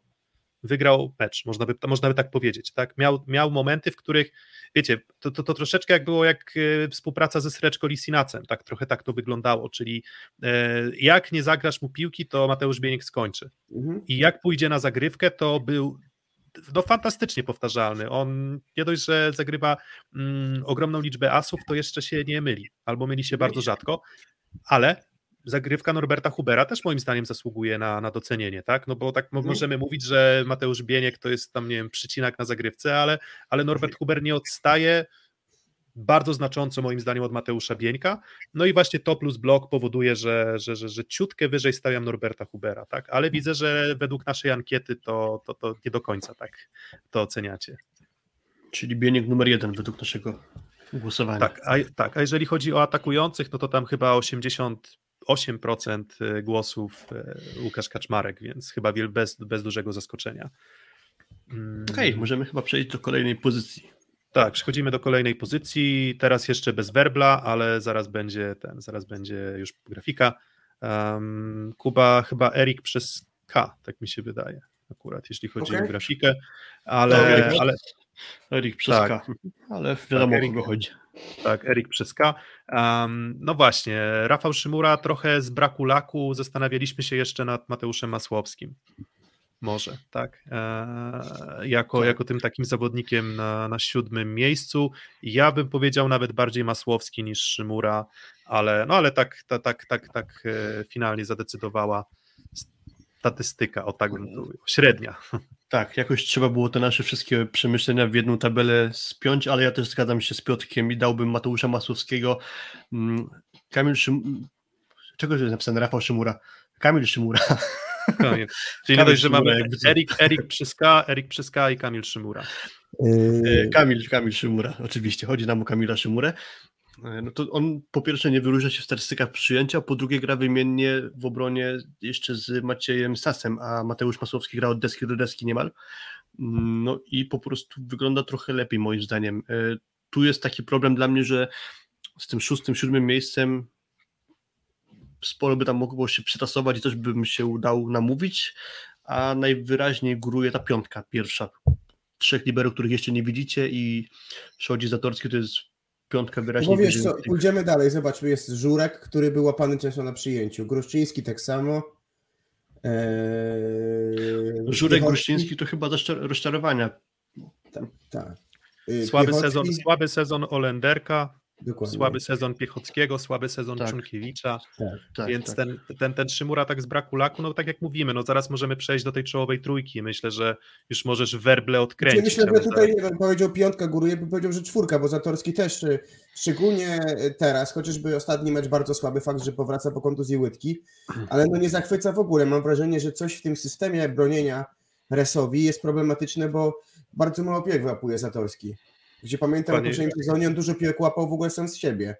wygrał mecz, można by, można by tak powiedzieć. Tak? Miał, miał momenty, w których, wiecie, to, to, to troszeczkę jak było jak e, współpraca ze Sreczko Lisinacem, tak? trochę tak to wyglądało, czyli e, jak nie zagrasz mu piłki, to Mateusz Bieniek skończy. Mhm. I jak pójdzie na zagrywkę, to był no, fantastycznie powtarzalny. On nie dość, że zagrywa mm, ogromną liczbę asów, to jeszcze się nie myli, albo myli się bardzo rzadko, ale zagrywka Norberta Hubera też moim zdaniem zasługuje na, na docenienie, tak? No bo tak Mhm. możemy mówić, że Mateusz Bieniek to jest tam, nie wiem, przycinak na zagrywce, ale, ale Norbert Huber nie odstaje bardzo znacząco moim zdaniem od Mateusza Bieńka. No i właśnie to plus blok powoduje, że, że, że, że ciutkę wyżej stawiam Norberta Hubera, tak? Ale widzę, że według naszej ankiety to, to, to nie do końca tak to oceniacie. Czyli bieniek numer jeden według naszego głosowania. Tak, a, tak, a jeżeli chodzi o atakujących, no to tam chyba 88% głosów e, Łukasz Kaczmarek, więc chyba wiel- bez, bez dużego zaskoczenia. Mm, Okej, możemy chyba przejść do kolejnej pozycji. Tak, przechodzimy do kolejnej pozycji. Teraz jeszcze bez werbla, ale zaraz będzie ten, zaraz będzie już grafika. Um, Kuba chyba Erik przez K, tak mi się wydaje, akurat jeśli chodzi Okej. o grafikę, ale, ale Erik przez Tak. K. Ale wiadomo Tak, o kogo chodzi. Tak, Erik przez K. Um, no właśnie, Rafał Szymura trochę z braku laku zastanawialiśmy się jeszcze nad Mateuszem Masłowskim. Może, tak? E, jako, jako tym takim zawodnikiem na, na siódmym miejscu. Ja bym powiedział nawet bardziej Masłowski niż Szymura, ale, no ale tak, tak, tak, tak, tak finalnie zadecydowała statystyka, o tak bym to ujął. Średnia. Tak, jakoś trzeba było te nasze wszystkie przemyślenia w jedną tabelę spiąć, ale ja też zgadzam się z Piotrkiem i dałbym Mateusza Masłowskiego. mm, Kamil Szym... Czego jest napisane? Rafał Szymura. Kamil Szymura. Koniec. Czyli Kamil nawet, że mamy. Erik, Erik Przyska, Erik Przyska i Kamil Szymura. E, Kamil, Kamil Szymura, oczywiście. Chodzi nam o Kamila Szymurę. E, No to on po pierwsze nie wyróżnia się w statystykach przyjęcia, po drugie gra wymiennie w obronie jeszcze z Maciejem Sasem, a Mateusz Masłowski gra od deski do deski niemal. Mm, No i po prostu wygląda trochę lepiej moim zdaniem. E, Tu jest taki problem dla mnie, że z tym szóstym, siódmym miejscem sporo by tam mogło się przetasować i też bym się udał namówić, a najwyraźniej góruje ta piątka pierwsza. Trzech liberów, których jeszcze nie widzicie i Szodzi Zatorski to jest piątka wyraźnie No wiesz co, pójdziemy dalej, zobacz, tu jest Żurek, który był łapany często na przyjęciu, Gruszczyński tak samo. Eee, Żurek Piechocki- Gruściński to chyba rozczarowania. Tak, tak. Yy, Słaby sezon, słaby sezon Olenderka, Dokładnie. słaby sezon Piechockiego, słaby sezon Tak. Czunkiewicza, Tak. Tak, więc tak. Ten, ten, ten Szymura tak z braku laku, no tak jak mówimy, no zaraz możemy przejść do tej czołowej trójki. Myślę, że już możesz werble odkręcić. myślę, ale że tutaj powiedział piątka góruje, bym powiedział, że czwórka, bo Zatorski też y, szczególnie teraz, chociażby ostatni mecz bardzo słaby, fakt, że powraca po kontuzji łydki, ale no nie zachwyca w ogóle. Mam wrażenie, że coś w tym systemie bronienia Resowi jest problematyczne, bo bardzo mało piłek łapuje Zatorski. Gdzie pamiętam, Panie- w poprzednim sezonie on dużo piłek łapał w ogóle sam z siebie.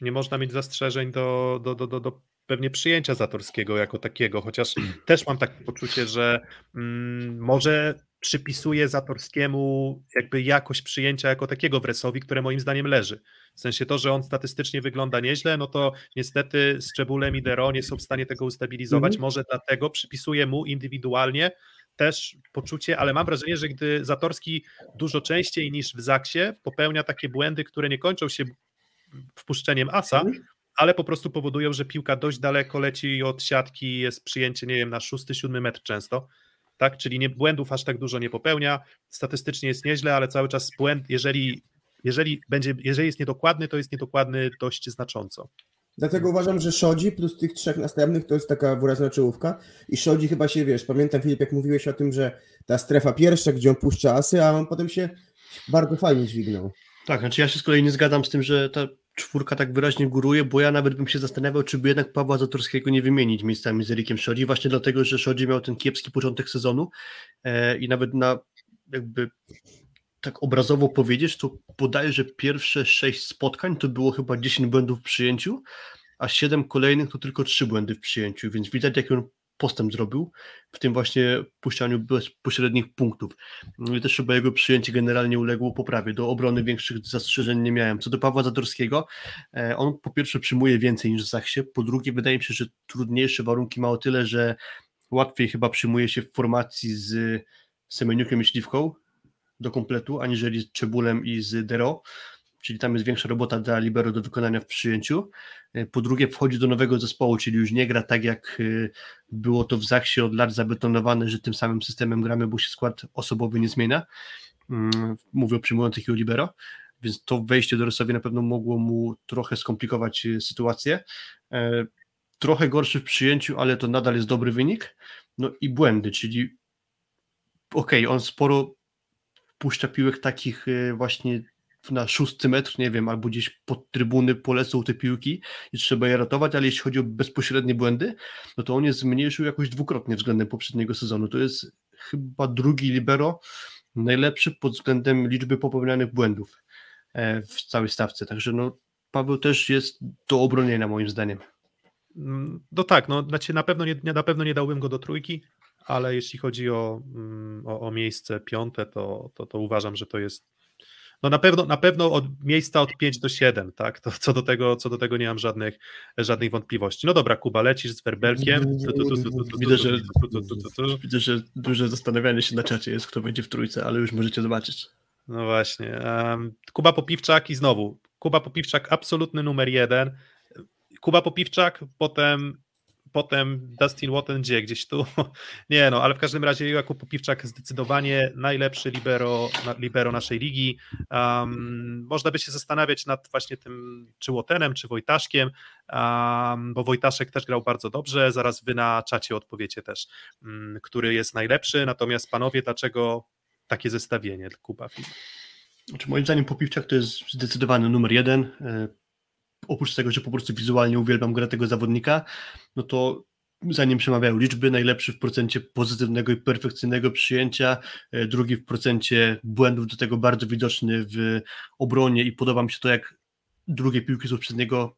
nie można mieć zastrzeżeń do, do, do, do, do pewnie przyjęcia Zatorskiego jako takiego, chociaż też mam takie poczucie, że mm, może przypisuje Zatorskiemu jakby jakość przyjęcia jako takiego w Resowi, które moim zdaniem leży. W sensie to, że on statystycznie wygląda nieźle, no to niestety z Czebulem i Dero nie są w stanie tego ustabilizować. Mhm. Może dlatego przypisuje mu indywidualnie też poczucie, ale mam wrażenie, że gdy Zatorski dużo częściej niż w Zaksie popełnia takie błędy, które nie kończą się wpuszczeniem asa, Mhm. ale po prostu powodują, że piłka dość daleko leci od siatki, jest przyjęcie, nie wiem, na szósty, siódmy metr często, tak, czyli nie, błędów aż tak dużo nie popełnia, statystycznie jest nieźle, ale cały czas błęd, jeżeli jeżeli, będzie, jeżeli jest niedokładny, to jest niedokładny dość znacząco. Dlatego uważam, że Szodzi plus tych trzech następnych to jest taka wyraźna czołówka i Szodzi chyba się, wiesz, pamiętam Filip, jak mówiłeś o tym, że ta strefa pierwsza, gdzie on puszcza asy, a on potem się bardzo fajnie dźwignął. Tak, znaczy ja się z kolei nie zgadzam z tym, że ta czwórka tak wyraźnie góruje, bo ja nawet bym się zastanawiał, czy by jednak Pawła Zatorskiego nie wymienić miejscami z Erikiem Szodzi, właśnie dlatego, że Szodzi miał ten kiepski początek sezonu e, i nawet na jakby tak obrazowo powiedzieć, to podaję, że pierwsze sześć spotkań to było chyba 10 błędów w przyjęciu, a siedem kolejnych to tylko trzy błędy w przyjęciu, więc widać jaki on postęp zrobił w tym właśnie puszczaniu bezpośrednich punktów. No I też chyba jego przyjęcie generalnie uległo poprawie. Do obrony większych zastrzeżeń nie miałem. Co do Pawła Zadorskiego, e, on po pierwsze przyjmuje więcej niż Zachsie, po drugie wydaje mi się, że trudniejsze warunki ma o tyle, że łatwiej chyba przyjmuje się w formacji z Semeniukiem i Śliwką, do kompletu, aniżeli z Czebulem i z Dero, czyli tam jest większa robota dla Libero do wykonania w przyjęciu. E, po drugie wchodzi do nowego zespołu, czyli już nie gra tak jak e, było to w Zaksie od lat zabetonowane, że tym samym systemem gramy, bo się skład osobowy nie zmienia. Mm, mówię o przyjmujących i o Libero, więc to wejście do Rosowi na pewno mogło mu trochę skomplikować e, sytuację. Trochę gorszy w przyjęciu, ale to nadal jest dobry wynik. No i błędy, czyli okej, okay, on sporo puszcza piłek takich e, właśnie na szósty metr, nie wiem, albo gdzieś pod trybuny polecą te piłki i trzeba je ratować, ale jeśli chodzi o bezpośrednie błędy, no to on jest zmniejszył jakoś dwukrotnie względem poprzedniego sezonu. To jest chyba drugi libero, najlepszy pod względem liczby popełnianych błędów e, w całej stawce. Także no, Paweł też jest do obronienia moim zdaniem. Mm, no tak, no znaczy na pewno nie, na pewno nie dałbym go do trójki, ale jeśli chodzi o, mm, o, o miejsce piąte, to, to, to, uważam, że to jest no na pewno, na pewno od miejsca od 5 do 7, tak? To co do tego, co do tego nie mam żadnych, żadnych wątpliwości. No dobra, Kuba, lecisz z werbelkiem. Widzę, że, widzę, że duże zastanawianie się na czacie jest, kto będzie w trójce, ale już możecie zobaczyć. No właśnie. Um, Kuba Popiwczak i znowu. Kuba Popiwczak absolutny numer jeden. Kuba Popiwczak, potem potem Dustin Watton gdzie? Gdzieś tu? Nie no, ale w każdym razie Jakub Popiwczak zdecydowanie najlepszy libero, libero naszej ligi. Um, można by się zastanawiać nad właśnie tym, czy Łotenem, czy Wojtaszkiem, um, bo Wojtaszek też grał bardzo dobrze, zaraz wy na czacie odpowiecie też, um, który jest najlepszy, natomiast panowie, dlaczego takie zestawienie Kuba Film? Znaczy, moim zdaniem Popiwczak to jest zdecydowany numer jeden, e, oprócz tego, że po prostu wizualnie uwielbiam grę tego zawodnika, no to za nim przemawiają liczby, najlepszy w procencie pozytywnego i perfekcyjnego przyjęcia, e, drugi w procencie błędów, do tego bardzo widoczny w obronie i podoba mi się to, jak drugie piłki są przez niego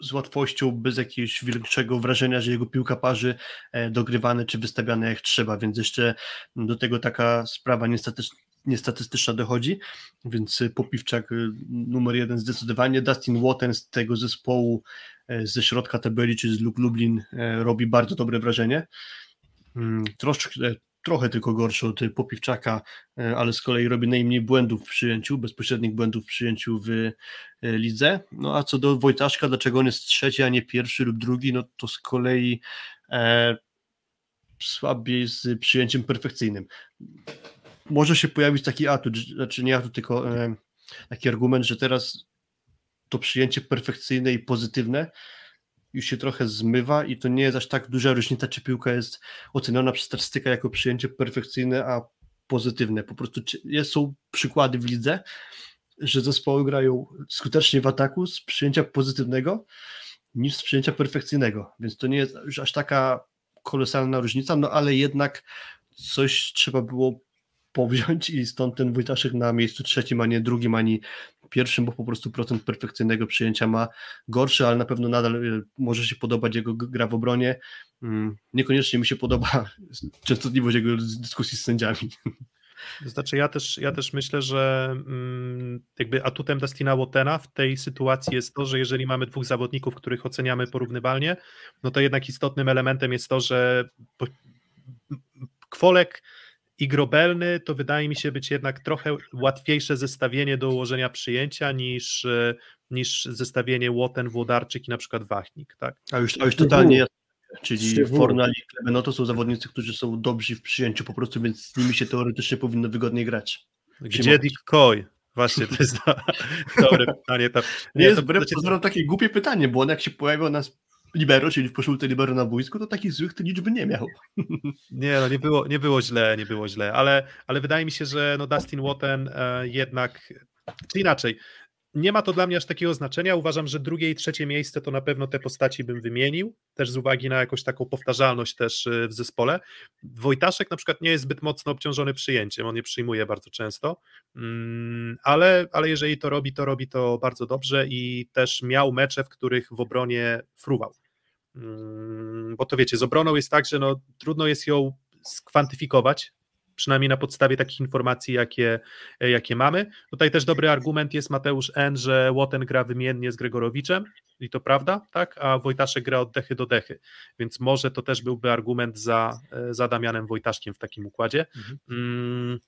z łatwością, bez jakiegoś większego wrażenia, że jego piłka parzy e, dogrywane czy wystawiane jak trzeba, więc jeszcze do tego taka sprawa niestety niestatystyczna dochodzi, więc y, Popiwczak y, numer jeden zdecydowanie. Dustin Watten z tego zespołu e, ze środka tabeli, czy z Lublin e, robi bardzo dobre wrażenie. Mm, troszkę, trochę tylko gorszy od Popiwczaka, e, ale z kolei robi najmniej błędów w przyjęciu, bezpośrednich błędów w przyjęciu w lidze. No a co do Wojtaszka, dlaczego on jest trzeci, a nie pierwszy lub drugi, no to z kolei e, słabiej z przyjęciem perfekcyjnym może się pojawić taki atut, znaczy nie atut, tylko e, taki argument, że teraz to przyjęcie perfekcyjne i pozytywne już się trochę zmywa i to nie jest aż tak duża różnica, czy piłka jest oceniona przez statystykę jako przyjęcie perfekcyjne, a pozytywne. Po prostu jest, są przykłady w lidze, że zespoły grają skutecznie w ataku z przyjęcia pozytywnego niż z przyjęcia perfekcyjnego, więc to nie jest już aż taka kolosalna różnica, no ale jednak coś trzeba było powziąć i stąd ten Wojtaszek na miejscu trzecim, a nie drugim, ani pierwszym, bo po prostu procent perfekcyjnego przyjęcia ma gorszy, ale na pewno nadal e, może się podobać jego gra w obronie. Mm, niekoniecznie mi się podoba częstotliwość jego dyskusji z sędziami. To znaczy ja też, ja też myślę, że mm, jakby atutem Dustina Wattena w tej sytuacji jest to, że jeżeli mamy dwóch zawodników, których oceniamy porównywalnie, no to jednak istotnym elementem jest to, że Kwolek i Grobelny to wydaje mi się być jednak trochę łatwiejsze zestawienie do ułożenia przyjęcia niż, e, niż zestawienie Łoten, Włodarczyk i na przykład Wachnik. Tak? A, już, a już totalnie czyli Fornal i Klebeno to są zawodnicy, którzy są dobrzy w przyjęciu po prostu, więc z nimi się teoretycznie powinno wygodniej grać. Gdzie Dick Coy? Właśnie, to jest do, dobre pytanie. To, Nie, jest to, wbrew to, pozorom takie głupie pytanie, bo on jak się pojawił nas libero, czyli w koszulce libero na boisku, to takich złych to liczby nie miał. Nie, no nie było, nie było źle, nie było źle, ale, ale wydaje mi się, że no Dustin Watten e, jednak, czy inaczej, nie ma to dla mnie aż takiego znaczenia. Uważam, że drugie i trzecie miejsce to na pewno te postaci bym wymienił, też z uwagi na jakąś taką powtarzalność też e, w zespole. Wojtaszek na przykład nie jest zbyt mocno obciążony przyjęciem, on nie przyjmuje bardzo często, mm, ale, ale jeżeli to robi, to robi to bardzo dobrze i też miał mecze, w których w obronie fruwał. Mm, bo to wiecie, z obroną jest tak, że no, trudno jest ją skwantyfikować, przynajmniej na podstawie takich informacji, jakie, jakie mamy. Tutaj też dobry argument jest Mateusz N., że Łoten gra wymiennie z Gregorowiczem i to prawda, tak, a Wojtaszek gra od dechy do dechy, więc może to też byłby argument za, za Damianem Wojtaszkiem w takim układzie. Mhm. Mm,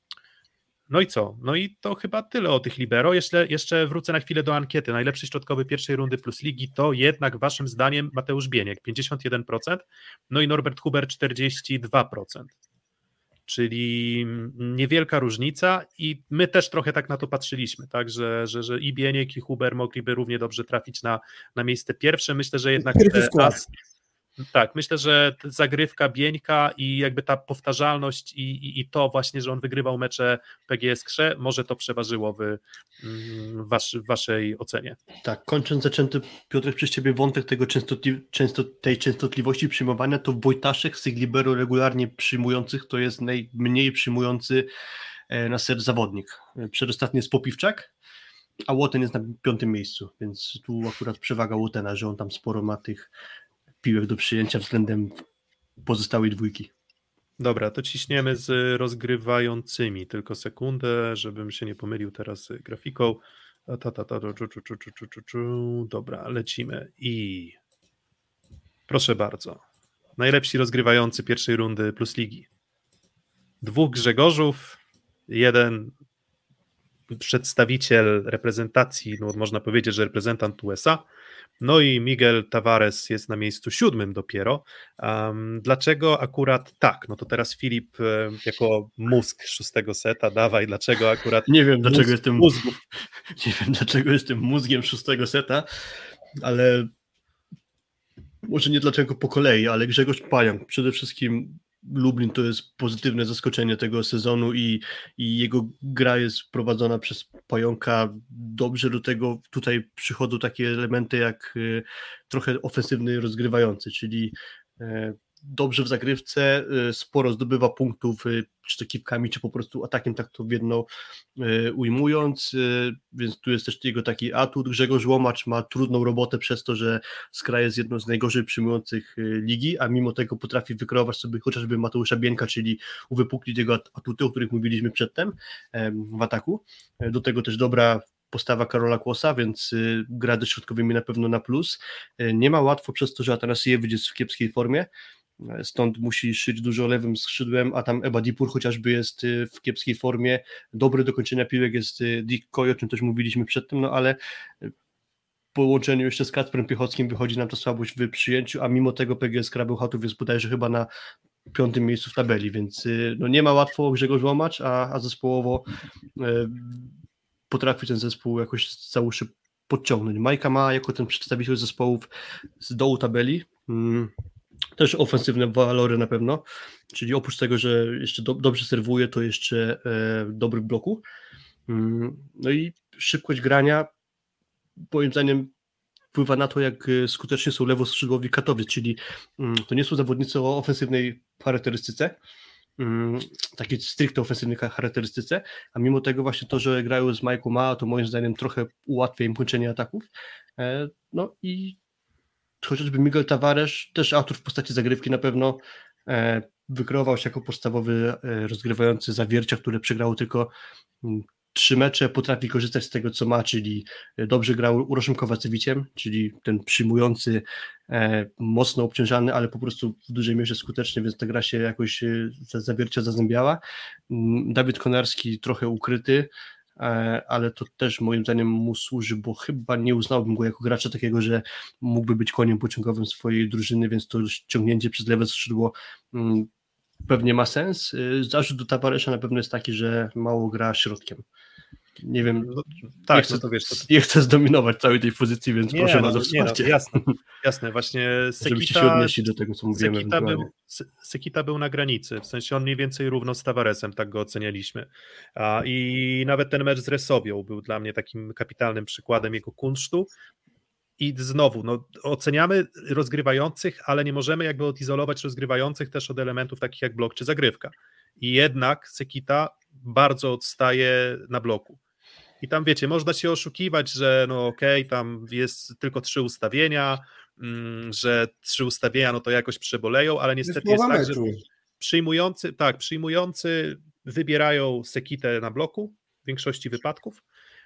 no i co? No i to chyba tyle o tych libero. Jeszcze, jeszcze wrócę na chwilę do ankiety. Najlepszy środkowy pierwszej rundy plus ligi to jednak waszym zdaniem Mateusz Bieniek 51%, no i Norbert Huber 42%. Czyli niewielka różnica i my też trochę tak na to patrzyliśmy, tak, że, że, że i Bieniek i Huber mogliby równie dobrze trafić na, na miejsce pierwsze. Myślę, że jednak te as, tak, myślę, że zagrywka Bieńka i jakby ta powtarzalność i, i, i, to właśnie, że on wygrywał mecze PGS Krze, może to przeważyło w, mm, wasz, w waszej ocenie. Tak, kończąc zaczęty Piotr przez ciebie wątek tego częstotli, często, tej częstotliwości przyjmowania, to Wojtaszek z tych libero regularnie przyjmujących to jest najmniej przyjmujący e, na ser zawodnik. Przedostatni jest Popiwczak, a Łoten jest na piątym miejscu, więc tu akurat przewaga Łotena, że on tam sporo ma tych piłek do przyjęcia względem pozostałej dwójki. Dobra, to ciśniemy z rozgrywającymi. Tylko sekundę, żebym się nie pomylił teraz grafiką. Ta, ta, ta, czu, czu, czu, czu, czu, czu. Dobra, lecimy. I proszę bardzo. Najlepsi rozgrywający pierwszej rundy plus ligi. Dwóch Grzegorzów, jeden przedstawiciel reprezentacji, no można powiedzieć, że reprezentant USA, no i Miguel Tavares jest na miejscu siódmym dopiero. Um, dlaczego akurat tak? No to teraz Filip e, jako mózg szóstego seta, dawaj, dlaczego akurat. Nie wiem, dlaczego mózg, jestem mózgów. Nie wiem, dlaczego jestem mózgiem szóstego seta, ale może nie dlaczego po kolei, ale Grzegorz Pająk przede wszystkim Lublin to jest pozytywne zaskoczenie tego sezonu i, i jego gra jest prowadzona przez Pająka dobrze. Do tego tutaj przychodzą takie elementy jak y, trochę ofensywny rozgrywający, czyli e, dobrze w zagrywce, y, sporo zdobywa punktów, y, czy to kiwkami, czy po prostu atakiem tak to w jedno y, ujmując, więc tu jest też jego taki atut. Grzegorz Łomacz ma trudną robotę przez to, że Skra jest jedną z najgorzej przyjmujących ligi, a mimo tego potrafi wykreować sobie chociażby Mateusza Bienka, czyli uwypuklić jego atuty, o których mówiliśmy przedtem w ataku. Do tego też dobra postawa Karola Kłosa, więc gra ze środkowymi na pewno na plus. Nie ma łatwo przez to, że Atanasiewic jest w kiepskiej formie, stąd musi szyć dużo lewym skrzydłem, a tam Eba Dipur chociażby jest y, w kiepskiej formie, dobry do kończenia piłek jest y, Dick Coy, o czym też mówiliśmy przedtem, no ale y, po łączeniu jeszcze z Kacprem Piechockim wychodzi nam to słabość w przyjęciu, a mimo tego PGS Krabełchatów jest bodajże chyba na piątym miejscu w tabeli, więc no nie ma łatwo Grzegorz Łomacz, a, a zespołowo potrafi ten zespół jakoś za uszy podciągnąć. Majka ma jako ten przedstawiciel zespołów z dołu tabeli, mm, też ofensywne walory na pewno, czyli oprócz tego, że jeszcze do, dobrze serwuje, to jeszcze e, dobry w bloku. Mm, no i szybkość grania, moim zdaniem, wpływa na to, jak e, skutecznie są lewoskrzydłowi Katowic, czyli mm, to nie są zawodnicy o ofensywnej charakterystyce, mm, takiej stricte ofensywnej charakterystyce, a mimo tego właśnie to, że grają z Majku Ma, to moim zdaniem trochę ułatwia im kończenie ataków. E, no i chociażby Miguel Tavares, też autor w postaci zagrywki na pewno e, wykreował się jako podstawowy e, rozgrywający zawiercia, które przegrało tylko mm, trzy mecze, potrafi korzystać z tego, co ma, czyli dobrze grał Uroszem Kowacewiciem, czyli ten przyjmujący, e, mocno obciążany, ale po prostu w dużej mierze skuteczny, więc ta gra się jakoś zawiercia zazębiała. Mm, Dawid Konarski trochę ukryty, E, ale to też moim zdaniem mu służy, bo chyba nie uznałbym go jako gracza takiego, że mógłby być koniem pociągowym swojej drużyny, więc to ciągnięcie przez lewe skrzydło mm, pewnie ma sens. E, zarzut do Tavaresa na pewno jest taki, że mało gra środkiem. Nie wiem, No, tak, chcę- no to wiesz, to, nie chcę zdominować całej tej pozycji, więc nie, proszę no, was o nie, no, wsparcie, jasne, jasne, właśnie żebyście się Sekita, odnieśli do tego, co mówiłem Sekita, był, Se- Sekita był na granicy, w sensie on mniej więcej równo z Tavaresem, tak go ocenialiśmy. A, I nawet ten mecz z Resowią był dla mnie takim kapitalnym przykładem jego kunsztu. I znowu, no, oceniamy rozgrywających, ale nie możemy jakby odizolować rozgrywających też od elementów takich jak blok czy zagrywka. I jednak Sekita bardzo odstaje na bloku. I tam wiecie, można się oszukiwać, że no okej, tam jest tylko trzy ustawienia, mm, że trzy ustawienia no to jakoś przeboleją, ale jest niestety jest połowa tak, że przyjmujący, tak, przyjmujący wybierają Sekitę na bloku w większości wypadków.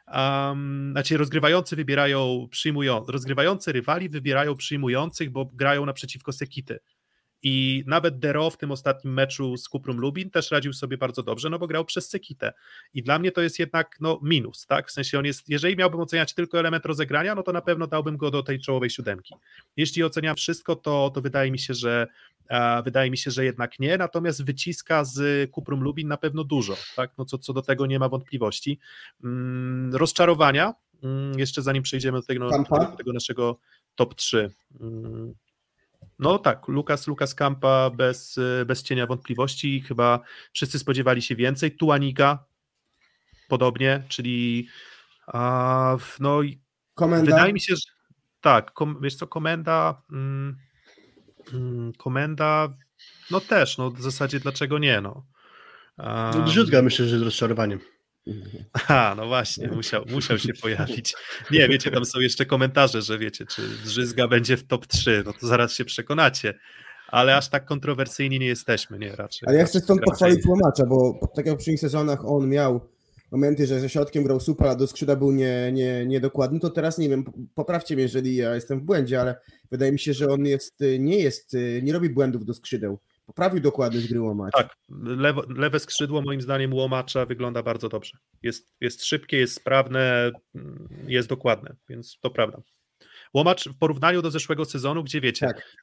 Um, znaczy rozgrywający wybierają przyjmują, rozgrywający rywali wybierają przyjmujących, bo grają naprzeciwko Sekity. I nawet Dero w tym ostatnim meczu z Kuprum Lubin też radził sobie bardzo dobrze, no bo grał przez Sekitę. I dla mnie to jest jednak no, minus, tak? W sensie on jest, jeżeli miałbym oceniać tylko element rozegrania, no to na pewno dałbym go do tej czołowej siódemki. Jeśli oceniam wszystko, to, to wydaje mi się, że e, wydaje mi się, że jednak nie, natomiast wyciska z Kuprum Lubin na pewno dużo, tak? No co, co do tego nie ma wątpliwości. Mm, rozczarowania, mm, jeszcze zanim przejdziemy do tego, do tego naszego top 3. Mm, no tak, Lukas, Lukas Kampa bez, bez cienia wątpliwości. Chyba wszyscy spodziewali się więcej. Tuaniga podobnie, czyli a, no i Komenda. wydaje mi się, że tak, kom, wiesz co, komenda mm, mm, komenda no też, no w zasadzie dlaczego nie, no. A, myślę, że z rozczarowaniem. A, no właśnie, musiał, musiał się pojawić. Nie, wiecie, tam są jeszcze komentarze, że wiecie, czy Drzyzga będzie w top 3, no to zaraz się przekonacie. Ale aż tak kontrowersyjni nie jesteśmy, nie, raczej. Ale ja chcę stąd pochwalić łomacza, bo tak jak w poprzednich sezonach on miał momenty, że ze środkiem grał super, a do skrzydła był nie, nie, niedokładny, to teraz nie wiem, poprawcie mnie, jeżeli ja jestem w błędzie, ale wydaje mi się, że on jest, nie jest, nie robi błędów do skrzydeł. Poprawił dokładność gry łomacz. Tak, lewo, lewe skrzydło moim zdaniem Łomacza wygląda bardzo dobrze. Jest, jest szybkie, jest sprawne, mm, jest dokładne, więc to prawda. Łomacz w porównaniu do zeszłego sezonu, gdzie wiecie, Tak.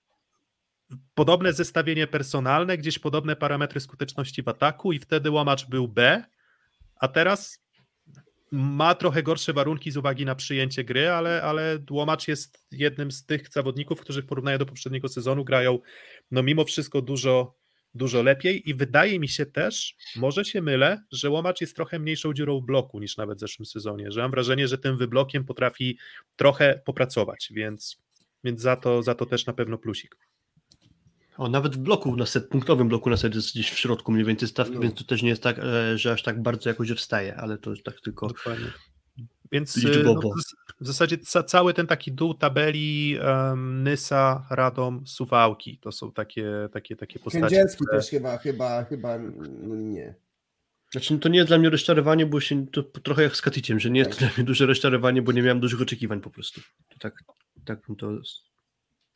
podobne zestawienie personalne, gdzieś podobne parametry skuteczności w ataku i wtedy Łomacz był B, a teraz ma trochę gorsze warunki z uwagi na przyjęcie gry, ale, ale Łomacz jest jednym z tych zawodników, którzy w porównaniu do poprzedniego sezonu grają no mimo wszystko dużo, dużo lepiej i wydaje mi się też, może się mylę, że Łomacz jest trochę mniejszą dziurą bloku niż nawet w zeszłym sezonie, że mam wrażenie, że tym wyblokiem potrafi trochę popracować, więc, więc za, to, za to też na pewno plusik. O, nawet w bloku, na set, punktowym bloku na set jest gdzieś w środku mniej więcej stawki, No. więc to też nie jest tak, e, że aż tak bardzo jakoś odstaje, ale to tak tylko Dokładnie. Więc y, no, w zas- w zasadzie ca, cały ten taki dół tabeli um, Nysa, Radom, Suwałki to są takie, takie, takie postacie. Kędzierski które- też chyba, chyba, chyba no nie. Znaczy, no to nie jest dla mnie rozczarowanie, bo się to trochę jak z Katiciem, że nie jest to dla mnie duże rozczarowanie, bo nie miałem dużych oczekiwań po prostu. To tak, tak bym to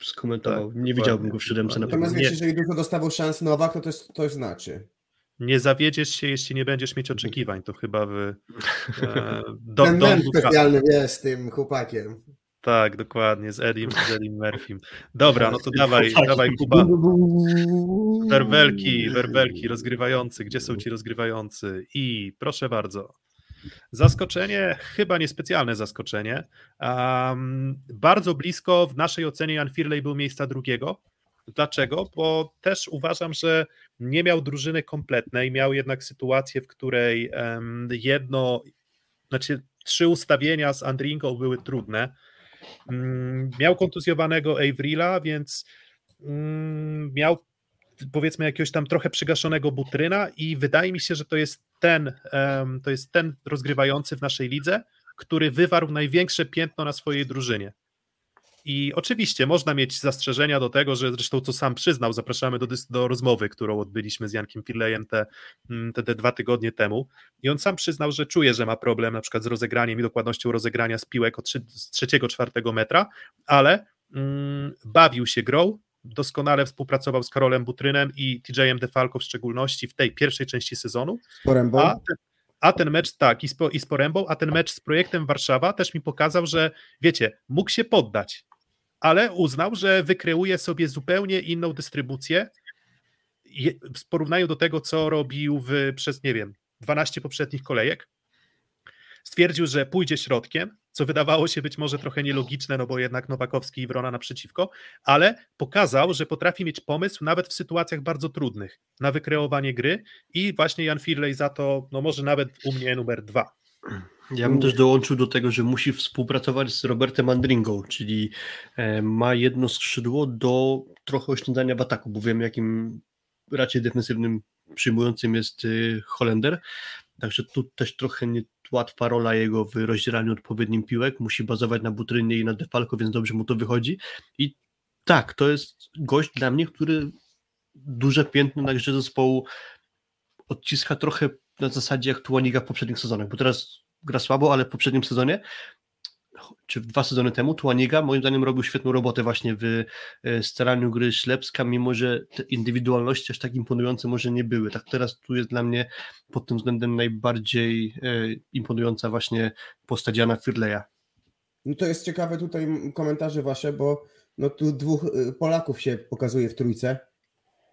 skomentował. Tak, nie widziałbym go w siódemce na pewno. Natomiast jeżeli dużo dostawał szans Nowak, to to, jest, to znaczy. Nie zawiedziesz się, jeśli nie będziesz mieć oczekiwań. To chyba wy. E, do, Ten do, mem specjalny, z tym chłopakiem. tak, dokładnie, z Edim, z Edim Murphym. Dobra, no to dawaj, dawaj Kuba. Werbelki, werbelki, rozgrywający. Gdzie są ci rozgrywający? I proszę bardzo. Zaskoczenie, chyba niespecjalne zaskoczenie. Um, bardzo blisko w naszej ocenie Jan Firley był miejsca drugiego. Dlaczego? Bo też uważam, że nie miał drużyny kompletnej, miał jednak sytuację, w której em, jedno, znaczy trzy ustawienia z Andrinką były trudne. Mm, Miał kontuzjowanego Avrila, więc mm, miał powiedzmy jakiegoś tam trochę przygaszonego Butryna i wydaje mi się, że to jest ten, to jest ten rozgrywający w naszej lidze, który wywarł największe piętno na swojej drużynie. I oczywiście można mieć zastrzeżenia do tego, że zresztą co sam przyznał, zapraszamy do, do rozmowy, którą odbyliśmy z Jankiem Firlejem te, mm, te, te dwa tygodnie temu. I on sam przyznał, że czuje, że ma problem na przykład z rozegraniem i dokładnością rozegrania z piłek od trzy, z trzeciego, czwartego metra, ale mm, bawił się grą, doskonale współpracował z Karolem Butrynem i TJ-em Defalco w szczególności w tej pierwszej części sezonu. Z porębą. A ten, a ten mecz, tak, i z, i z Porębą, a ten mecz z projektem Warszawa też mi pokazał, że wiecie, mógł się poddać, ale uznał, że wykreuje sobie zupełnie inną dystrybucję w porównaniu do tego, co robił w, przez, nie wiem, 12 poprzednich kolejek. Stwierdził, że pójdzie środkiem, co wydawało się być może trochę nielogiczne, no bo jednak Nowakowski i Wrona naprzeciwko, ale pokazał, że potrafi mieć pomysł nawet w sytuacjach bardzo trudnych na wykreowanie gry i właśnie Jan Firley za to, no może nawet u mnie numer dwa. Ja bym też dołączył do tego, że musi współpracować z Robertem Andringą, czyli e, ma jedno skrzydło do trochę oszczędzania w ataku, bo wiem jakim raczej defensywnym przyjmującym jest y, Holender, także tu też trochę nie łatwa rola jego w rozdzielaniu odpowiednim piłek, musi bazować na Butrynie i na Defalco, więc dobrze mu to wychodzi. I tak, to jest gość dla mnie, który duże piętno na grze zespołu odciska trochę na zasadzie jak Tuaniga w poprzednich sezonach, bo teraz gra słabo, ale w poprzednim sezonie czy dwa sezony temu Tuaniga moim zdaniem robił świetną robotę właśnie w e, staraniu gry Ślepska, mimo że te indywidualności aż tak imponujące może nie były. Tak teraz tu jest dla mnie pod tym względem najbardziej e, imponująca właśnie postać Jana Firleja. No to jest ciekawe tutaj komentarze wasze, bo no tu dwóch y, Polaków się pokazuje w trójce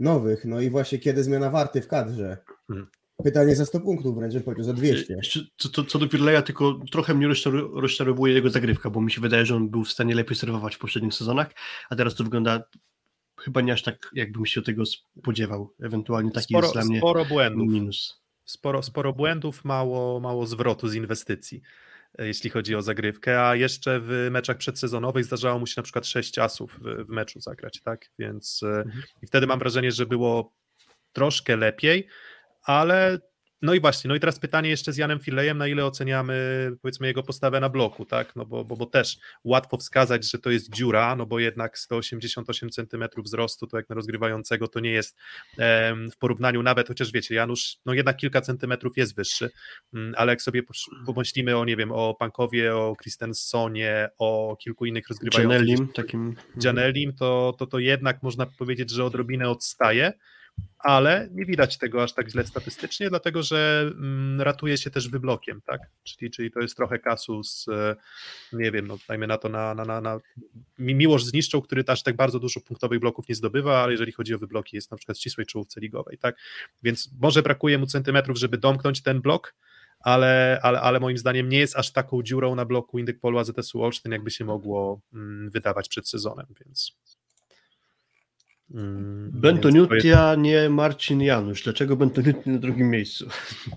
nowych, no i właśnie kiedy zmiana warty w kadrze. Hmm. Pytanie za 100 punktów, wręcz powiedział za 200. Co, co, co do Pirleja, tylko trochę mnie rozczarowuje jego zagrywka, bo mi się wydaje, że on był w stanie lepiej serwować w poprzednich sezonach, a teraz to wygląda chyba nie aż tak, jakbym się tego spodziewał. Ewentualnie taki sporo, jest dla mnie sporo błędów. minus. Sporo, sporo błędów, mało, mało zwrotu z inwestycji, e, jeśli chodzi o zagrywkę, a jeszcze w meczach przedsezonowych zdarzało mu się na przykład 6 asów w, w meczu zagrać, tak? Więc e, mhm. i wtedy mam wrażenie, że było troszkę lepiej ale no i właśnie, no i teraz pytanie jeszcze z Janem Filejem, na ile oceniamy powiedzmy jego postawę na bloku, tak, no bo, bo, bo też łatwo wskazać, że to jest dziura, no bo jednak 188 cm wzrostu, to jak na rozgrywającego to nie jest w porównaniu nawet, chociaż wiecie, Janusz, no jednak kilka centymetrów jest wyższy, mm, ale jak sobie pomyślimy o, nie wiem, o Pankowie, o Christensonie, o kilku innych rozgrywających, Janelim, takim... Janelim, to, to, to jednak można powiedzieć, że odrobinę odstaje, ale nie widać tego aż tak źle statystycznie, dlatego że mm, ratuje się też wyblokiem, tak? Czyli, czyli to jest trochę kasus, e, nie wiem, no dajmy na to na, na, na, na Miłosz zniszczą, który aż tak bardzo dużo punktowych bloków nie zdobywa, ale jeżeli chodzi o wybloki, jest na przykład w ścisłej czołówce ligowej, tak? Więc może brakuje mu centymetrów, żeby domknąć ten blok, ale, ale, ale moim zdaniem nie jest aż taką dziurą na bloku Indyk Polu AZS-u Olsztyn, jakby się mogło mm, wydawać przed sezonem, więc Mm, Bentoniutia, jest... nie Marcin Janusz. Dlaczego Bentoniutia na drugim miejscu?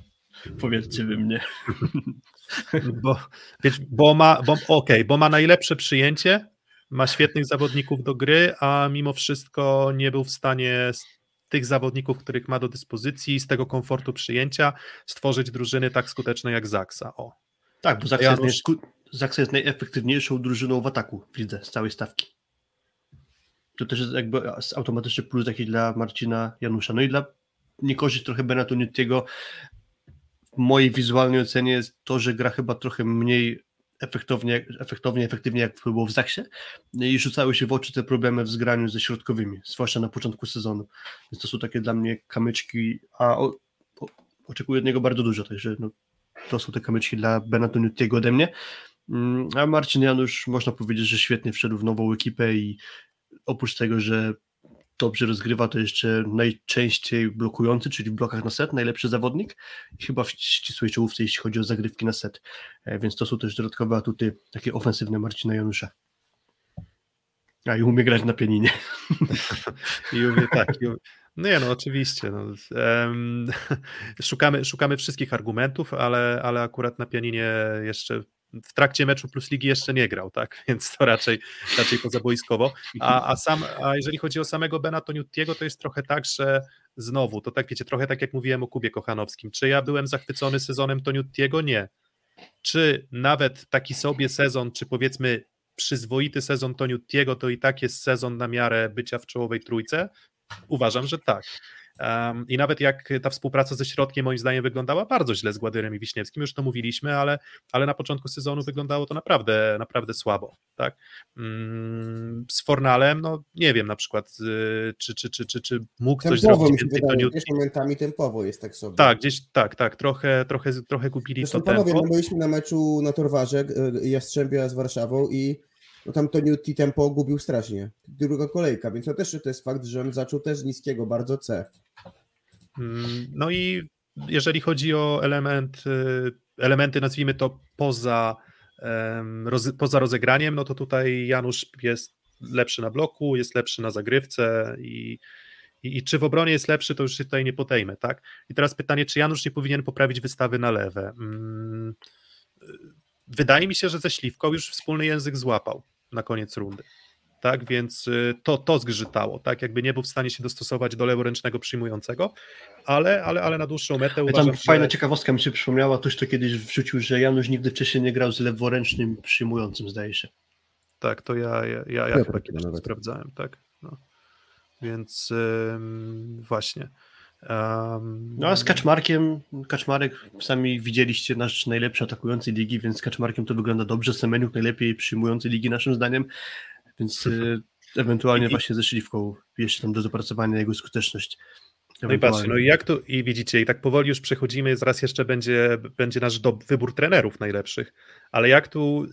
Powiedzcie wy mnie. Bo, wiesz, bo ma, bo, okay, bo ma najlepsze przyjęcie, ma świetnych zawodników do gry, a mimo wszystko nie był w stanie z tych zawodników, których ma do dyspozycji, z tego komfortu przyjęcia, stworzyć drużyny tak skutecznej jak Zaksa. O. Tak, bo Zaksa, Janusz... jest, Zaksa jest najefektywniejszą drużyną w ataku widzę z całej stawki to też jest jakby automatyczny plus taki dla Marcina Janusza. No i dla niekorzyść trochę Benatu Nittiego w mojej wizualnej ocenie jest to, że gra chyba trochę mniej efektownie, efektownie, efektywnie jak było w Zaksie no i rzucały się w oczy te problemy w zgraniu ze środkowymi, zwłaszcza na początku sezonu. Więc to są takie dla mnie kamyczki, a o, o, oczekuję od niego bardzo dużo, także no, to są te kamyczki dla Benatu Nittiego ode mnie. Mm, a Marcin Janusz można powiedzieć, że świetnie wszedł w nową ekipę i oprócz tego, że dobrze rozgrywa, to jeszcze najczęściej blokujący, czyli w blokach na set, najlepszy zawodnik i chyba w ścisłej czołówce, jeśli chodzi o zagrywki na set. E, więc to są też dodatkowe atuty takie ofensywne Marcina Janusza. A i umie grać na pianinie. I umie, tak. I umie. No nie, no oczywiście. No. Um, szukamy, szukamy wszystkich argumentów, ale, ale akurat na pianinie jeszcze w trakcie meczu Plus Ligi jeszcze nie grał, tak, więc to raczej, raczej pozaboiskowo, a, a, sam, a jeżeli chodzi o samego Bena Toniutiego, to jest trochę tak, że znowu, to tak wiecie, trochę tak jak mówiłem o Kubie Kochanowskim, czy ja byłem zachwycony sezonem Toniutiego? Nie. Czy nawet taki sobie sezon, czy powiedzmy przyzwoity sezon Toniutiego, to i tak jest sezon na miarę bycia w czołowej trójce? Uważam, że tak. Um, I nawet jak ta współpraca ze środkiem moim zdaniem wyglądała bardzo źle z Gładyrem i Wiśniewskim, już to mówiliśmy, ale, ale na początku sezonu wyglądało to naprawdę, naprawdę słabo. Tak? Um, z Fornalem, no nie wiem na przykład, y, czy, czy, czy, czy, czy mógł tempowo coś zrobić więcej. Wydaje, to nie... momentami tempowo jest tak sobie. Tak, gdzieś tak, tak, trochę, trochę, trochę kupili Zresztą to panowie, tempo. my byliśmy na meczu na Torwarze y, Jastrzębia z Warszawą i no tam to Newty tempo gubił strasznie. Druga kolejka, więc to też to jest fakt, że on zaczął też niskiego bardzo C. Mm, no i jeżeli chodzi o element, y, elementy, nazwijmy to poza, roz, poza rozegraniem, no to tutaj Janusz jest lepszy na bloku, jest lepszy na zagrywce i, i, i czy w obronie jest lepszy, to już się tutaj nie potejmę, tak? I teraz pytanie, czy Janusz nie powinien poprawić wystawy na lewe? Wydaje mi się, że ze Śliwką już wspólny język złapał na koniec rundy. Tak, więc y, to, to zgrzytało, tak, jakby nie był w stanie się dostosować do leworęcznego przyjmującego, ale, ale, ale na dłuższą metę I uważam, tam fajna że... ciekawostka mi się przypomniała, ktoś to kiedyś wrzucił, że Janusz nigdy wcześniej nie grał z leworęcznym przyjmującym, zdaje się. Tak, to ja, ja, ja, ja Ja chyba tak kiedyś sprawdzałem, tak. No. Więc ym, właśnie. Ym, No a z Kaczmarkiem, Kaczmarek sami widzieliście nasz najlepszy atakujący ligi, więc z Kaczmarkiem to wygląda dobrze, Semeniuk najlepiej przyjmujący ligi naszym zdaniem, więc y, ewentualnie I- właśnie ze Śliwką jeszcze tam do dopracowania jego skuteczność. No i patrzcie, no i jak to, i widzicie, i tak powoli już przechodzimy, zaraz jeszcze będzie, będzie nasz do, wybór trenerów najlepszych, ale jak tu,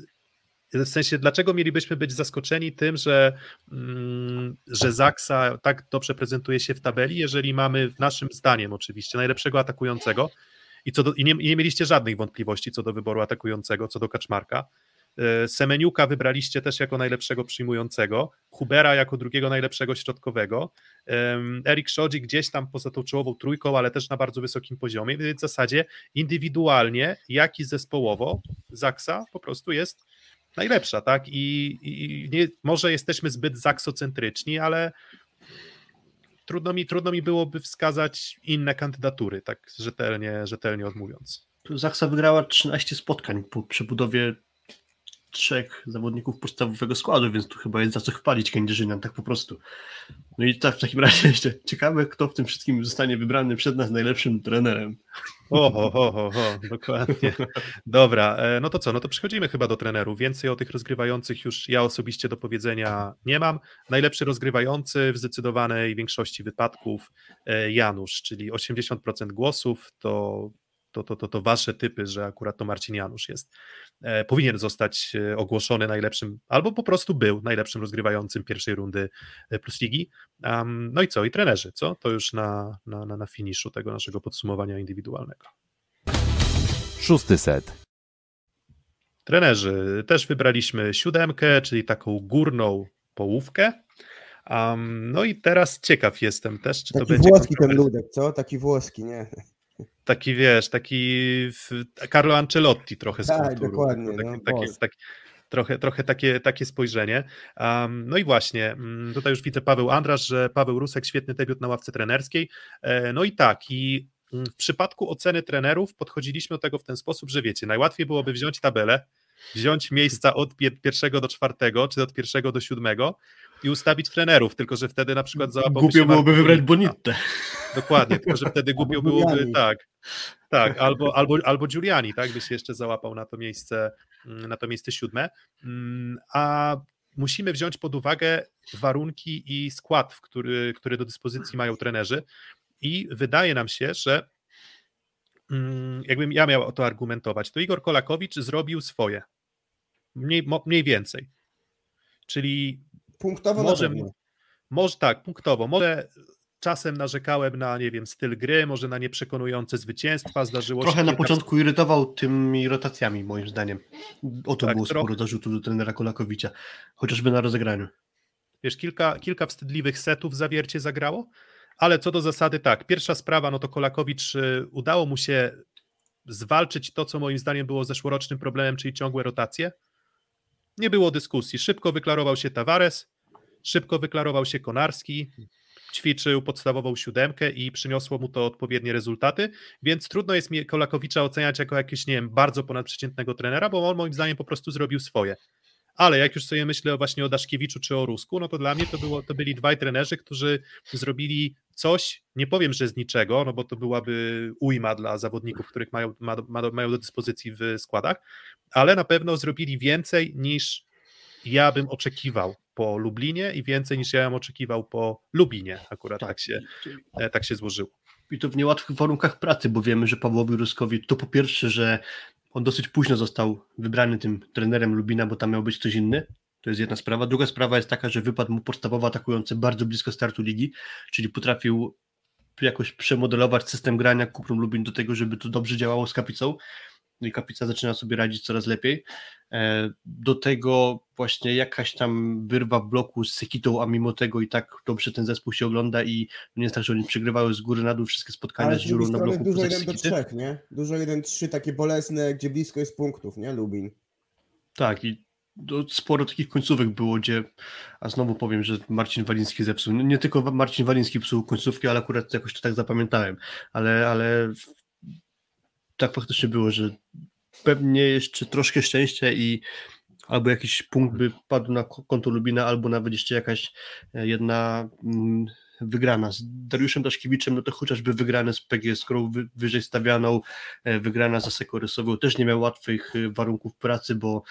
w sensie, dlaczego mielibyśmy być zaskoczeni tym, że, mm, że Zaksa tak dobrze prezentuje się w tabeli, jeżeli mamy, naszym zdaniem oczywiście, najlepszego atakującego i, co do, i, nie, i nie mieliście żadnych wątpliwości co do wyboru atakującego, co do Kaczmarka, E, Semeniuka wybraliście też jako najlepszego przyjmującego, Hubera jako drugiego najlepszego środkowego, Erik Szodzi gdzieś tam poza tą czołową trójką, ale też na bardzo wysokim poziomie, więc w zasadzie indywidualnie, jak i zespołowo Zaksa po prostu jest najlepsza, tak? I, i nie, może jesteśmy zbyt zaksocentryczni, ale trudno mi, trudno mi byłoby wskazać inne kandydatury, tak rzetelnie, rzetelnie odmówiąc. Zaksa wygrała 13 spotkań po przebudowie trzech zawodników podstawowego składu, więc tu chyba jest za co chwalić Kędzierzynian, tak po prostu. No i tak w takim razie jeszcze ciekawe, kto w tym wszystkim zostanie wybrany przed nas najlepszym trenerem. O, ho, ho, ho, ho, dokładnie. Dobra, e, no to co, no to przechodzimy chyba do trenerów. Więcej o tych rozgrywających już ja osobiście do powiedzenia nie mam. Najlepszy rozgrywający w zdecydowanej większości wypadków e, Janusz, czyli 80% głosów to to, to, to, to wasze typy, że akurat to Marcin Janusz jest. E, powinien zostać e, ogłoszony najlepszym, albo po prostu był najlepszym rozgrywającym pierwszej rundy e, Plus Ligi. Um, no i co? I trenerzy, co? To już na, na, na, na finiszu tego naszego podsumowania indywidualnego. Szósty set. Trenerzy, też wybraliśmy siódemkę, czyli taką górną połówkę. Um, no i teraz ciekaw jestem też, czy to Taki będzie włoski ten ludek, co? Taki włoski, nie? Taki wiesz, taki Carlo Ancelotti trochę z Tak, kulturą. dokładnie, Taki, no, takie, boss. taki, trochę, trochę takie, takie spojrzenie. Um, no i właśnie, mm, tutaj już widzę Paweł Andrasz, że Paweł Rusek, świetny debiut na ławce trenerskiej. E, No i tak, i mm, w przypadku oceny trenerów podchodziliśmy do tego w ten sposób, że wiecie, najłatwiej byłoby wziąć tabelę, wziąć miejsca od pier- pierwszego do czwartego, czy od pierwszego do siódmego i ustawić trenerów, tylko że wtedy na przykład załapałby Głupio byłoby wybrać. Bonittę. Dokładnie, tylko że wtedy głupio byłoby, tak, tak, albo, albo, albo Giuliani, tak, by się jeszcze załapał na to miejsce, mm, na to miejsce siódme, Mm, a musimy wziąć pod uwagę warunki i skład, który, który do dyspozycji mają trenerzy. I wydaje nam się, że mm, jakbym ja miał o to argumentować, to Igor Kolakowicz zrobił swoje, mniej, mniej więcej, czyli Punktowo może, na pewno. może tak, punktowo. Może czasem narzekałem na, nie wiem, styl gry, może na nieprzekonujące zwycięstwa. Zdarzyło Trochę się na kilka- początku irytował tymi rotacjami, moim zdaniem. O to Tak, było trochę. sporo zarzutów do trenera Kolakowicza, chociażby na rozegraniu. Wiesz, kilka, kilka wstydliwych setów zawiercie zagrało, ale co do zasady tak, pierwsza sprawa, no to Kolakowicz y, udało mu się zwalczyć to, co moim zdaniem było zeszłorocznym problemem, czyli ciągłe rotacje. Nie było dyskusji. Szybko wyklarował się Tavares, szybko wyklarował się Konarski, ćwiczył podstawową siódemkę i przyniosło mu to odpowiednie rezultaty, więc trudno jest mi Kolakowicza oceniać jako jakiegoś, nie wiem, bardzo ponadprzeciętnego trenera, bo on moim zdaniem po prostu zrobił swoje. Ale jak już sobie myślę właśnie o Daszkiewiczu czy o Rusku, no to dla mnie to, było, to byli dwaj trenerzy, którzy zrobili coś, nie powiem, że z niczego, no bo to byłaby ujma dla zawodników, których mają, ma, ma, mają do dyspozycji w składach, ale na pewno zrobili więcej niż ja bym oczekiwał po Lublinie i więcej niż ja bym oczekiwał po Lubinie. Akurat tak, się, e, tak się złożyło. I to w niełatwych warunkach pracy, bo wiemy, że Pawłowi Ruskowi to po pierwsze, że on dosyć późno został wybrany tym trenerem Lubina, bo tam miał być ktoś inny. To jest jedna sprawa. Druga sprawa jest taka, że wypadł mu podstawowo atakujący bardzo blisko startu ligi, czyli potrafił jakoś przemodelować system grania Kuprum Lubin do tego, żeby to dobrze działało z Kapicą. I Kapica zaczyna sobie radzić coraz lepiej. E, do tego właśnie jakaś tam wyrwa w bloku z Sekitą, a mimo tego i tak dobrze ten zespół się ogląda i nie jest tak, że oni przegrywały z góry na dół wszystkie spotkania Ale z dziurą na bloku dużo poza 1 do Sekity. 3, nie? Dużo 1-3 takie bolesne, gdzie blisko jest punktów, nie? Lubin. Tak, i to sporo takich końcówek było, gdzie, a znowu powiem, że Marcin Waliński zepsuł. Nie, nie tylko Marcin Waliński psuł końcówki, ale akurat jakoś to tak zapamiętałem. Ale, ale tak faktycznie było, że pewnie jeszcze troszkę szczęścia i albo jakiś punkt by padł na ko- konto Lubina, albo nawet jeszcze jakaś e, jedna mm, wygrana. Z Dariuszem Daszkiewiczem, no to chociażby wygrane z PGS Crow wy, wyżej stawianą, e, wygrana za Sekorysową, też nie miał łatwych e, warunków pracy, bo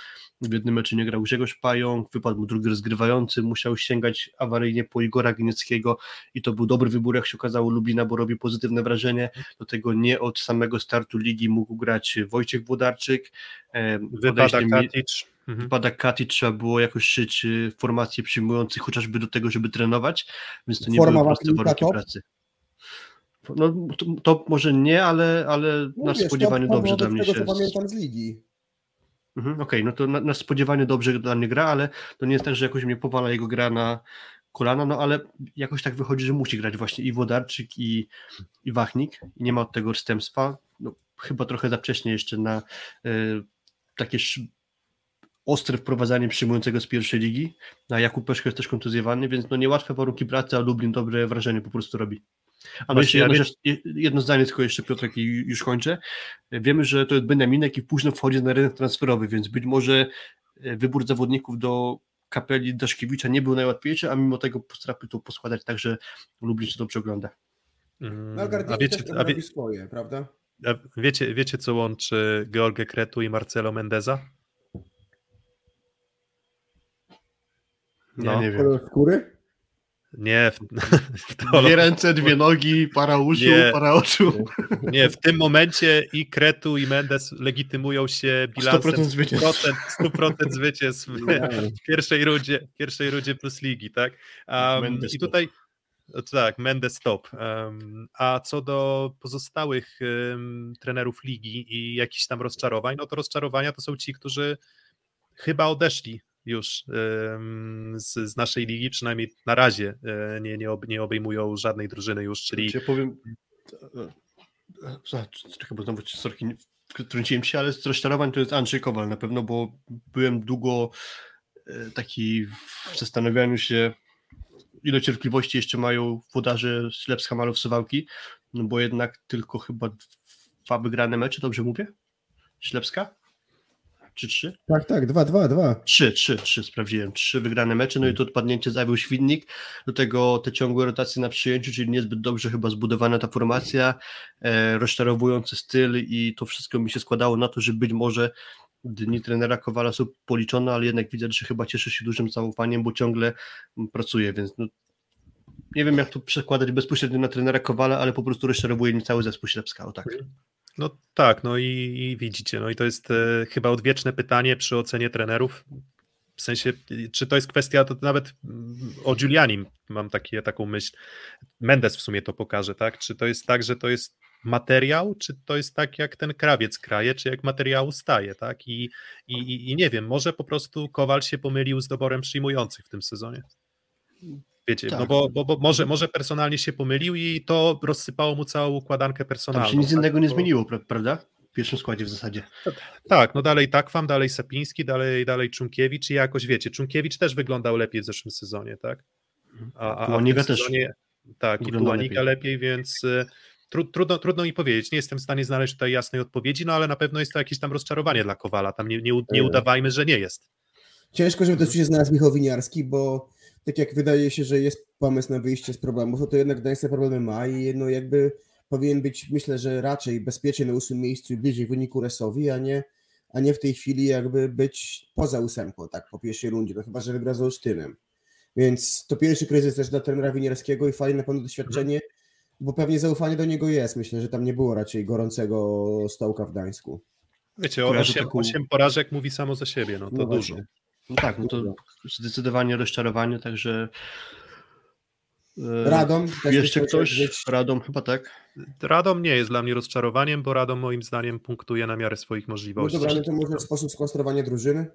w jednym meczu nie grał Grzegorz Pająk, wypadł mu drugi rozgrywający, musiał sięgać awaryjnie po Igora Gnieckiego i to był dobry wybór, jak się okazało, Lubina, bo robi pozytywne wrażenie. Do tego nie od samego startu ligi mógł grać Wojciech Włodarczyk. e, Wypada Katic. Mhm. Wypada trzeba było jakoś szyć y, formacje przyjmujących chociażby do tego, żeby trenować, więc to nie Forma były proste warunki top? pracy. No to, to może nie, ale, ale No na wiesz, spodziewanie to- to dobrze dla mnie tego, się... co pamiętam z ligi. Mhm, Okej, no to na, na spodziewanie dobrze dla mnie gra, ale to nie jest tak, że jakoś mnie powala jego gra na kolana, no ale jakoś tak wychodzi, że musi grać właśnie i Wodarczyk i, i Wachnik i nie ma od tego odstępstwa. No, chyba trochę za wcześnie jeszcze na e, takie ostre wprowadzanie przyjmującego z pierwszej ligi, a Jakub Peszko jest też kontuzjowany, więc no niełatwe warunki pracy, a Lublin dobre wrażenie po prostu robi. A Właśnie, jeszcze jedno, ja jedno zdanie tylko jeszcze Piotrek i już kończę. Wiemy, że to jest Beniaminek i późno wchodzi na rynek transferowy, więc być może e, wybór zawodników do kapeli Daszkiewicza nie był najłatwiejszy, a mimo tego potrafił to poskładać tak, że Lublin się dobrze ogląda. Mm, No, A wiecie, też a wie, robi swoje, prawda? a wiecie, wiecie, co łączy Georgę Kretu i Marcelo Mendeza? Ja No. nie wiem. Kolor skóry? Nie, w, Dwie ręce, dwie nogi, para uszu, Nie. para oczu. nie, w tym momencie i Kretu i Mendes legitymują się bilansem 100% zwycięstw. 100%, 100% zwycięstw w, w pierwszej rundzie, w pierwszej rundzie plus ligi, tak? Um, I tutaj tak, Mendes top. Um, a co do pozostałych um, trenerów ligi i jakichś tam rozczarowań, no to rozczarowania to są ci, którzy chyba odeszli już z, z naszej ligi, przynajmniej na razie e, nie, nie, ob, nie obejmują żadnej drużyny już, czyli Ja powiem. e, e, Czekaj, bo znowu sorki, wtrąciłem się, ale z rozczarowań to jest Andrzej Kowal na pewno, bo byłem długo taki w zastanawianiu się, ile cierpliwości jeszcze mają włodarze Ślepska Malów Suwałki, no bo jednak tylko chyba dwa wygrane mecze, dobrze mówię? Ślepska? Czy trzy? Tak, tak, dwa, dwa, dwa. Trzy, trzy, trzy sprawdziłem. Trzy wygrane mecze, no i to odpadnięcie zawił Świdnik. Do tego te ciągłe rotacje na przyjęciu, czyli niezbyt dobrze chyba zbudowana ta formacja, e, rozczarowujący styl i to wszystko mi się składało na to, że być może dni trenera Kowala są policzone, ale jednak widać, że chyba cieszy się dużym zaufaniem, bo ciągle mm, pracuje, więc no, nie wiem jak to przekładać bezpośrednio na trenera Kowala, ale po prostu rozczarowuje mnie cały zespół Ślepska, o tak. No tak, no i, i widzicie, no i to jest e, chyba odwieczne pytanie przy ocenie trenerów. W sensie, czy to jest kwestia, to nawet mm, o Giulianim mam takie, taką myśl. Mendes w sumie to pokaże, tak? Czy to jest tak, że to jest materiał, czy to jest tak, jak ten krawiec kraje, czy jak materiału staje, tak? I, i- i nie wiem, może po prostu Kowal się pomylił z doborem przyjmujących w tym sezonie. Wiecie, no Tak. bo, bo, bo może, może personalnie się pomylił i to rozsypało mu całą układankę Tam personalną. się nic tak? innego nie Bo- zmieniło, pra- prawda? W pierwszym składzie w zasadzie. Tak, no dalej Takwam, dalej Sapiński, dalej, dalej Czunkiewicz i jakoś wiecie, Czunkiewicz też wyglądał lepiej w zeszłym sezonie, tak? A, a, a w tym też sezonie, tak, i wyglądał Pułanika lepiej, więc y, tru, trudno, trudno mi powiedzieć, nie jestem w stanie znaleźć tutaj jasnej odpowiedzi, no ale na pewno jest to jakieś tam rozczarowanie dla Kowala, tam nie, nie, nie E. udawajmy, że nie jest. Ciężko, żeby też się znalazł Michał Winiarski, bo tak jak wydaje się, że jest pomysł na wyjście z problemów, no to jednak Gdańsk te problemy ma i no jakby powinien być, myślę, że raczej bezpiecznie na ósmym miejscu i bliżej wyniku Resowi, a nie, a nie w tej chwili jakby być poza ósemką, tak, po pierwszej rundzie, no chyba, że wygra z Olsztynem. Więc to pierwszy kryzys też dla trenera Winierskiego i fajne na pewno doświadczenie, bo pewnie zaufanie do niego jest. Myślę, że tam nie było raczej gorącego stołka w Gdańsku. Wiecie, Kojarzę osiem, taką- osiem porażek mówi samo za siebie, no to No dużo. właśnie. No tak, no to zdecydowanie rozczarowanie, także E, Radom. Jeszcze ktoś? Radom chyba tak. Radom nie jest dla mnie rozczarowaniem, bo Radom moim zdaniem punktuje na miarę swoich No możliwości. dobra, no to może sposób skonstruowania drużyny?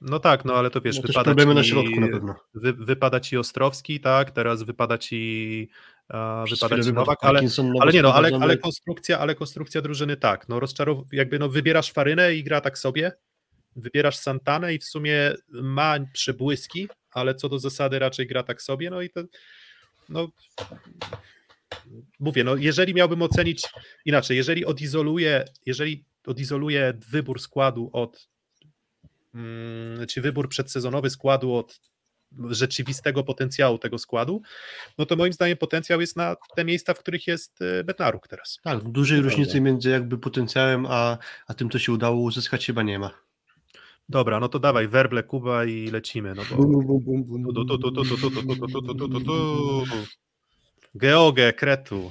No tak, no ale to wiesz, No wypada problemy ci, na środku na pewno. Wy, wypada ci Ostrowski, tak, teraz wypada ci, wypada ci Nowak, ale, ale nie no, ale, ale konstrukcja, ale konstrukcja drużyny tak, no rozczarow... jakby no wybierasz Farynę i gra tak sobie, wybierasz Santanę i w sumie ma przebłyski, ale co do zasady raczej gra tak sobie, no i to no mówię, no jeżeli miałbym ocenić inaczej, jeżeli odizoluję, jeżeli odizoluję wybór składu od mm, czy wybór przedsezonowy składu od rzeczywistego potencjału tego składu, no to moim zdaniem potencjał jest na te miejsca, w których jest e, Bednaruk teraz. Tak, dużej różnicy między jakby potencjałem, a, a tym, co się udało uzyskać, chyba nie ma. Dobra, no to dawaj, werble Kuba i lecimy. No bo... Geogę, kretu.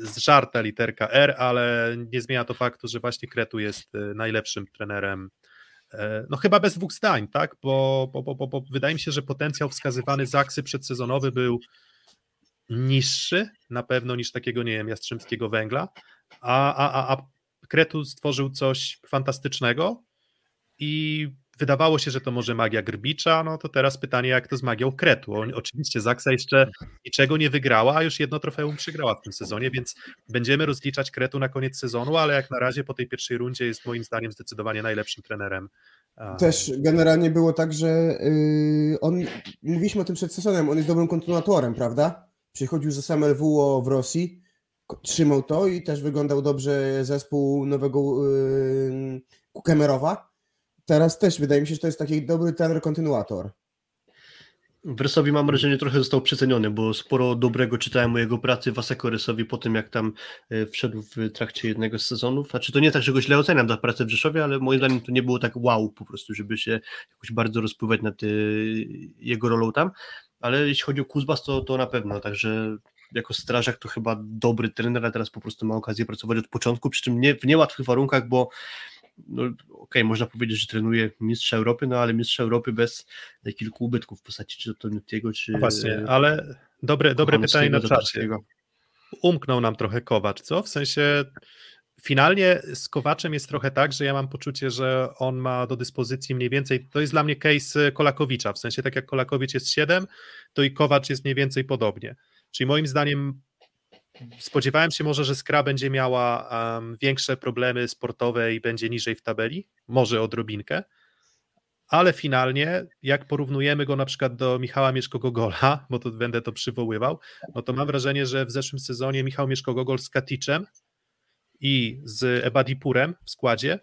Zżarta literka R, ale nie zmienia to faktu, że właśnie Kretu jest najlepszym trenerem. No chyba bez dwóch zdań, tak? Bo, bo, bo, bo wydaje mi się, że potencjał wskazywany Zaksy przedsezonowy był niższy na pewno niż takiego, nie wiem, Jastrzębskiego Węgla, a, a, a Kretu stworzył coś fantastycznego i wydawało się, że to może magia Grbicza, no to teraz pytanie, jak to z magią Kretu. Oczywiście Zaksa jeszcze niczego nie wygrała, a już jedno trofeum przegrała w tym sezonie, więc będziemy rozliczać Kretu na koniec sezonu, ale jak na razie po tej pierwszej rundzie jest moim zdaniem zdecydowanie najlepszym trenerem. Też generalnie było tak, że yy, on, mówiliśmy o tym przed sezonem, on jest dobrym kontynuatorem, prawda? Przychodził z SMLW w Rosji, trzymał to i też wyglądał dobrze zespół nowego yy, Kemerowa. Teraz też wydaje mi się, że to jest taki dobry trener kontynuator. Wersowi mam wrażenie trochę został przeceniony, bo sporo dobrego czytałem o jego pracy w Aseko Rysowi po tym, jak tam e, wszedł w trakcie jednego z sezonów. Znaczy to nie tak, że go źle oceniam za pracę w Rzeszowie, ale moim zdaniem to nie było tak wow po prostu, żeby się jakoś bardzo rozpływać nad e, jego rolą tam. Ale jeśli chodzi o Kuzbas, to, to na pewno, także jako strażak to chyba dobry trener, a teraz po prostu ma okazję pracować od początku, przy czym nie, w niełatwych warunkach, bo no, okej, można powiedzieć, że trenuje mistrza Europy, no ale mistrza Europy bez e, kilku ubytków w postaci czy to Nutiego, czy No Właśnie, ale dobre, dobre pytanie na czacie. Umknął nam trochę Kowacz, co? W sensie finalnie z Kowaczem jest trochę tak, że ja mam poczucie, że on ma do dyspozycji mniej więcej, to jest dla mnie case Kolakowicza, w sensie tak jak Kolakowicz jest 7, to i Kowacz jest mniej więcej podobnie. Czyli moim zdaniem spodziewałem się może, że Skra będzie miała um, większe problemy sportowe i będzie niżej w tabeli, może odrobinkę, ale finalnie, jak porównujemy go na przykład do Michała Mieszko-Gogola, bo to będę to przywoływał, no to mam wrażenie, że w zeszłym sezonie Michał Mieszko-Gogol z Katiczem i z Ebadipurem w składzie,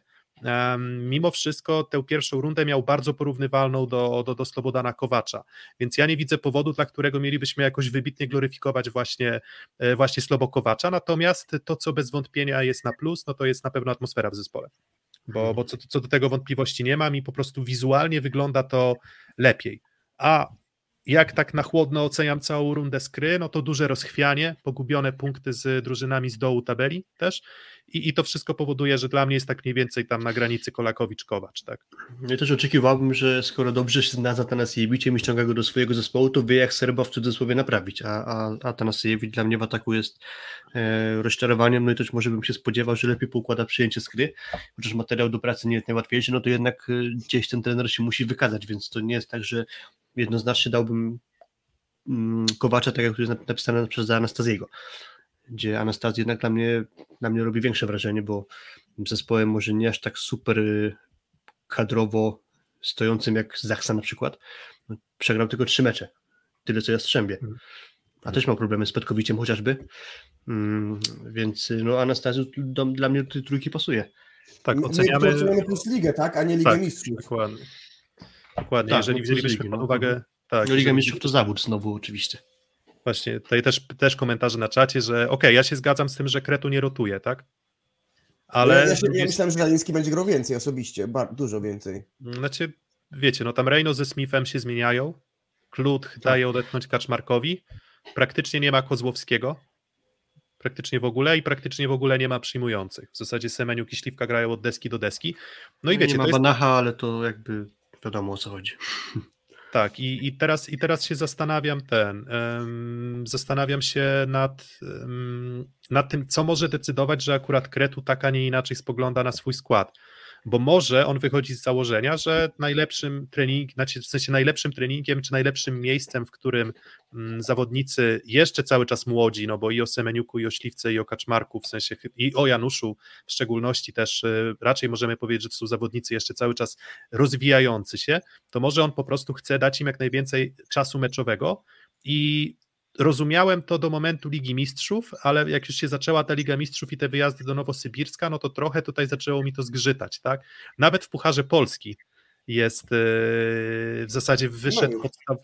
mimo wszystko tę pierwszą rundę miał bardzo porównywalną do, do, do Slobodana Kowacza, więc ja nie widzę powodu, dla którego mielibyśmy jakoś wybitnie gloryfikować właśnie, e, właśnie Slobo Kowacza, natomiast to, co bez wątpienia jest na plus, no to jest na pewno atmosfera w zespole. Bo, bo co, co do tego wątpliwości nie mam i po prostu wizualnie wygląda to lepiej. A jak tak na chłodno oceniam całą rundę skry, no to duże rozchwianie, pogubione punkty z drużynami z dołu tabeli też i, i to wszystko powoduje, że dla mnie jest tak mniej więcej tam na granicy Kolakowicz-Kowacz, tak? Ja też oczekiwałbym, że skoro dobrze się zna z Atanasiewiciem i ściąga go do swojego zespołu, to wie jak Serba w cudzysłowie naprawić, a, a Atanasiewicz dla mnie w ataku jest e, rozczarowaniem, no i też może bym się spodziewał, że lepiej poukłada przyjęcie skry, chociaż materiał do pracy nie jest najłatwiejszy, no to jednak e, gdzieś ten trener się musi wykazać, więc to nie jest tak, że jednoznacznie dałbym mm, Kowacza, tak jak tu jest napisane przez Anastaziego, gdzie Anastazji jednak dla mnie, dla mnie robi większe wrażenie, bo zespołem może nie aż tak super y, kadrowo stojącym jak Zachsa na przykład, no, przegrał tylko trzy mecze, tyle co Jastrzębie, a też ma problemy z Petkowiciem chociażby, mm, więc y, no Anastazju do, dla mnie do tej trójki pasuje. Tak, My- oceniamy... My oceniamy plus ligę, tak? A nie Ligę Tak, Mistrzów. Dokładnie. Dokładnie, Tak, jeżeli no wzięlibyśmy pod no. uwagę... Tak, No Liga Mistrzów to zawód znowu oczywiście. Właśnie, tutaj też, też komentarze na czacie, że okej, ja się zgadzam z tym, że Kretu nie rotuje, tak? Ale ja, ja, się, ja myślałem, że Zaliński będzie grał więcej osobiście, bar, dużo więcej. Znaczy, wiecie, no tam Reino ze Smithem się zmieniają, Klut Tak. daje odetchnąć Kaczmarkowi, praktycznie nie ma Kozłowskiego, praktycznie w ogóle i praktycznie w ogóle nie ma przyjmujących. W zasadzie Semeniu i Śliwka grają od deski do deski. No i wiecie, nie ma to jest, Banacha, ale to jakby wiadomo o co chodzi. Tak, i, i, teraz, i teraz się zastanawiam ten, um, zastanawiam się nad, um, nad tym, co może decydować, że akurat Kretu tak, a nie inaczej spogląda na swój skład bo może on wychodzi z założenia, że najlepszym trening, znaczy w sensie najlepszym treningiem, czy najlepszym miejscem, w którym mm, zawodnicy jeszcze cały czas młodzi, no bo i o Semeniuku, i o Śliwce, i o Kaczmarku, w sensie i o Januszu w szczególności też y, raczej możemy powiedzieć, że to są zawodnicy jeszcze cały czas rozwijający się, to może on po prostu chce dać im jak najwięcej czasu meczowego i rozumiałem to do momentu Ligi Mistrzów, ale jak już się zaczęła ta Liga Mistrzów i te wyjazdy do Nowosybirska, no to trochę tutaj zaczęło mi to zgrzytać, tak? Nawet w Pucharze Polski jest yy, w zasadzie wyszedł, no podstaw,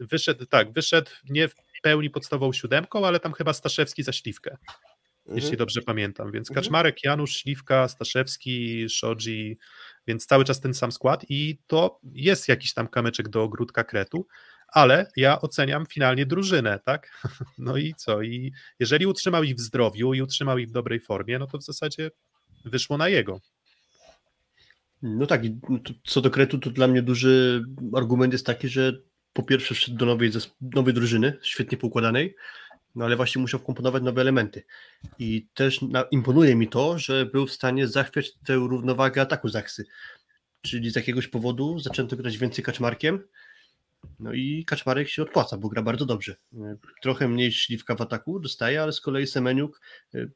wyszedł, tak, wyszedł nie w pełni podstawową siódemką, ale tam chyba Staszewski za Śliwkę, mhm. jeśli dobrze pamiętam, więc mhm. Kaczmarek, Janusz, Śliwka, Staszewski, Szodzi, więc cały czas ten sam skład i to jest jakiś tam kamyczek do ogródka kretu, ale ja oceniam finalnie drużynę, tak? No i co? I jeżeli utrzymał ich w zdrowiu i utrzymał ich w dobrej formie, no to w zasadzie wyszło na jego. No tak, no co do Kretu, to dla mnie duży argument jest taki, że po pierwsze wszedł do nowej, nowej drużyny, świetnie poukładanej, no ale właśnie musiał wkomponować nowe elementy. I też na, imponuje mi to, że był w stanie zachwiać tę równowagę ataku Zachsy. Czyli z jakiegoś powodu zaczęto grać więcej kaczmarkiem, no i Kaczmarek się odpłaca, bo gra bardzo dobrze. Trochę mniej śliwka w ataku dostaje, ale z kolei Semeniuk e,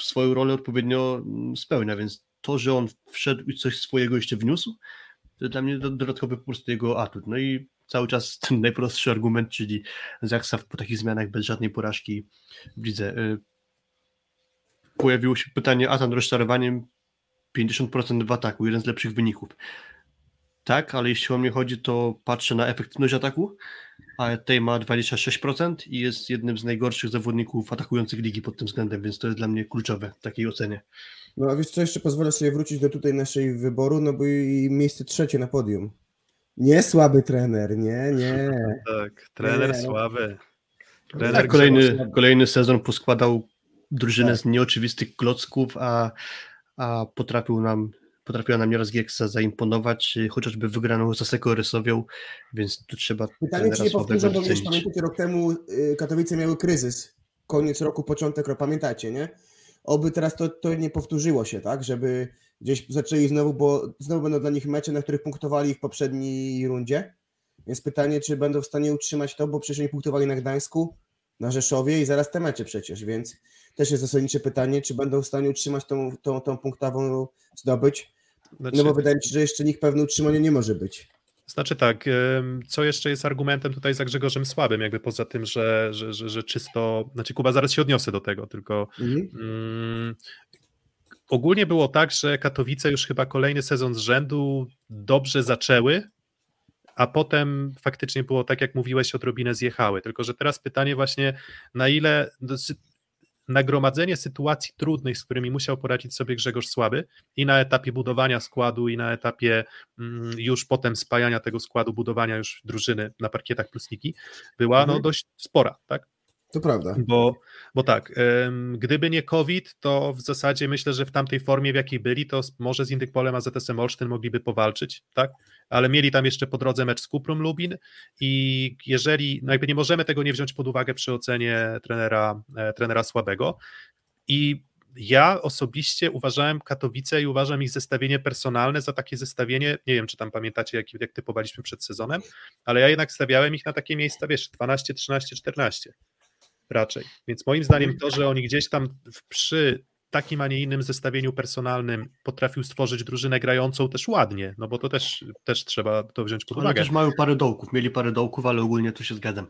swoją rolę odpowiednio mm, spełnia, więc to, że on wszedł i coś swojego jeszcze wniósł, to dla mnie dodatkowy po prostu jego atut. No i cały czas ten najprostszy argument, czyli Zaksa po takich zmianach bez żadnej porażki w lidze. E, pojawiło się pytanie, a tam rozczarowaniem 50% w ataku, jeden z lepszych wyników tak, ale jeśli o mnie chodzi, to patrzę na efektywność ataku, a tej ma 26% i jest jednym z najgorszych zawodników atakujących ligi pod tym względem, więc to jest dla mnie kluczowe w takiej ocenie. No a wiesz co, jeszcze pozwolę sobie wrócić do tutaj naszej wyboru, no bo i miejsce trzecie na podium. Nie słaby trener, nie, nie. Tak, trener nie, słaby. Trener tak, kolejny, kolejny sezon poskładał drużynę tak. z nieoczywistych klocków, a, a potrafił nam potrafiła nam nieraz Gieksa zaimponować, y, chociażby wygraną z Aseko Rysowią, więc tu trzeba Pytanie, czy nie powtórzę, bo wiesz, pamiętacie, rok temu y, Katowice miały kryzys, koniec roku, początek roku, pamiętacie, nie? Oby teraz to, to nie powtórzyło się, tak, żeby gdzieś zaczęli znowu, bo znowu będą dla nich mecze, na których punktowali w poprzedniej rundzie, więc pytanie, czy będą w stanie utrzymać to, bo przecież oni punktowali na Gdańsku, na Rzeszowie i zaraz te mecze przecież, więc też jest zasadnicze pytanie, czy będą w stanie utrzymać tą, tą, tą punktową zdobyć. Znaczy, no bo wydaje mi się, że jeszcze nikt pewny utrzymania nie może być. Znaczy tak, co jeszcze jest argumentem tutaj za Grzegorzem Słabym, jakby poza tym, że, że, że, że czysto, znaczy Kuba, zaraz się odniosę do tego, tylko mhm. mm, ogólnie było tak, że Katowice już chyba kolejny sezon z rzędu dobrze zaczęły, a potem faktycznie było tak, jak mówiłeś, odrobinę zjechały. Tylko, że teraz pytanie właśnie, na ile nagromadzenie sytuacji trudnych, z którymi musiał poradzić sobie Grzegorz Słaby i na etapie budowania składu i na etapie mm, już potem spajania tego składu, budowania już drużyny na parkietach plusniki, była no, mhm. no dość spora, tak? To prawda. Bo, bo tak, gdyby nie COVID, to w zasadzie myślę, że w tamtej formie, w jakiej byli, to może z Indykpolem a ZSM Olsztyn mogliby powalczyć, tak? Ale mieli tam jeszcze po drodze mecz z Kuprum Lubin i jeżeli, no jakby nie możemy tego nie wziąć pod uwagę przy ocenie trenera, e, trenera słabego i ja osobiście uważałem Katowice i uważam ich zestawienie personalne za takie zestawienie, nie wiem, czy tam pamiętacie, jak, jak typowaliśmy przed sezonem, ale ja jednak stawiałem ich na takie miejsca, wiesz, 12, 13, 14 raczej. Więc moim zdaniem to, że oni gdzieś tam przy takim, a nie innym zestawieniu personalnym potrafił stworzyć drużynę grającą też ładnie, no bo to też, też trzeba to wziąć pod uwagę. Ale też mają parę dołków, mieli parę dołków, ale ogólnie tu się zgadzam.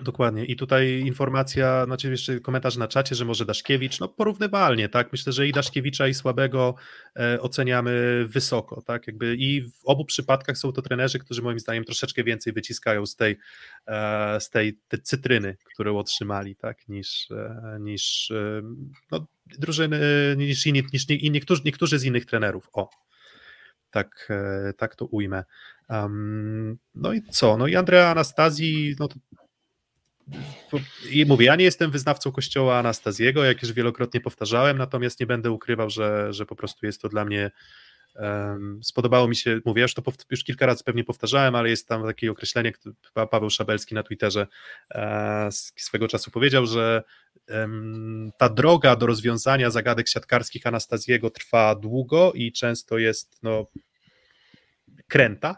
Dokładnie. I tutaj informacja, znaczy jeszcze komentarz na czacie, że może Daszkiewicz, no porównywalnie, tak? Myślę, że i Daszkiewicza i Słabego e, oceniamy wysoko, tak? Jakby i w obu przypadkach są to trenerzy, którzy moim zdaniem troszeczkę więcej wyciskają z tej, e, z tej te cytryny, którą otrzymali, tak? Niż, e, niż no, drużyny, niż, inni, niż nie, niektórzy, niektórzy z innych trenerów. O, tak, tak to ujmę. Um, no i co? No i Andrea Anastazji, no i mówię, ja nie jestem wyznawcą kościoła Anastazjego, jak już wielokrotnie powtarzałem, natomiast nie będę ukrywał, że, że po prostu jest to dla mnie Um, spodobało mi się, mówię, już to już kilka razy pewnie powtarzałem, ale jest tam takie określenie, które Paweł Szabelski na Twitterze e, swego czasu powiedział, że um, ta droga do rozwiązania zagadek siatkarskich Anastazjego trwa długo i często jest no, kręta,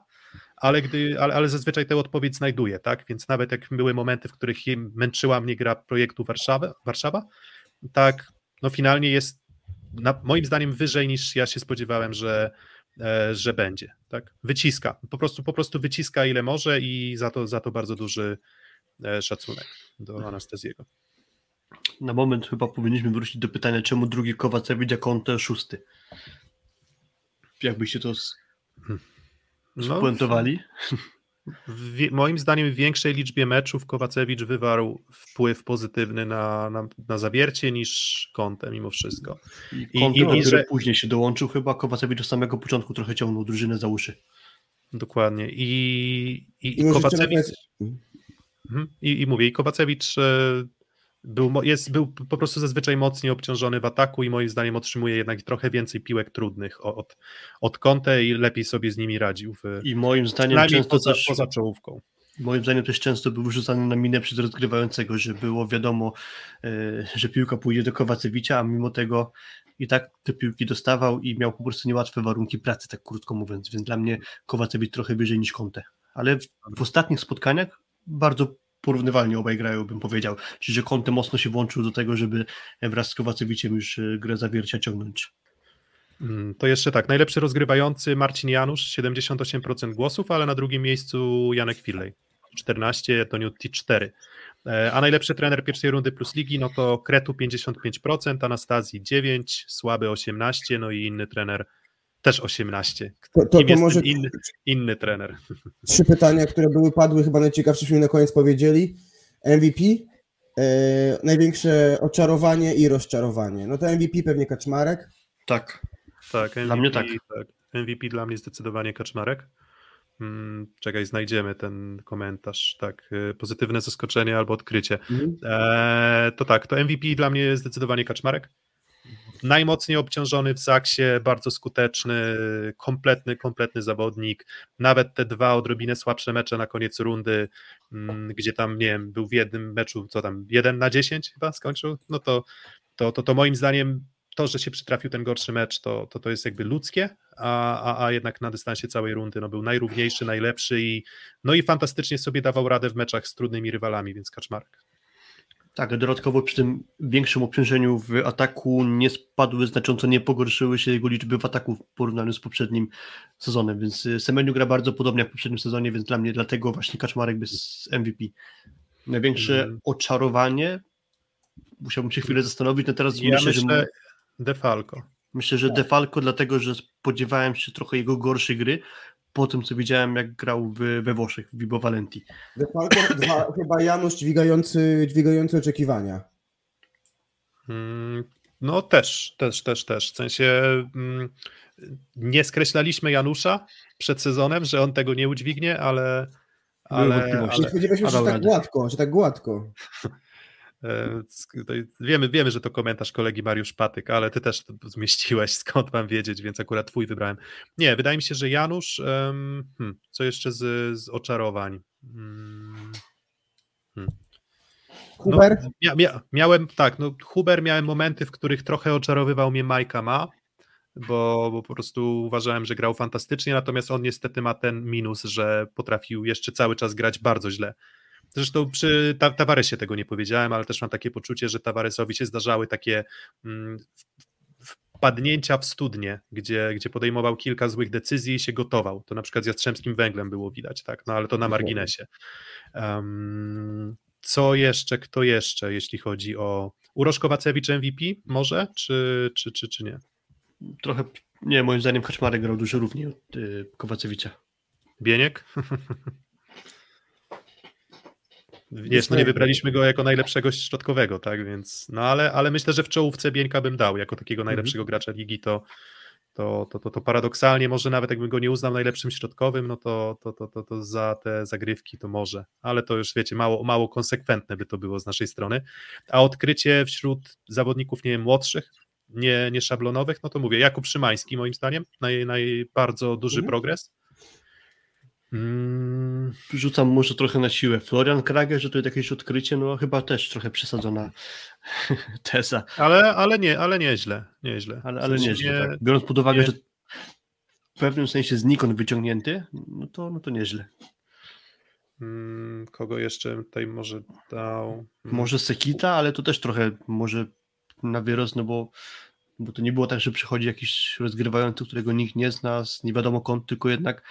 ale, gdy, ale, ale zazwyczaj tę odpowiedź znajduje, tak? Więc nawet jak były momenty, w których męczyła mnie gra projektu Warszawa, Warszawa tak, no finalnie jest na, moim zdaniem wyżej niż ja się spodziewałem, że, e, że będzie. Tak? Wyciska, po prostu, po prostu wyciska ile może i za to, za to bardzo duży e, szacunek do Anastazjego. Na moment chyba powinniśmy wrócić do pytania, czemu drugi Kowacewicz, a Conte szósty. Jakbyście to hmm. Spuentowali? No, moim zdaniem w większej liczbie meczów Kowacewicz wywarł wpływ pozytywny na, na, na zawiercie niż Kąte mimo wszystko. I, I, i, i że później się dołączył chyba, Kowacewicz od samego początku trochę ciągnął drużynę za uszy. Dokładnie. I, i, i Kowacewicz... Mhm. I, I mówię, i Kowacewicz e, był, jest, był po prostu zazwyczaj mocniej obciążony w ataku i moim zdaniem otrzymuje jednak trochę więcej piłek trudnych od, od Conte i lepiej sobie z nimi radził. W, I moim zdaniem często poza, też, poza czołówką. Moim zdaniem też często był wyrzucany na minę przez rozgrywającego, że było wiadomo, e, że piłka pójdzie do Kowacewicza, a mimo tego i tak te piłki dostawał i miał po prostu niełatwe warunki pracy, tak krótko mówiąc, więc dla mnie Kowacewicz trochę wyżej niż Conte. Ale w, w ostatnich spotkaniach bardzo porównywalnie obaj grają, bym powiedział. Czyli, że Conte mocno się włączył do tego, żeby wraz z Kowacewiciem już e, grę zawiercia ciągnąć. Mm, to jeszcze tak, najlepszy rozgrywający Marcin Janusz, 78% głosów, ale na drugim miejscu Janek Firlej, 14, Toniutti 4. E, a najlepszy trener pierwszej rundy plus ligi, no to Kretu 55%, Anastazji 9, Słaby 18, no i inny trener też 18. To, to, to może inny, inny trener. Trzy pytania, które były padły, chyba najciekawsze na koniec powiedzieli. MVP, e, największe oczarowanie i rozczarowanie. No to MVP pewnie Kaczmarek. Tak. Tak, MVP, dla mnie tak. tak. MVP dla mnie zdecydowanie Kaczmarek. Hmm, czekaj, znajdziemy ten komentarz. Tak, e, pozytywne zaskoczenie albo odkrycie. Mhm. E, to tak, to MVP dla mnie zdecydowanie Kaczmarek najmocniej obciążony w Zaksie, bardzo skuteczny, kompletny, kompletny zawodnik. Nawet te dwa odrobinę słabsze mecze na koniec rundy, mm, gdzie tam, nie wiem, był w jednym meczu, co tam, 1 na 10 chyba skończył, no to, to, to, to moim zdaniem to, że się przytrafił ten gorszy mecz, to, to, to jest jakby ludzkie, a, a, a jednak na dystansie całej rundy no, był najrówniejszy, najlepszy i, no i fantastycznie sobie dawał radę w meczach z trudnymi rywalami, więc Kaczmarek. Tak, dodatkowo przy tym większym obciążeniu w ataku nie spadły znacząco, nie pogorszyły się jego liczby w ataku w porównaniu z poprzednim sezonem, więc y, Semeniu gra bardzo podobnie jak w poprzednim sezonie, więc dla mnie dlatego właśnie Kaczmarek bez MVP. Największe mm. oczarowanie, musiałbym się chwilę zastanowić, no teraz ja myślę, myślę że... Defalco. Myślę, że Defalco dlatego, że spodziewałem się trochę jego gorszej gry, po tym, co widziałem, jak grał w, we Włoszech, w Vibo Valenti. dwa, chyba Janusz dźwigający, dźwigający oczekiwania. Hmm, no też, też, też, też. W sensie mm, nie skreślaliśmy Janusza przed sezonem, że on tego nie udźwignie, ale... ale, ale nie spodziewaliśmy się, że tak gładko, że tak gładko. E, wiemy, wiemy, że to komentarz kolegi Mariusz Patyk, ale ty też zmieściłeś, skąd mam wiedzieć, więc akurat twój wybrałem. Nie, wydaje mi się, że Janusz, hmm, co jeszcze z, z oczarowań? Hmm. hmm. Huber? No, mia, mia, miałem, tak, no Huber miałem momenty, w których trochę oczarowywał mnie Majka Ma, bo, bo po prostu uważałem, że grał fantastycznie, natomiast on niestety ma ten minus, że potrafił jeszcze cały czas grać bardzo źle. Zresztą przy ta, Tavaresie tego nie powiedziałem, ale też mam takie poczucie, że Tavaresowi się zdarzały takie mm, wpadnięcia w studnie, gdzie, gdzie podejmował kilka złych decyzji i się gotował. To na przykład z Jastrzębskim Węglem było widać, tak? No ale to na marginesie. Um, co jeszcze, kto jeszcze, jeśli chodzi o Urosz Kowacewicz MVP może, czy, czy, czy, czy nie? Trochę, nie, moim zdaniem Kaczmarek grał dużo równiej od y, Kowacewicza. Bieniek? Wiesz, no nie wybraliśmy go jako najlepszego środkowego, tak, więc, no ale, ale myślę, że w czołówce Bieńka bym dał, jako takiego mhm. najlepszego mhm. gracza ligi, to, to, to, to, to paradoksalnie może nawet jakbym go nie uznał najlepszym środkowym, no to, to, to, to, to za te zagrywki to może, ale to już wiecie, mało, mało konsekwentne by to było z naszej strony, a odkrycie wśród zawodników, nie wiem, młodszych, nie, nie szablonowych, no to mówię, Jakub Szymański moim zdaniem, naj, naj bardzo duży Mhm. progres. Mm, Rzucam może trochę na siłę. Florian Krage, że to jest jakieś odkrycie, no chyba też trochę przesadzona teza, ale, ale nie, ale nieźle, nieźle. ale, W ale sensie nieźle. nie- Tak. Biorąc pod uwagę, nie- że w pewnym sensie znikąd wyciągnięty, no to, no to nieźle. Mm, kogo jeszcze tutaj może dał? Mm, Może Sekita, ale to też trochę może na wyrost, no bo, bo to nie było tak, że przychodzi jakiś rozgrywający, którego nikt nie zna, z nie wiadomo kąt, tylko jednak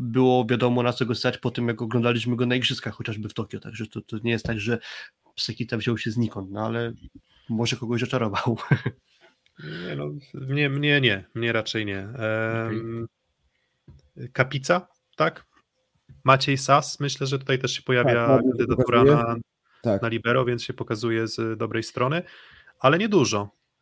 było wiadomo na co go stać po tym, jak oglądaliśmy go na igrzyskach, chociażby w Tokio, także to, to nie jest tak, że Sekita wziął się znikąd, no ale może kogoś oczarował. Nie, no, mnie, mnie nie, mnie raczej nie. Em, Kapica, tak? Maciej Sas, myślę, że tutaj też się pojawia Tak, kandydatura na, Tak. na libero, więc się pokazuje z dobrej strony, ale nie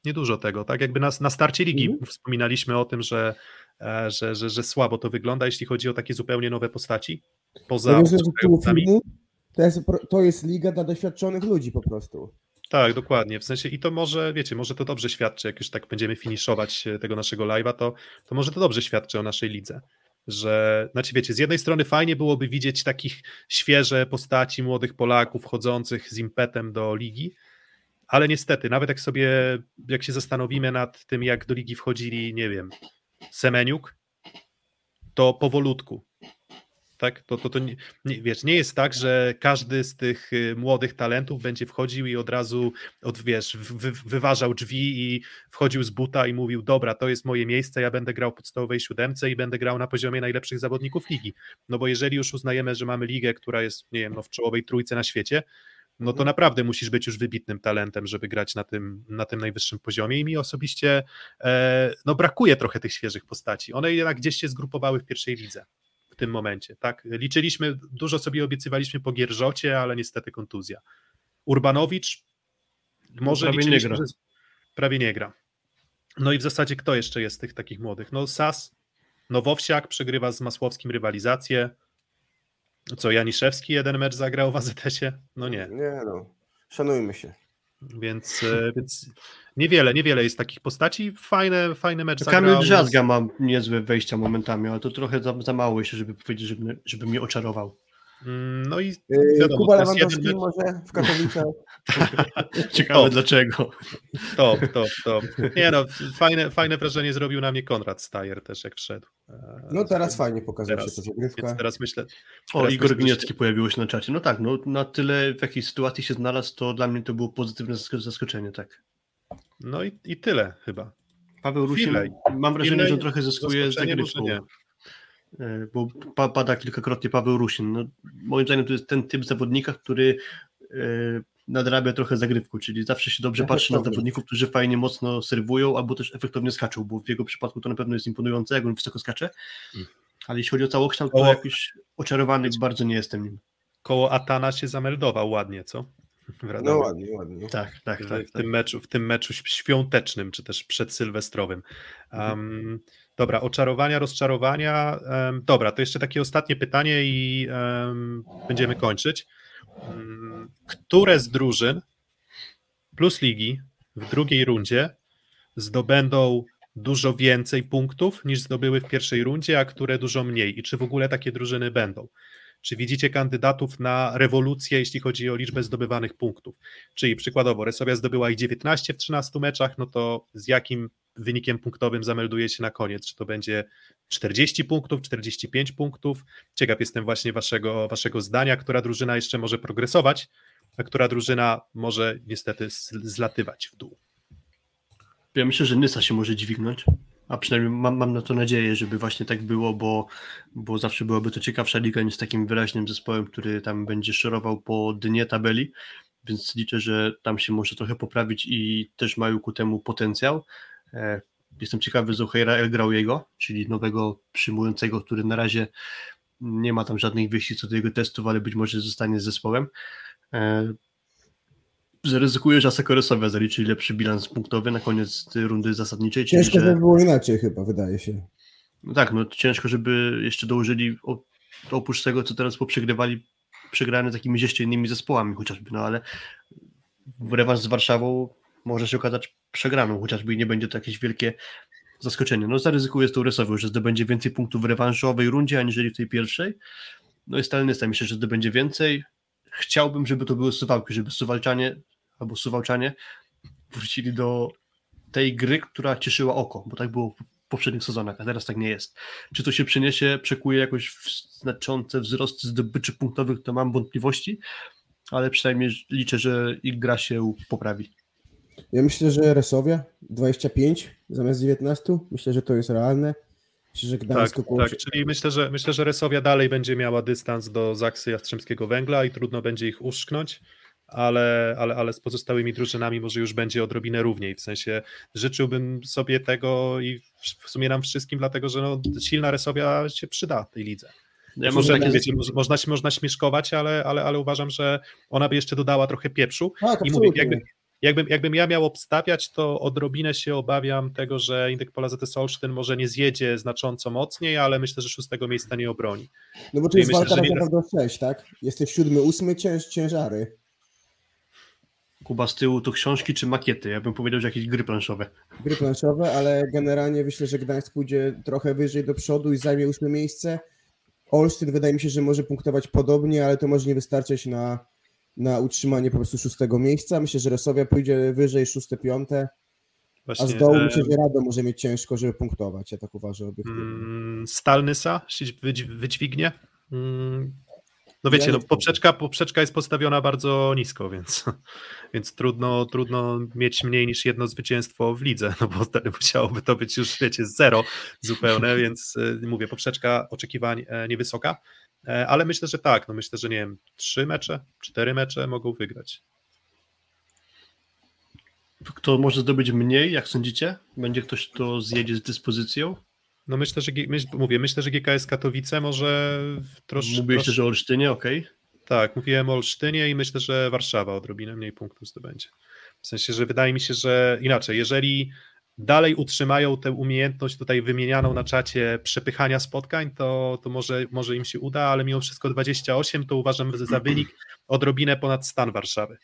dużo, nie dużo tego, tak? Jakby na, na starcie ligi Mhm. wspominaliśmy o tym, że, e, że, że, że słabo to wygląda, jeśli chodzi o takie zupełnie nowe postaci, poza filmu, to jest, to jest liga dla doświadczonych ludzi po prostu. Tak, dokładnie. W sensie i to może, wiecie, może to dobrze świadczy, jak już tak będziemy finiszować e, tego naszego live'a, to, to może to dobrze świadczy o naszej lidze. Że, znaczy wiecie, z jednej strony fajnie byłoby widzieć takich świeże postaci młodych Polaków wchodzących z impetem do ligi, ale niestety, nawet jak sobie, jak się zastanowimy nad tym, jak do ligi wchodzili, nie wiem, Semeniuk, to powolutku. Tak? To, to, to nie, nie, wiesz, nie jest tak, że każdy z tych y, młodych talentów będzie wchodził i od razu od, wiesz, wy, wyważał drzwi i wchodził z buta i mówił, dobra, to jest moje miejsce, ja będę grał w podstawowej siódemce i będę grał na poziomie najlepszych zawodników ligi. No bo jeżeli już uznajemy, że mamy ligę, która jest, nie wiem, no w czołowej trójce na świecie, no to naprawdę musisz być już wybitnym talentem, żeby grać na tym, na tym najwyższym poziomie i mi osobiście e, no brakuje trochę tych świeżych postaci. One jednak gdzieś się zgrupowały w pierwszej lidze w tym momencie, tak? Liczyliśmy, dużo sobie obiecywaliśmy po Gierżocie, ale niestety kontuzja. Urbanowicz może prawie nie gra. prawie nie gra. No i w zasadzie kto jeszcze jest z tych takich młodych? No Sas, Nowowsiak przegrywa z Masłowskim rywalizację. Co, Janiszewski jeden mecz zagrał w AZS-ie? No nie. Nie no, szanujmy się. Więc, e, więc niewiele, niewiele jest takich postaci. Fajne, fajny mecz Kamil zagrał. Drzazga ma niezłe wejścia momentami, ale to trochę za, za mało jeszcze, żeby powiedzieć, żeby, żeby mnie oczarował. Mm, No i Yy, wiadomo, Kuba Lewandowski jeden może w Katowicach. Ciekawe O. dlaczego. Top, top, top. Nie no, fajne, fajne wrażenie zrobił na mnie Konrad Stajer też jak wszedł. E, No teraz fajnie pokazał Teraz, się ta zagrywka. Teraz myślę. O, teraz Igor myślę, że- Gniecki pojawiło się na czacie. No tak, no na tyle w jakiej sytuacji się znalazł, to dla mnie to było pozytywne zask- zaskoczenie, tak. No i, i tyle chyba. Paweł Rusin, mam wrażenie, że trochę zyskuje z zagrywką. E, Bo pa, pada kilkakrotnie Paweł Rusin. No, moim zdaniem to jest ten typ zawodnika, który e, nadrabia trochę zagrywku, czyli zawsze się dobrze patrzy na Efektowny. zawodników, którzy fajnie mocno serwują, albo też efektownie skaczą, bo w jego przypadku to na pewno jest imponujące, jak on wysoko skacze. Mm. Ale jeśli chodzi o całokształt, to O. jakiś oczarowany bardzo nie jestem nim. Koło Atana się zameldował ładnie, co? W No ładnie, ładnie. Tak, tak, w, tak. w tak. tym meczu, w tym meczu świątecznym, czy też przedsylwestrowym. Um, dobra, oczarowania, rozczarowania. Dobra, to jeszcze takie ostatnie pytanie i będziemy kończyć. Um, które z drużyn plus ligi w drugiej rundzie zdobędą dużo więcej punktów niż zdobyły w pierwszej rundzie, a które dużo mniej? I czy w ogóle takie drużyny będą? Czy widzicie kandydatów na rewolucję, jeśli chodzi o liczbę zdobywanych punktów? Czyli przykładowo Resowia zdobyła ich 19 w 13 meczach, no to z jakim wynikiem punktowym zamelduje się na koniec? Czy to będzie 40 punktów, 45 punktów? Ciekaw jestem właśnie waszego, waszego zdania, która drużyna jeszcze może progresować, a która drużyna może niestety zlatywać w dół. Ja myślę, że Nysa się może dźwignąć, a przynajmniej mam, mam na to nadzieję, żeby właśnie tak było, bo, bo zawsze byłaby to ciekawsza liga niż z takim wyraźnym zespołem, który tam będzie szorował po dnie tabeli, więc liczę, że tam się może trochę poprawić i też mają ku temu potencjał. E, Jestem ciekawy Zuhaira El Grauiego, czyli nowego przyjmującego, który na razie nie ma tam żadnych wyjść co do jego testów, ale być może zostanie z zespołem. E, Zaryzykuję, że Asakoresowa zaliczy lepszy bilans punktowy na koniec rundy zasadniczej, czyli Ciężko, że... żeby było inaczej chyba, wydaje się. No tak, no ciężko, żeby jeszcze dołożyli oprócz tego, co teraz poprzegrywali, przegrane z jakimiś jeszcze innymi zespołami chociażby, no ale rewanż z Warszawą może się okazać przegraną chociażby i nie będzie to jakieś wielkie zaskoczenie. No zaryzykuję z tą Resowią, że zdobędzie więcej punktów w rewanżowej rundzie, aniżeli w tej pierwszej. No i Stalinista myślę, że zdobędzie więcej. Chciałbym, żeby to były Suwałki, żeby Suwalczanie albo Suwałczanie wrócili do tej gry, która cieszyła oko, bo tak było w poprzednich sezonach, a teraz tak nie jest. Czy to się przyniesie, przekuje jakoś w znaczące wzrost zdobyczy punktowych, to mam wątpliwości, ale przynajmniej liczę, że ich gra się poprawi. Ja myślę, że Resowia 25 zamiast 19. Myślę, że to jest realne. Myślę, że Gdańsk Tak, około tak, czyli myślę, że myślę, że Resowia dalej będzie miała dystans do Zaksy Jastrzębskiego Węgla i trudno będzie ich uszknąć, ale, ale, ale z pozostałymi drużynami może już będzie odrobinę równiej, w sensie życzyłbym sobie tego i w- w sumie nam wszystkim, dlatego że no, silna Resowia się przyda tej lidze. Ja Może, mam takie, wiecie, mo- można, się- można śmieszkować, ale, ale, ale uważam, że ona by jeszcze dodała trochę pieprzu Tak, i mówię, jakby, jakbym, jakbym ja miał obstawiać, to odrobinę się obawiam tego, że Indyk Pola ZS Olsztyn może nie zjedzie znacząco mocniej, ale myślę, że szóstego miejsca nie obroni. No bo to I jest myślę, walka że tak nie- naprawdę o 6, tak? Jesteś siódmy, ósmy, cięż, ciężary. Kuba z tyłu to książki czy makiety? Ja bym powiedział, że jakieś gry planszowe. Gry planszowe, ale generalnie myślę, że Gdańsk pójdzie trochę wyżej do przodu i zajmie ósme miejsce. Olsztyn wydaje mi się, że może punktować podobnie, ale to może nie wystarczyć na, na utrzymanie po prostu szóstego miejsca. Myślę, że Resowia pójdzie wyżej, szóste, piąte, a Właśnie, z dołu e, myślę, że Rado może mieć ciężko, żeby punktować. Ja tak uważam obiektywnie. mm, Stalnysa się wydź- wydźwignie. Mm, No wiecie, Ja no, poprzeczka, poprzeczka jest postawiona bardzo nisko, więc, więc trudno, trudno mieć mniej niż jedno zwycięstwo w lidze, no bo wtedy musiałoby to być już, wiecie, zero zupełne, więc y, mówię, poprzeczka oczekiwań e, niewysoka, E, ale myślę, że tak, no myślę, że nie wiem, trzy mecze, cztery mecze mogą wygrać. Kto może zdobyć mniej, jak sądzicie? Będzie ktoś, kto zjedzie z dyspozycją? No myślę, że myśl, mówię, myślę, że GKS Katowice może troszkę. Mówiłeś też o Olsztynie, okej. Tak, mówiłem o Olsztynie i myślę, że Warszawa odrobinę mniej punktów zdobędzie. W sensie, że wydaje mi się, że inaczej, jeżeli dalej utrzymają tę umiejętność tutaj wymienianą na czacie przepychania spotkań, to, to może, może im się uda, ale mimo wszystko 28 to uważam za wynik odrobinę ponad stan Warszawy.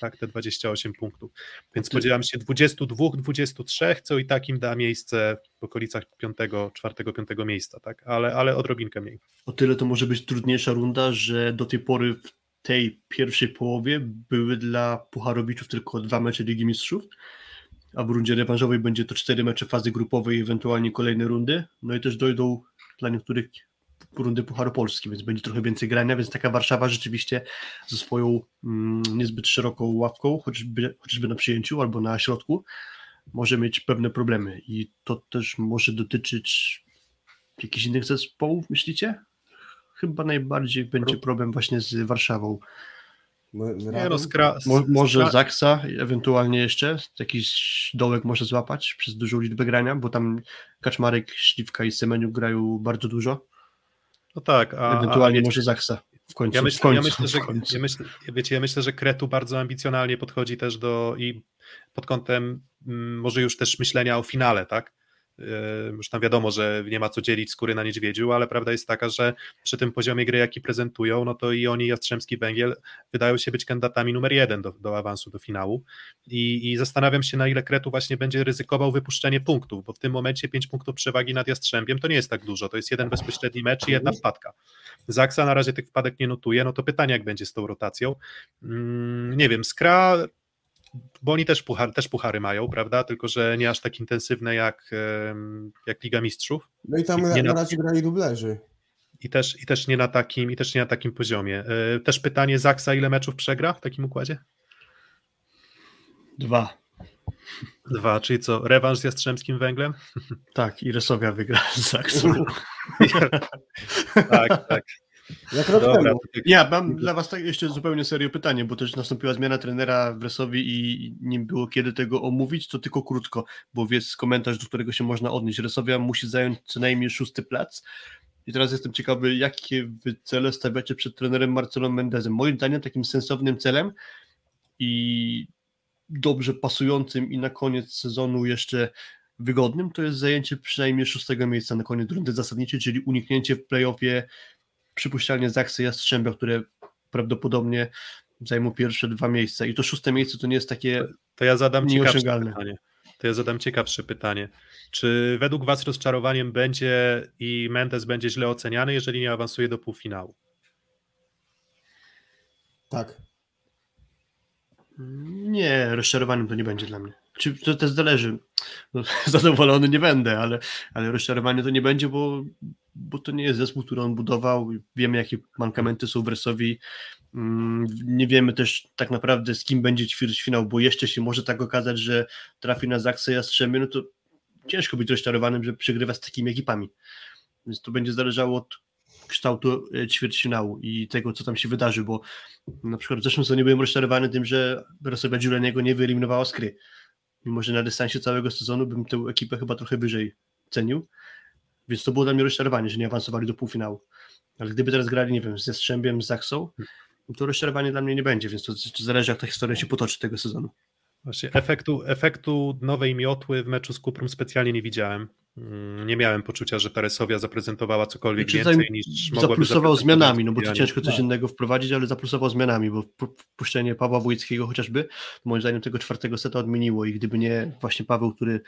Tak, te 28 punktów. Więc spodziewam się 22, 23, co i tak im da miejsce w okolicach 5, 4, 5 miejsca, tak, ale, ale odrobinkę mniej. O tyle to może być trudniejsza runda, że do tej pory w tej pierwszej połowie były dla Pucharowiczów tylko dwa mecze Ligi Mistrzów, a w rundzie rewanżowej będzie to cztery mecze fazy grupowej ewentualnie kolejne rundy. No i też dojdą dla niektórych rundy Pucharu Polski, więc będzie trochę więcej grania, więc taka Warszawa rzeczywiście ze swoją mm, niezbyt szeroką ławką, chociażby, chociażby na przyjęciu albo na środku, może mieć pewne problemy i to też może dotyczyć jakichś innych zespołów, myślicie? Chyba najbardziej będzie problem właśnie z Warszawą. Nie no, skra, Mo, może skra, Zaksa, ewentualnie jeszcze jakiś dołek może złapać przez dużą liczbę grania, bo tam Kaczmarek, Śliwka i Semeniuk grają bardzo dużo. No tak, a, a Ewentualnie wiecie, może Zaksa w końcu. ja, w myślę, końcu, ja myślę, że w końcu. ja myślę, wiecie, ja myślę, że Kretu bardzo ambicjonalnie podchodzi też do i pod kątem mm, może już też myślenia o finale, tak? Yy, Już tam wiadomo, że nie ma co dzielić skóry na niedźwiedziu, ale prawda jest taka, że przy tym poziomie gry, jaki prezentują, no to i oni, Jastrzębski Węgiel, wydają się być kandydatami numer jeden do, do awansu do finału. I, I zastanawiam się, na ile Kretu właśnie będzie ryzykował wypuszczenie punktów, bo w tym momencie 5 punktów przewagi nad Jastrzębiem to nie jest tak dużo, to jest jeden bezpośredni mecz i jedna wpadka. Zaksa na razie tych wpadek nie notuje, no to pytanie, jak będzie z tą rotacją. Mm, nie wiem, Skra, bo oni też, puchar, też puchary mają, prawda? Tylko, że nie aż tak intensywne jak, jak Liga Mistrzów. No i tam nie na, na- razie grali dublerzy. I też, I też nie na takim, i też nie na takim poziomie. E, Też pytanie Zaksa, ile meczów przegra w takim układzie? Dwa. Dwa, czyli co, rewanż z Jastrzębskim Węglem? Tak, i Resowia wygra z Zaksą. tak, tak. Jak rok Dobra, temu. tak. Ja mam dla Was tak jeszcze zupełnie serio pytanie, bo też nastąpiła zmiana trenera w Resowi i nie było kiedy tego omówić, to tylko krótko, bo jest komentarz, do którego się można odnieść. Resowia musi zająć co najmniej szósty plac. I teraz jestem ciekawy, jakie wy cele stawiacie przed trenerem Marcelą Mendezem. Moim zdaniem takim sensownym celem i dobrze pasującym i na koniec sezonu jeszcze wygodnym, to jest zajęcie przynajmniej szóstego miejsca na koniec rundy zasadniczej, czyli uniknięcie w playoffie przypuszczalnie Zaksy Jastrzębia, które prawdopodobnie zajmą pierwsze dwa miejsca i to szóste miejsce to nie jest takie To ja zadam ciekawsze Nieosiągalne. pytanie. To ja zadam ciekawsze pytanie. Czy według Was rozczarowaniem będzie i Mendes będzie źle oceniany, jeżeli nie awansuje do półfinału? Tak. Nie, rozczarowaniem to nie będzie dla mnie. Czy to też zależy. No, zadowolony nie będę, ale, ale rozczarowanie to nie będzie, bo, bo to nie jest zespół, który on budował. Wiemy, jakie mankamenty są w Resowi. Mm, Nie wiemy też tak naprawdę, z kim będzie ćwierćfinał, bo jeszcze się może tak okazać, że trafi na Zaksę Jastrzębie, no to ciężko być rozczarowanym, że przegrywa z takimi ekipami. Więc to będzie zależało od kształtu e, ćwierćfinału i tego, co tam się wydarzy, bo na przykład w zeszłym sezonie byłem rozczarowany tym, że Rosja Giulianiego nie wyeliminowała z gry. Mimo, że na dystansie całego sezonu bym tę ekipę chyba trochę wyżej cenił, więc to było dla mnie rozczarowanie, że nie awansowali do półfinału. Ale gdyby teraz grali, nie wiem, ze Strzębiem, z Zaksą, to rozczarowanie dla mnie nie będzie, więc to, to zależy, jak ta historia się potoczy tego sezonu. Właśnie efektu, efektu nowej miotły w meczu z Kuprą specjalnie nie widziałem. Mm, Nie miałem poczucia, że ta Resowia zaprezentowała cokolwiek Znaczy, więcej niż mogłaby zaplusował zmianami, no bo to ciężko coś Tak. innego wprowadzić, ale zaplusował zmianami, bo pu- wpuszczenie Pawła Wójckiego chociażby, moim zdaniem tego czwartego seta odmieniło i gdyby nie właśnie Paweł, który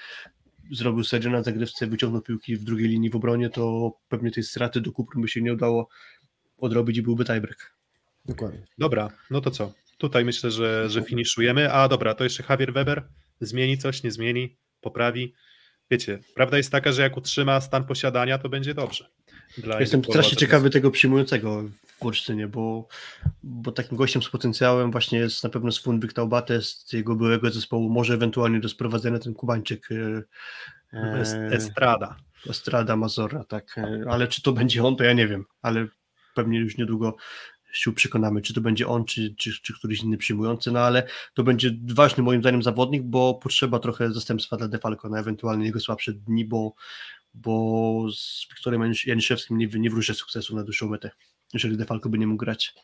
zrobił serię na zagrywce, wyciągnął piłki w drugiej linii w obronie, to pewnie tej straty do Kupru by się nie udało odrobić i byłby tiebreak. Dokładnie. Dobra, no to co? Tutaj myślę, że, że finiszujemy. A dobra, to jeszcze Javier Weber zmieni coś, nie zmieni, poprawi. Wiecie, prawda jest taka, że jak utrzyma stan posiadania, to będzie dobrze. Dla Jestem strasznie ciekawy tego przyjmującego w Olsztynie, bo, bo takim gościem z potencjałem właśnie jest na pewno Swun Taubates z jego byłego zespołu, może ewentualnie do sprowadzenia ten Kubańczyk e, e, Estrada. Estrada Mazora, tak, e, ale czy to będzie on, to ja nie wiem, ale pewnie już niedługo się przekonamy, czy to będzie on, czy, czy, czy któryś inny przyjmujący, no ale to będzie ważny moim zdaniem zawodnik, bo potrzeba trochę zastępstwa dla Defalco na ewentualnie jego słabsze dni, bo, bo z Wiktorem Janisz- Janiszewskim nie, nie wróżę sukcesu na dłuższą metę, jeżeli Defalco by nie mógł grać.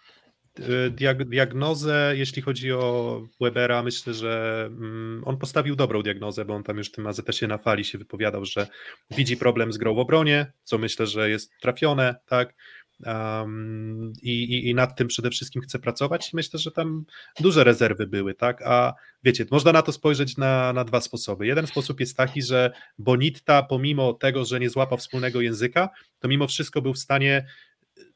Diag- diagnozę, jeśli chodzi o Webera, myślę, że mm, on postawił dobrą diagnozę, bo on tam już w tym AZS-ie na fali się wypowiadał, że widzi problem z grą w obronie, co myślę, że jest trafione, tak. Um, i, i, nad tym przede wszystkim chce pracować myślę, że tam duże rezerwy były, tak, a wiecie, można na to spojrzeć na, na dwa sposoby. Jeden sposób jest taki, że Bonitta pomimo tego, że nie złapał wspólnego języka, to mimo wszystko był w stanie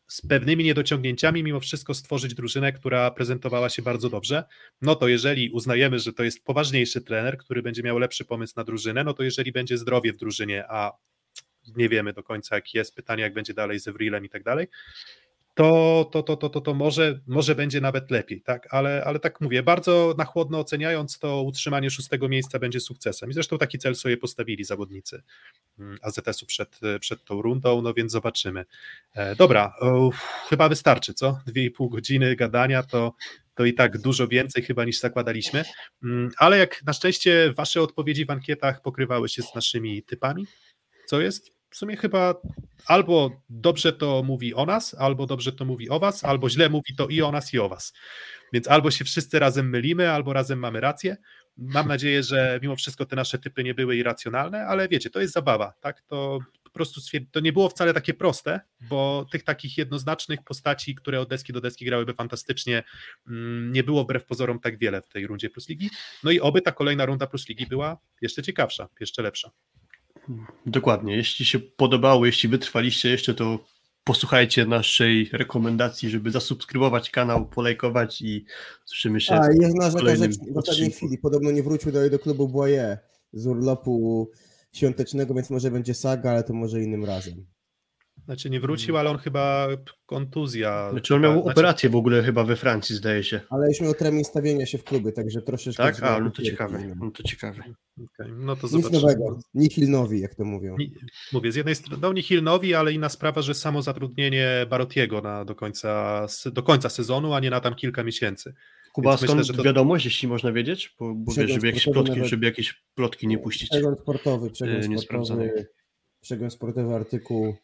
z pewnymi niedociągnięciami mimo wszystko stworzyć drużynę, która prezentowała się bardzo dobrze, no to jeżeli uznajemy, że to jest poważniejszy trener, który będzie miał lepszy pomysł na drużynę, no to jeżeli będzie zdrowie w drużynie, a nie wiemy do końca jaki jest, pytanie jak będzie dalej z Evrilem i tak dalej, to, to, to, to, to, to może, może będzie nawet lepiej, tak? Ale, ale tak mówię, bardzo na chłodno oceniając, to utrzymanie szóstego miejsca będzie sukcesem. I zresztą taki cel sobie postawili zawodnicy mm, AZS-u przed, przed tą rundą, no więc zobaczymy. E, dobra, uff, chyba wystarczy, co? Dwie i pół godziny gadania to, to i tak dużo więcej chyba niż zakładaliśmy, Mm, ale jak na szczęście wasze odpowiedzi w ankietach pokrywały się z naszymi typami, co jest w sumie chyba albo dobrze to mówi o nas, albo dobrze to mówi o was, albo źle mówi to i o nas, i o was. Więc albo się wszyscy razem mylimy, albo razem mamy rację. Mam nadzieję, że mimo wszystko te nasze typy nie były irracjonalne, ale wiecie, to jest zabawa, tak? To po prostu to nie było wcale takie proste, bo tych takich jednoznacznych postaci, które od deski do deski grałyby fantastycznie, mm, nie było wbrew pozorom tak wiele w tej rundzie Plus Ligi. No i oby ta kolejna runda Plus Ligi była jeszcze ciekawsza, jeszcze lepsza. Dokładnie. Jeśli się podobało, jeśli wytrwaliście jeszcze, to posłuchajcie naszej rekomendacji, żeby zasubskrybować kanał, polajkować i słyszymy się. A, jest kolejnym rzecz w ostatniej chwili. Podobno nie wrócił do, do klubu Boye z urlopu świątecznego, więc może będzie saga, ale to może innym razem. Znaczy nie wrócił, ale on chyba kontuzja. Znaczy on miał znaczy, operację w ogóle chyba we Francji, zdaje się. Ale już miał termin stawienia się w klubie, także troszeczkę... Tak? A, no to ciekawe. No to ciekawe. okej, No to Nic zobaczymy. nowego. Nihil nowi, jak to mówią. Ni- Mówię, z jednej strony, no Nihil nowi, ale inna sprawa, że samo zatrudnienie Barotiego na, do, końca, do końca sezonu, a nie na tam kilka miesięcy. Kuba, Więc myślę, skąd że to- wiadomość, jeśli można wiedzieć? Bo, bo wiesz, żeby jakieś plotki, nawet- żeby jakieś plotki nie puścić. Przegląd sportowy, przegląd Yy, sportowy, przegląd sportowy artykuł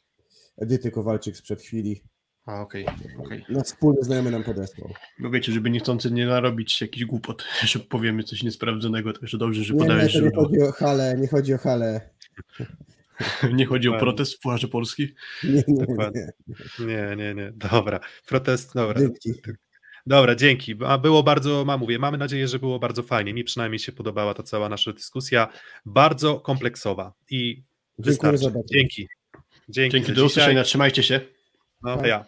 Edyty Kowalczyk sprzed chwili. A, okej, okej. Na wspólny znajomy nam podesłał. No wiecie, żeby niechcący nie narobić jakichś głupot, że powiemy coś niesprawdzonego, także dobrze, że Nie, nie, podałeś to nie źródło. chodzi o halę, nie chodzi o halę. Nie chodzi o protest w Pucharze Polski? Nie, nie, Dokładnie. nie. Nie, nie, nie. Dobra. Protest, dobra. Dymki. Dobra, dzięki. A było bardzo, ma mówię, mamy nadzieję, że było bardzo fajnie. Mi przynajmniej się podobała ta cała nasza dyskusja. Bardzo kompleksowa i Dziękuję wystarczy. Dzięki. Dzięki, Dzięki, do usłyszenia, trzymajcie się. No, ja.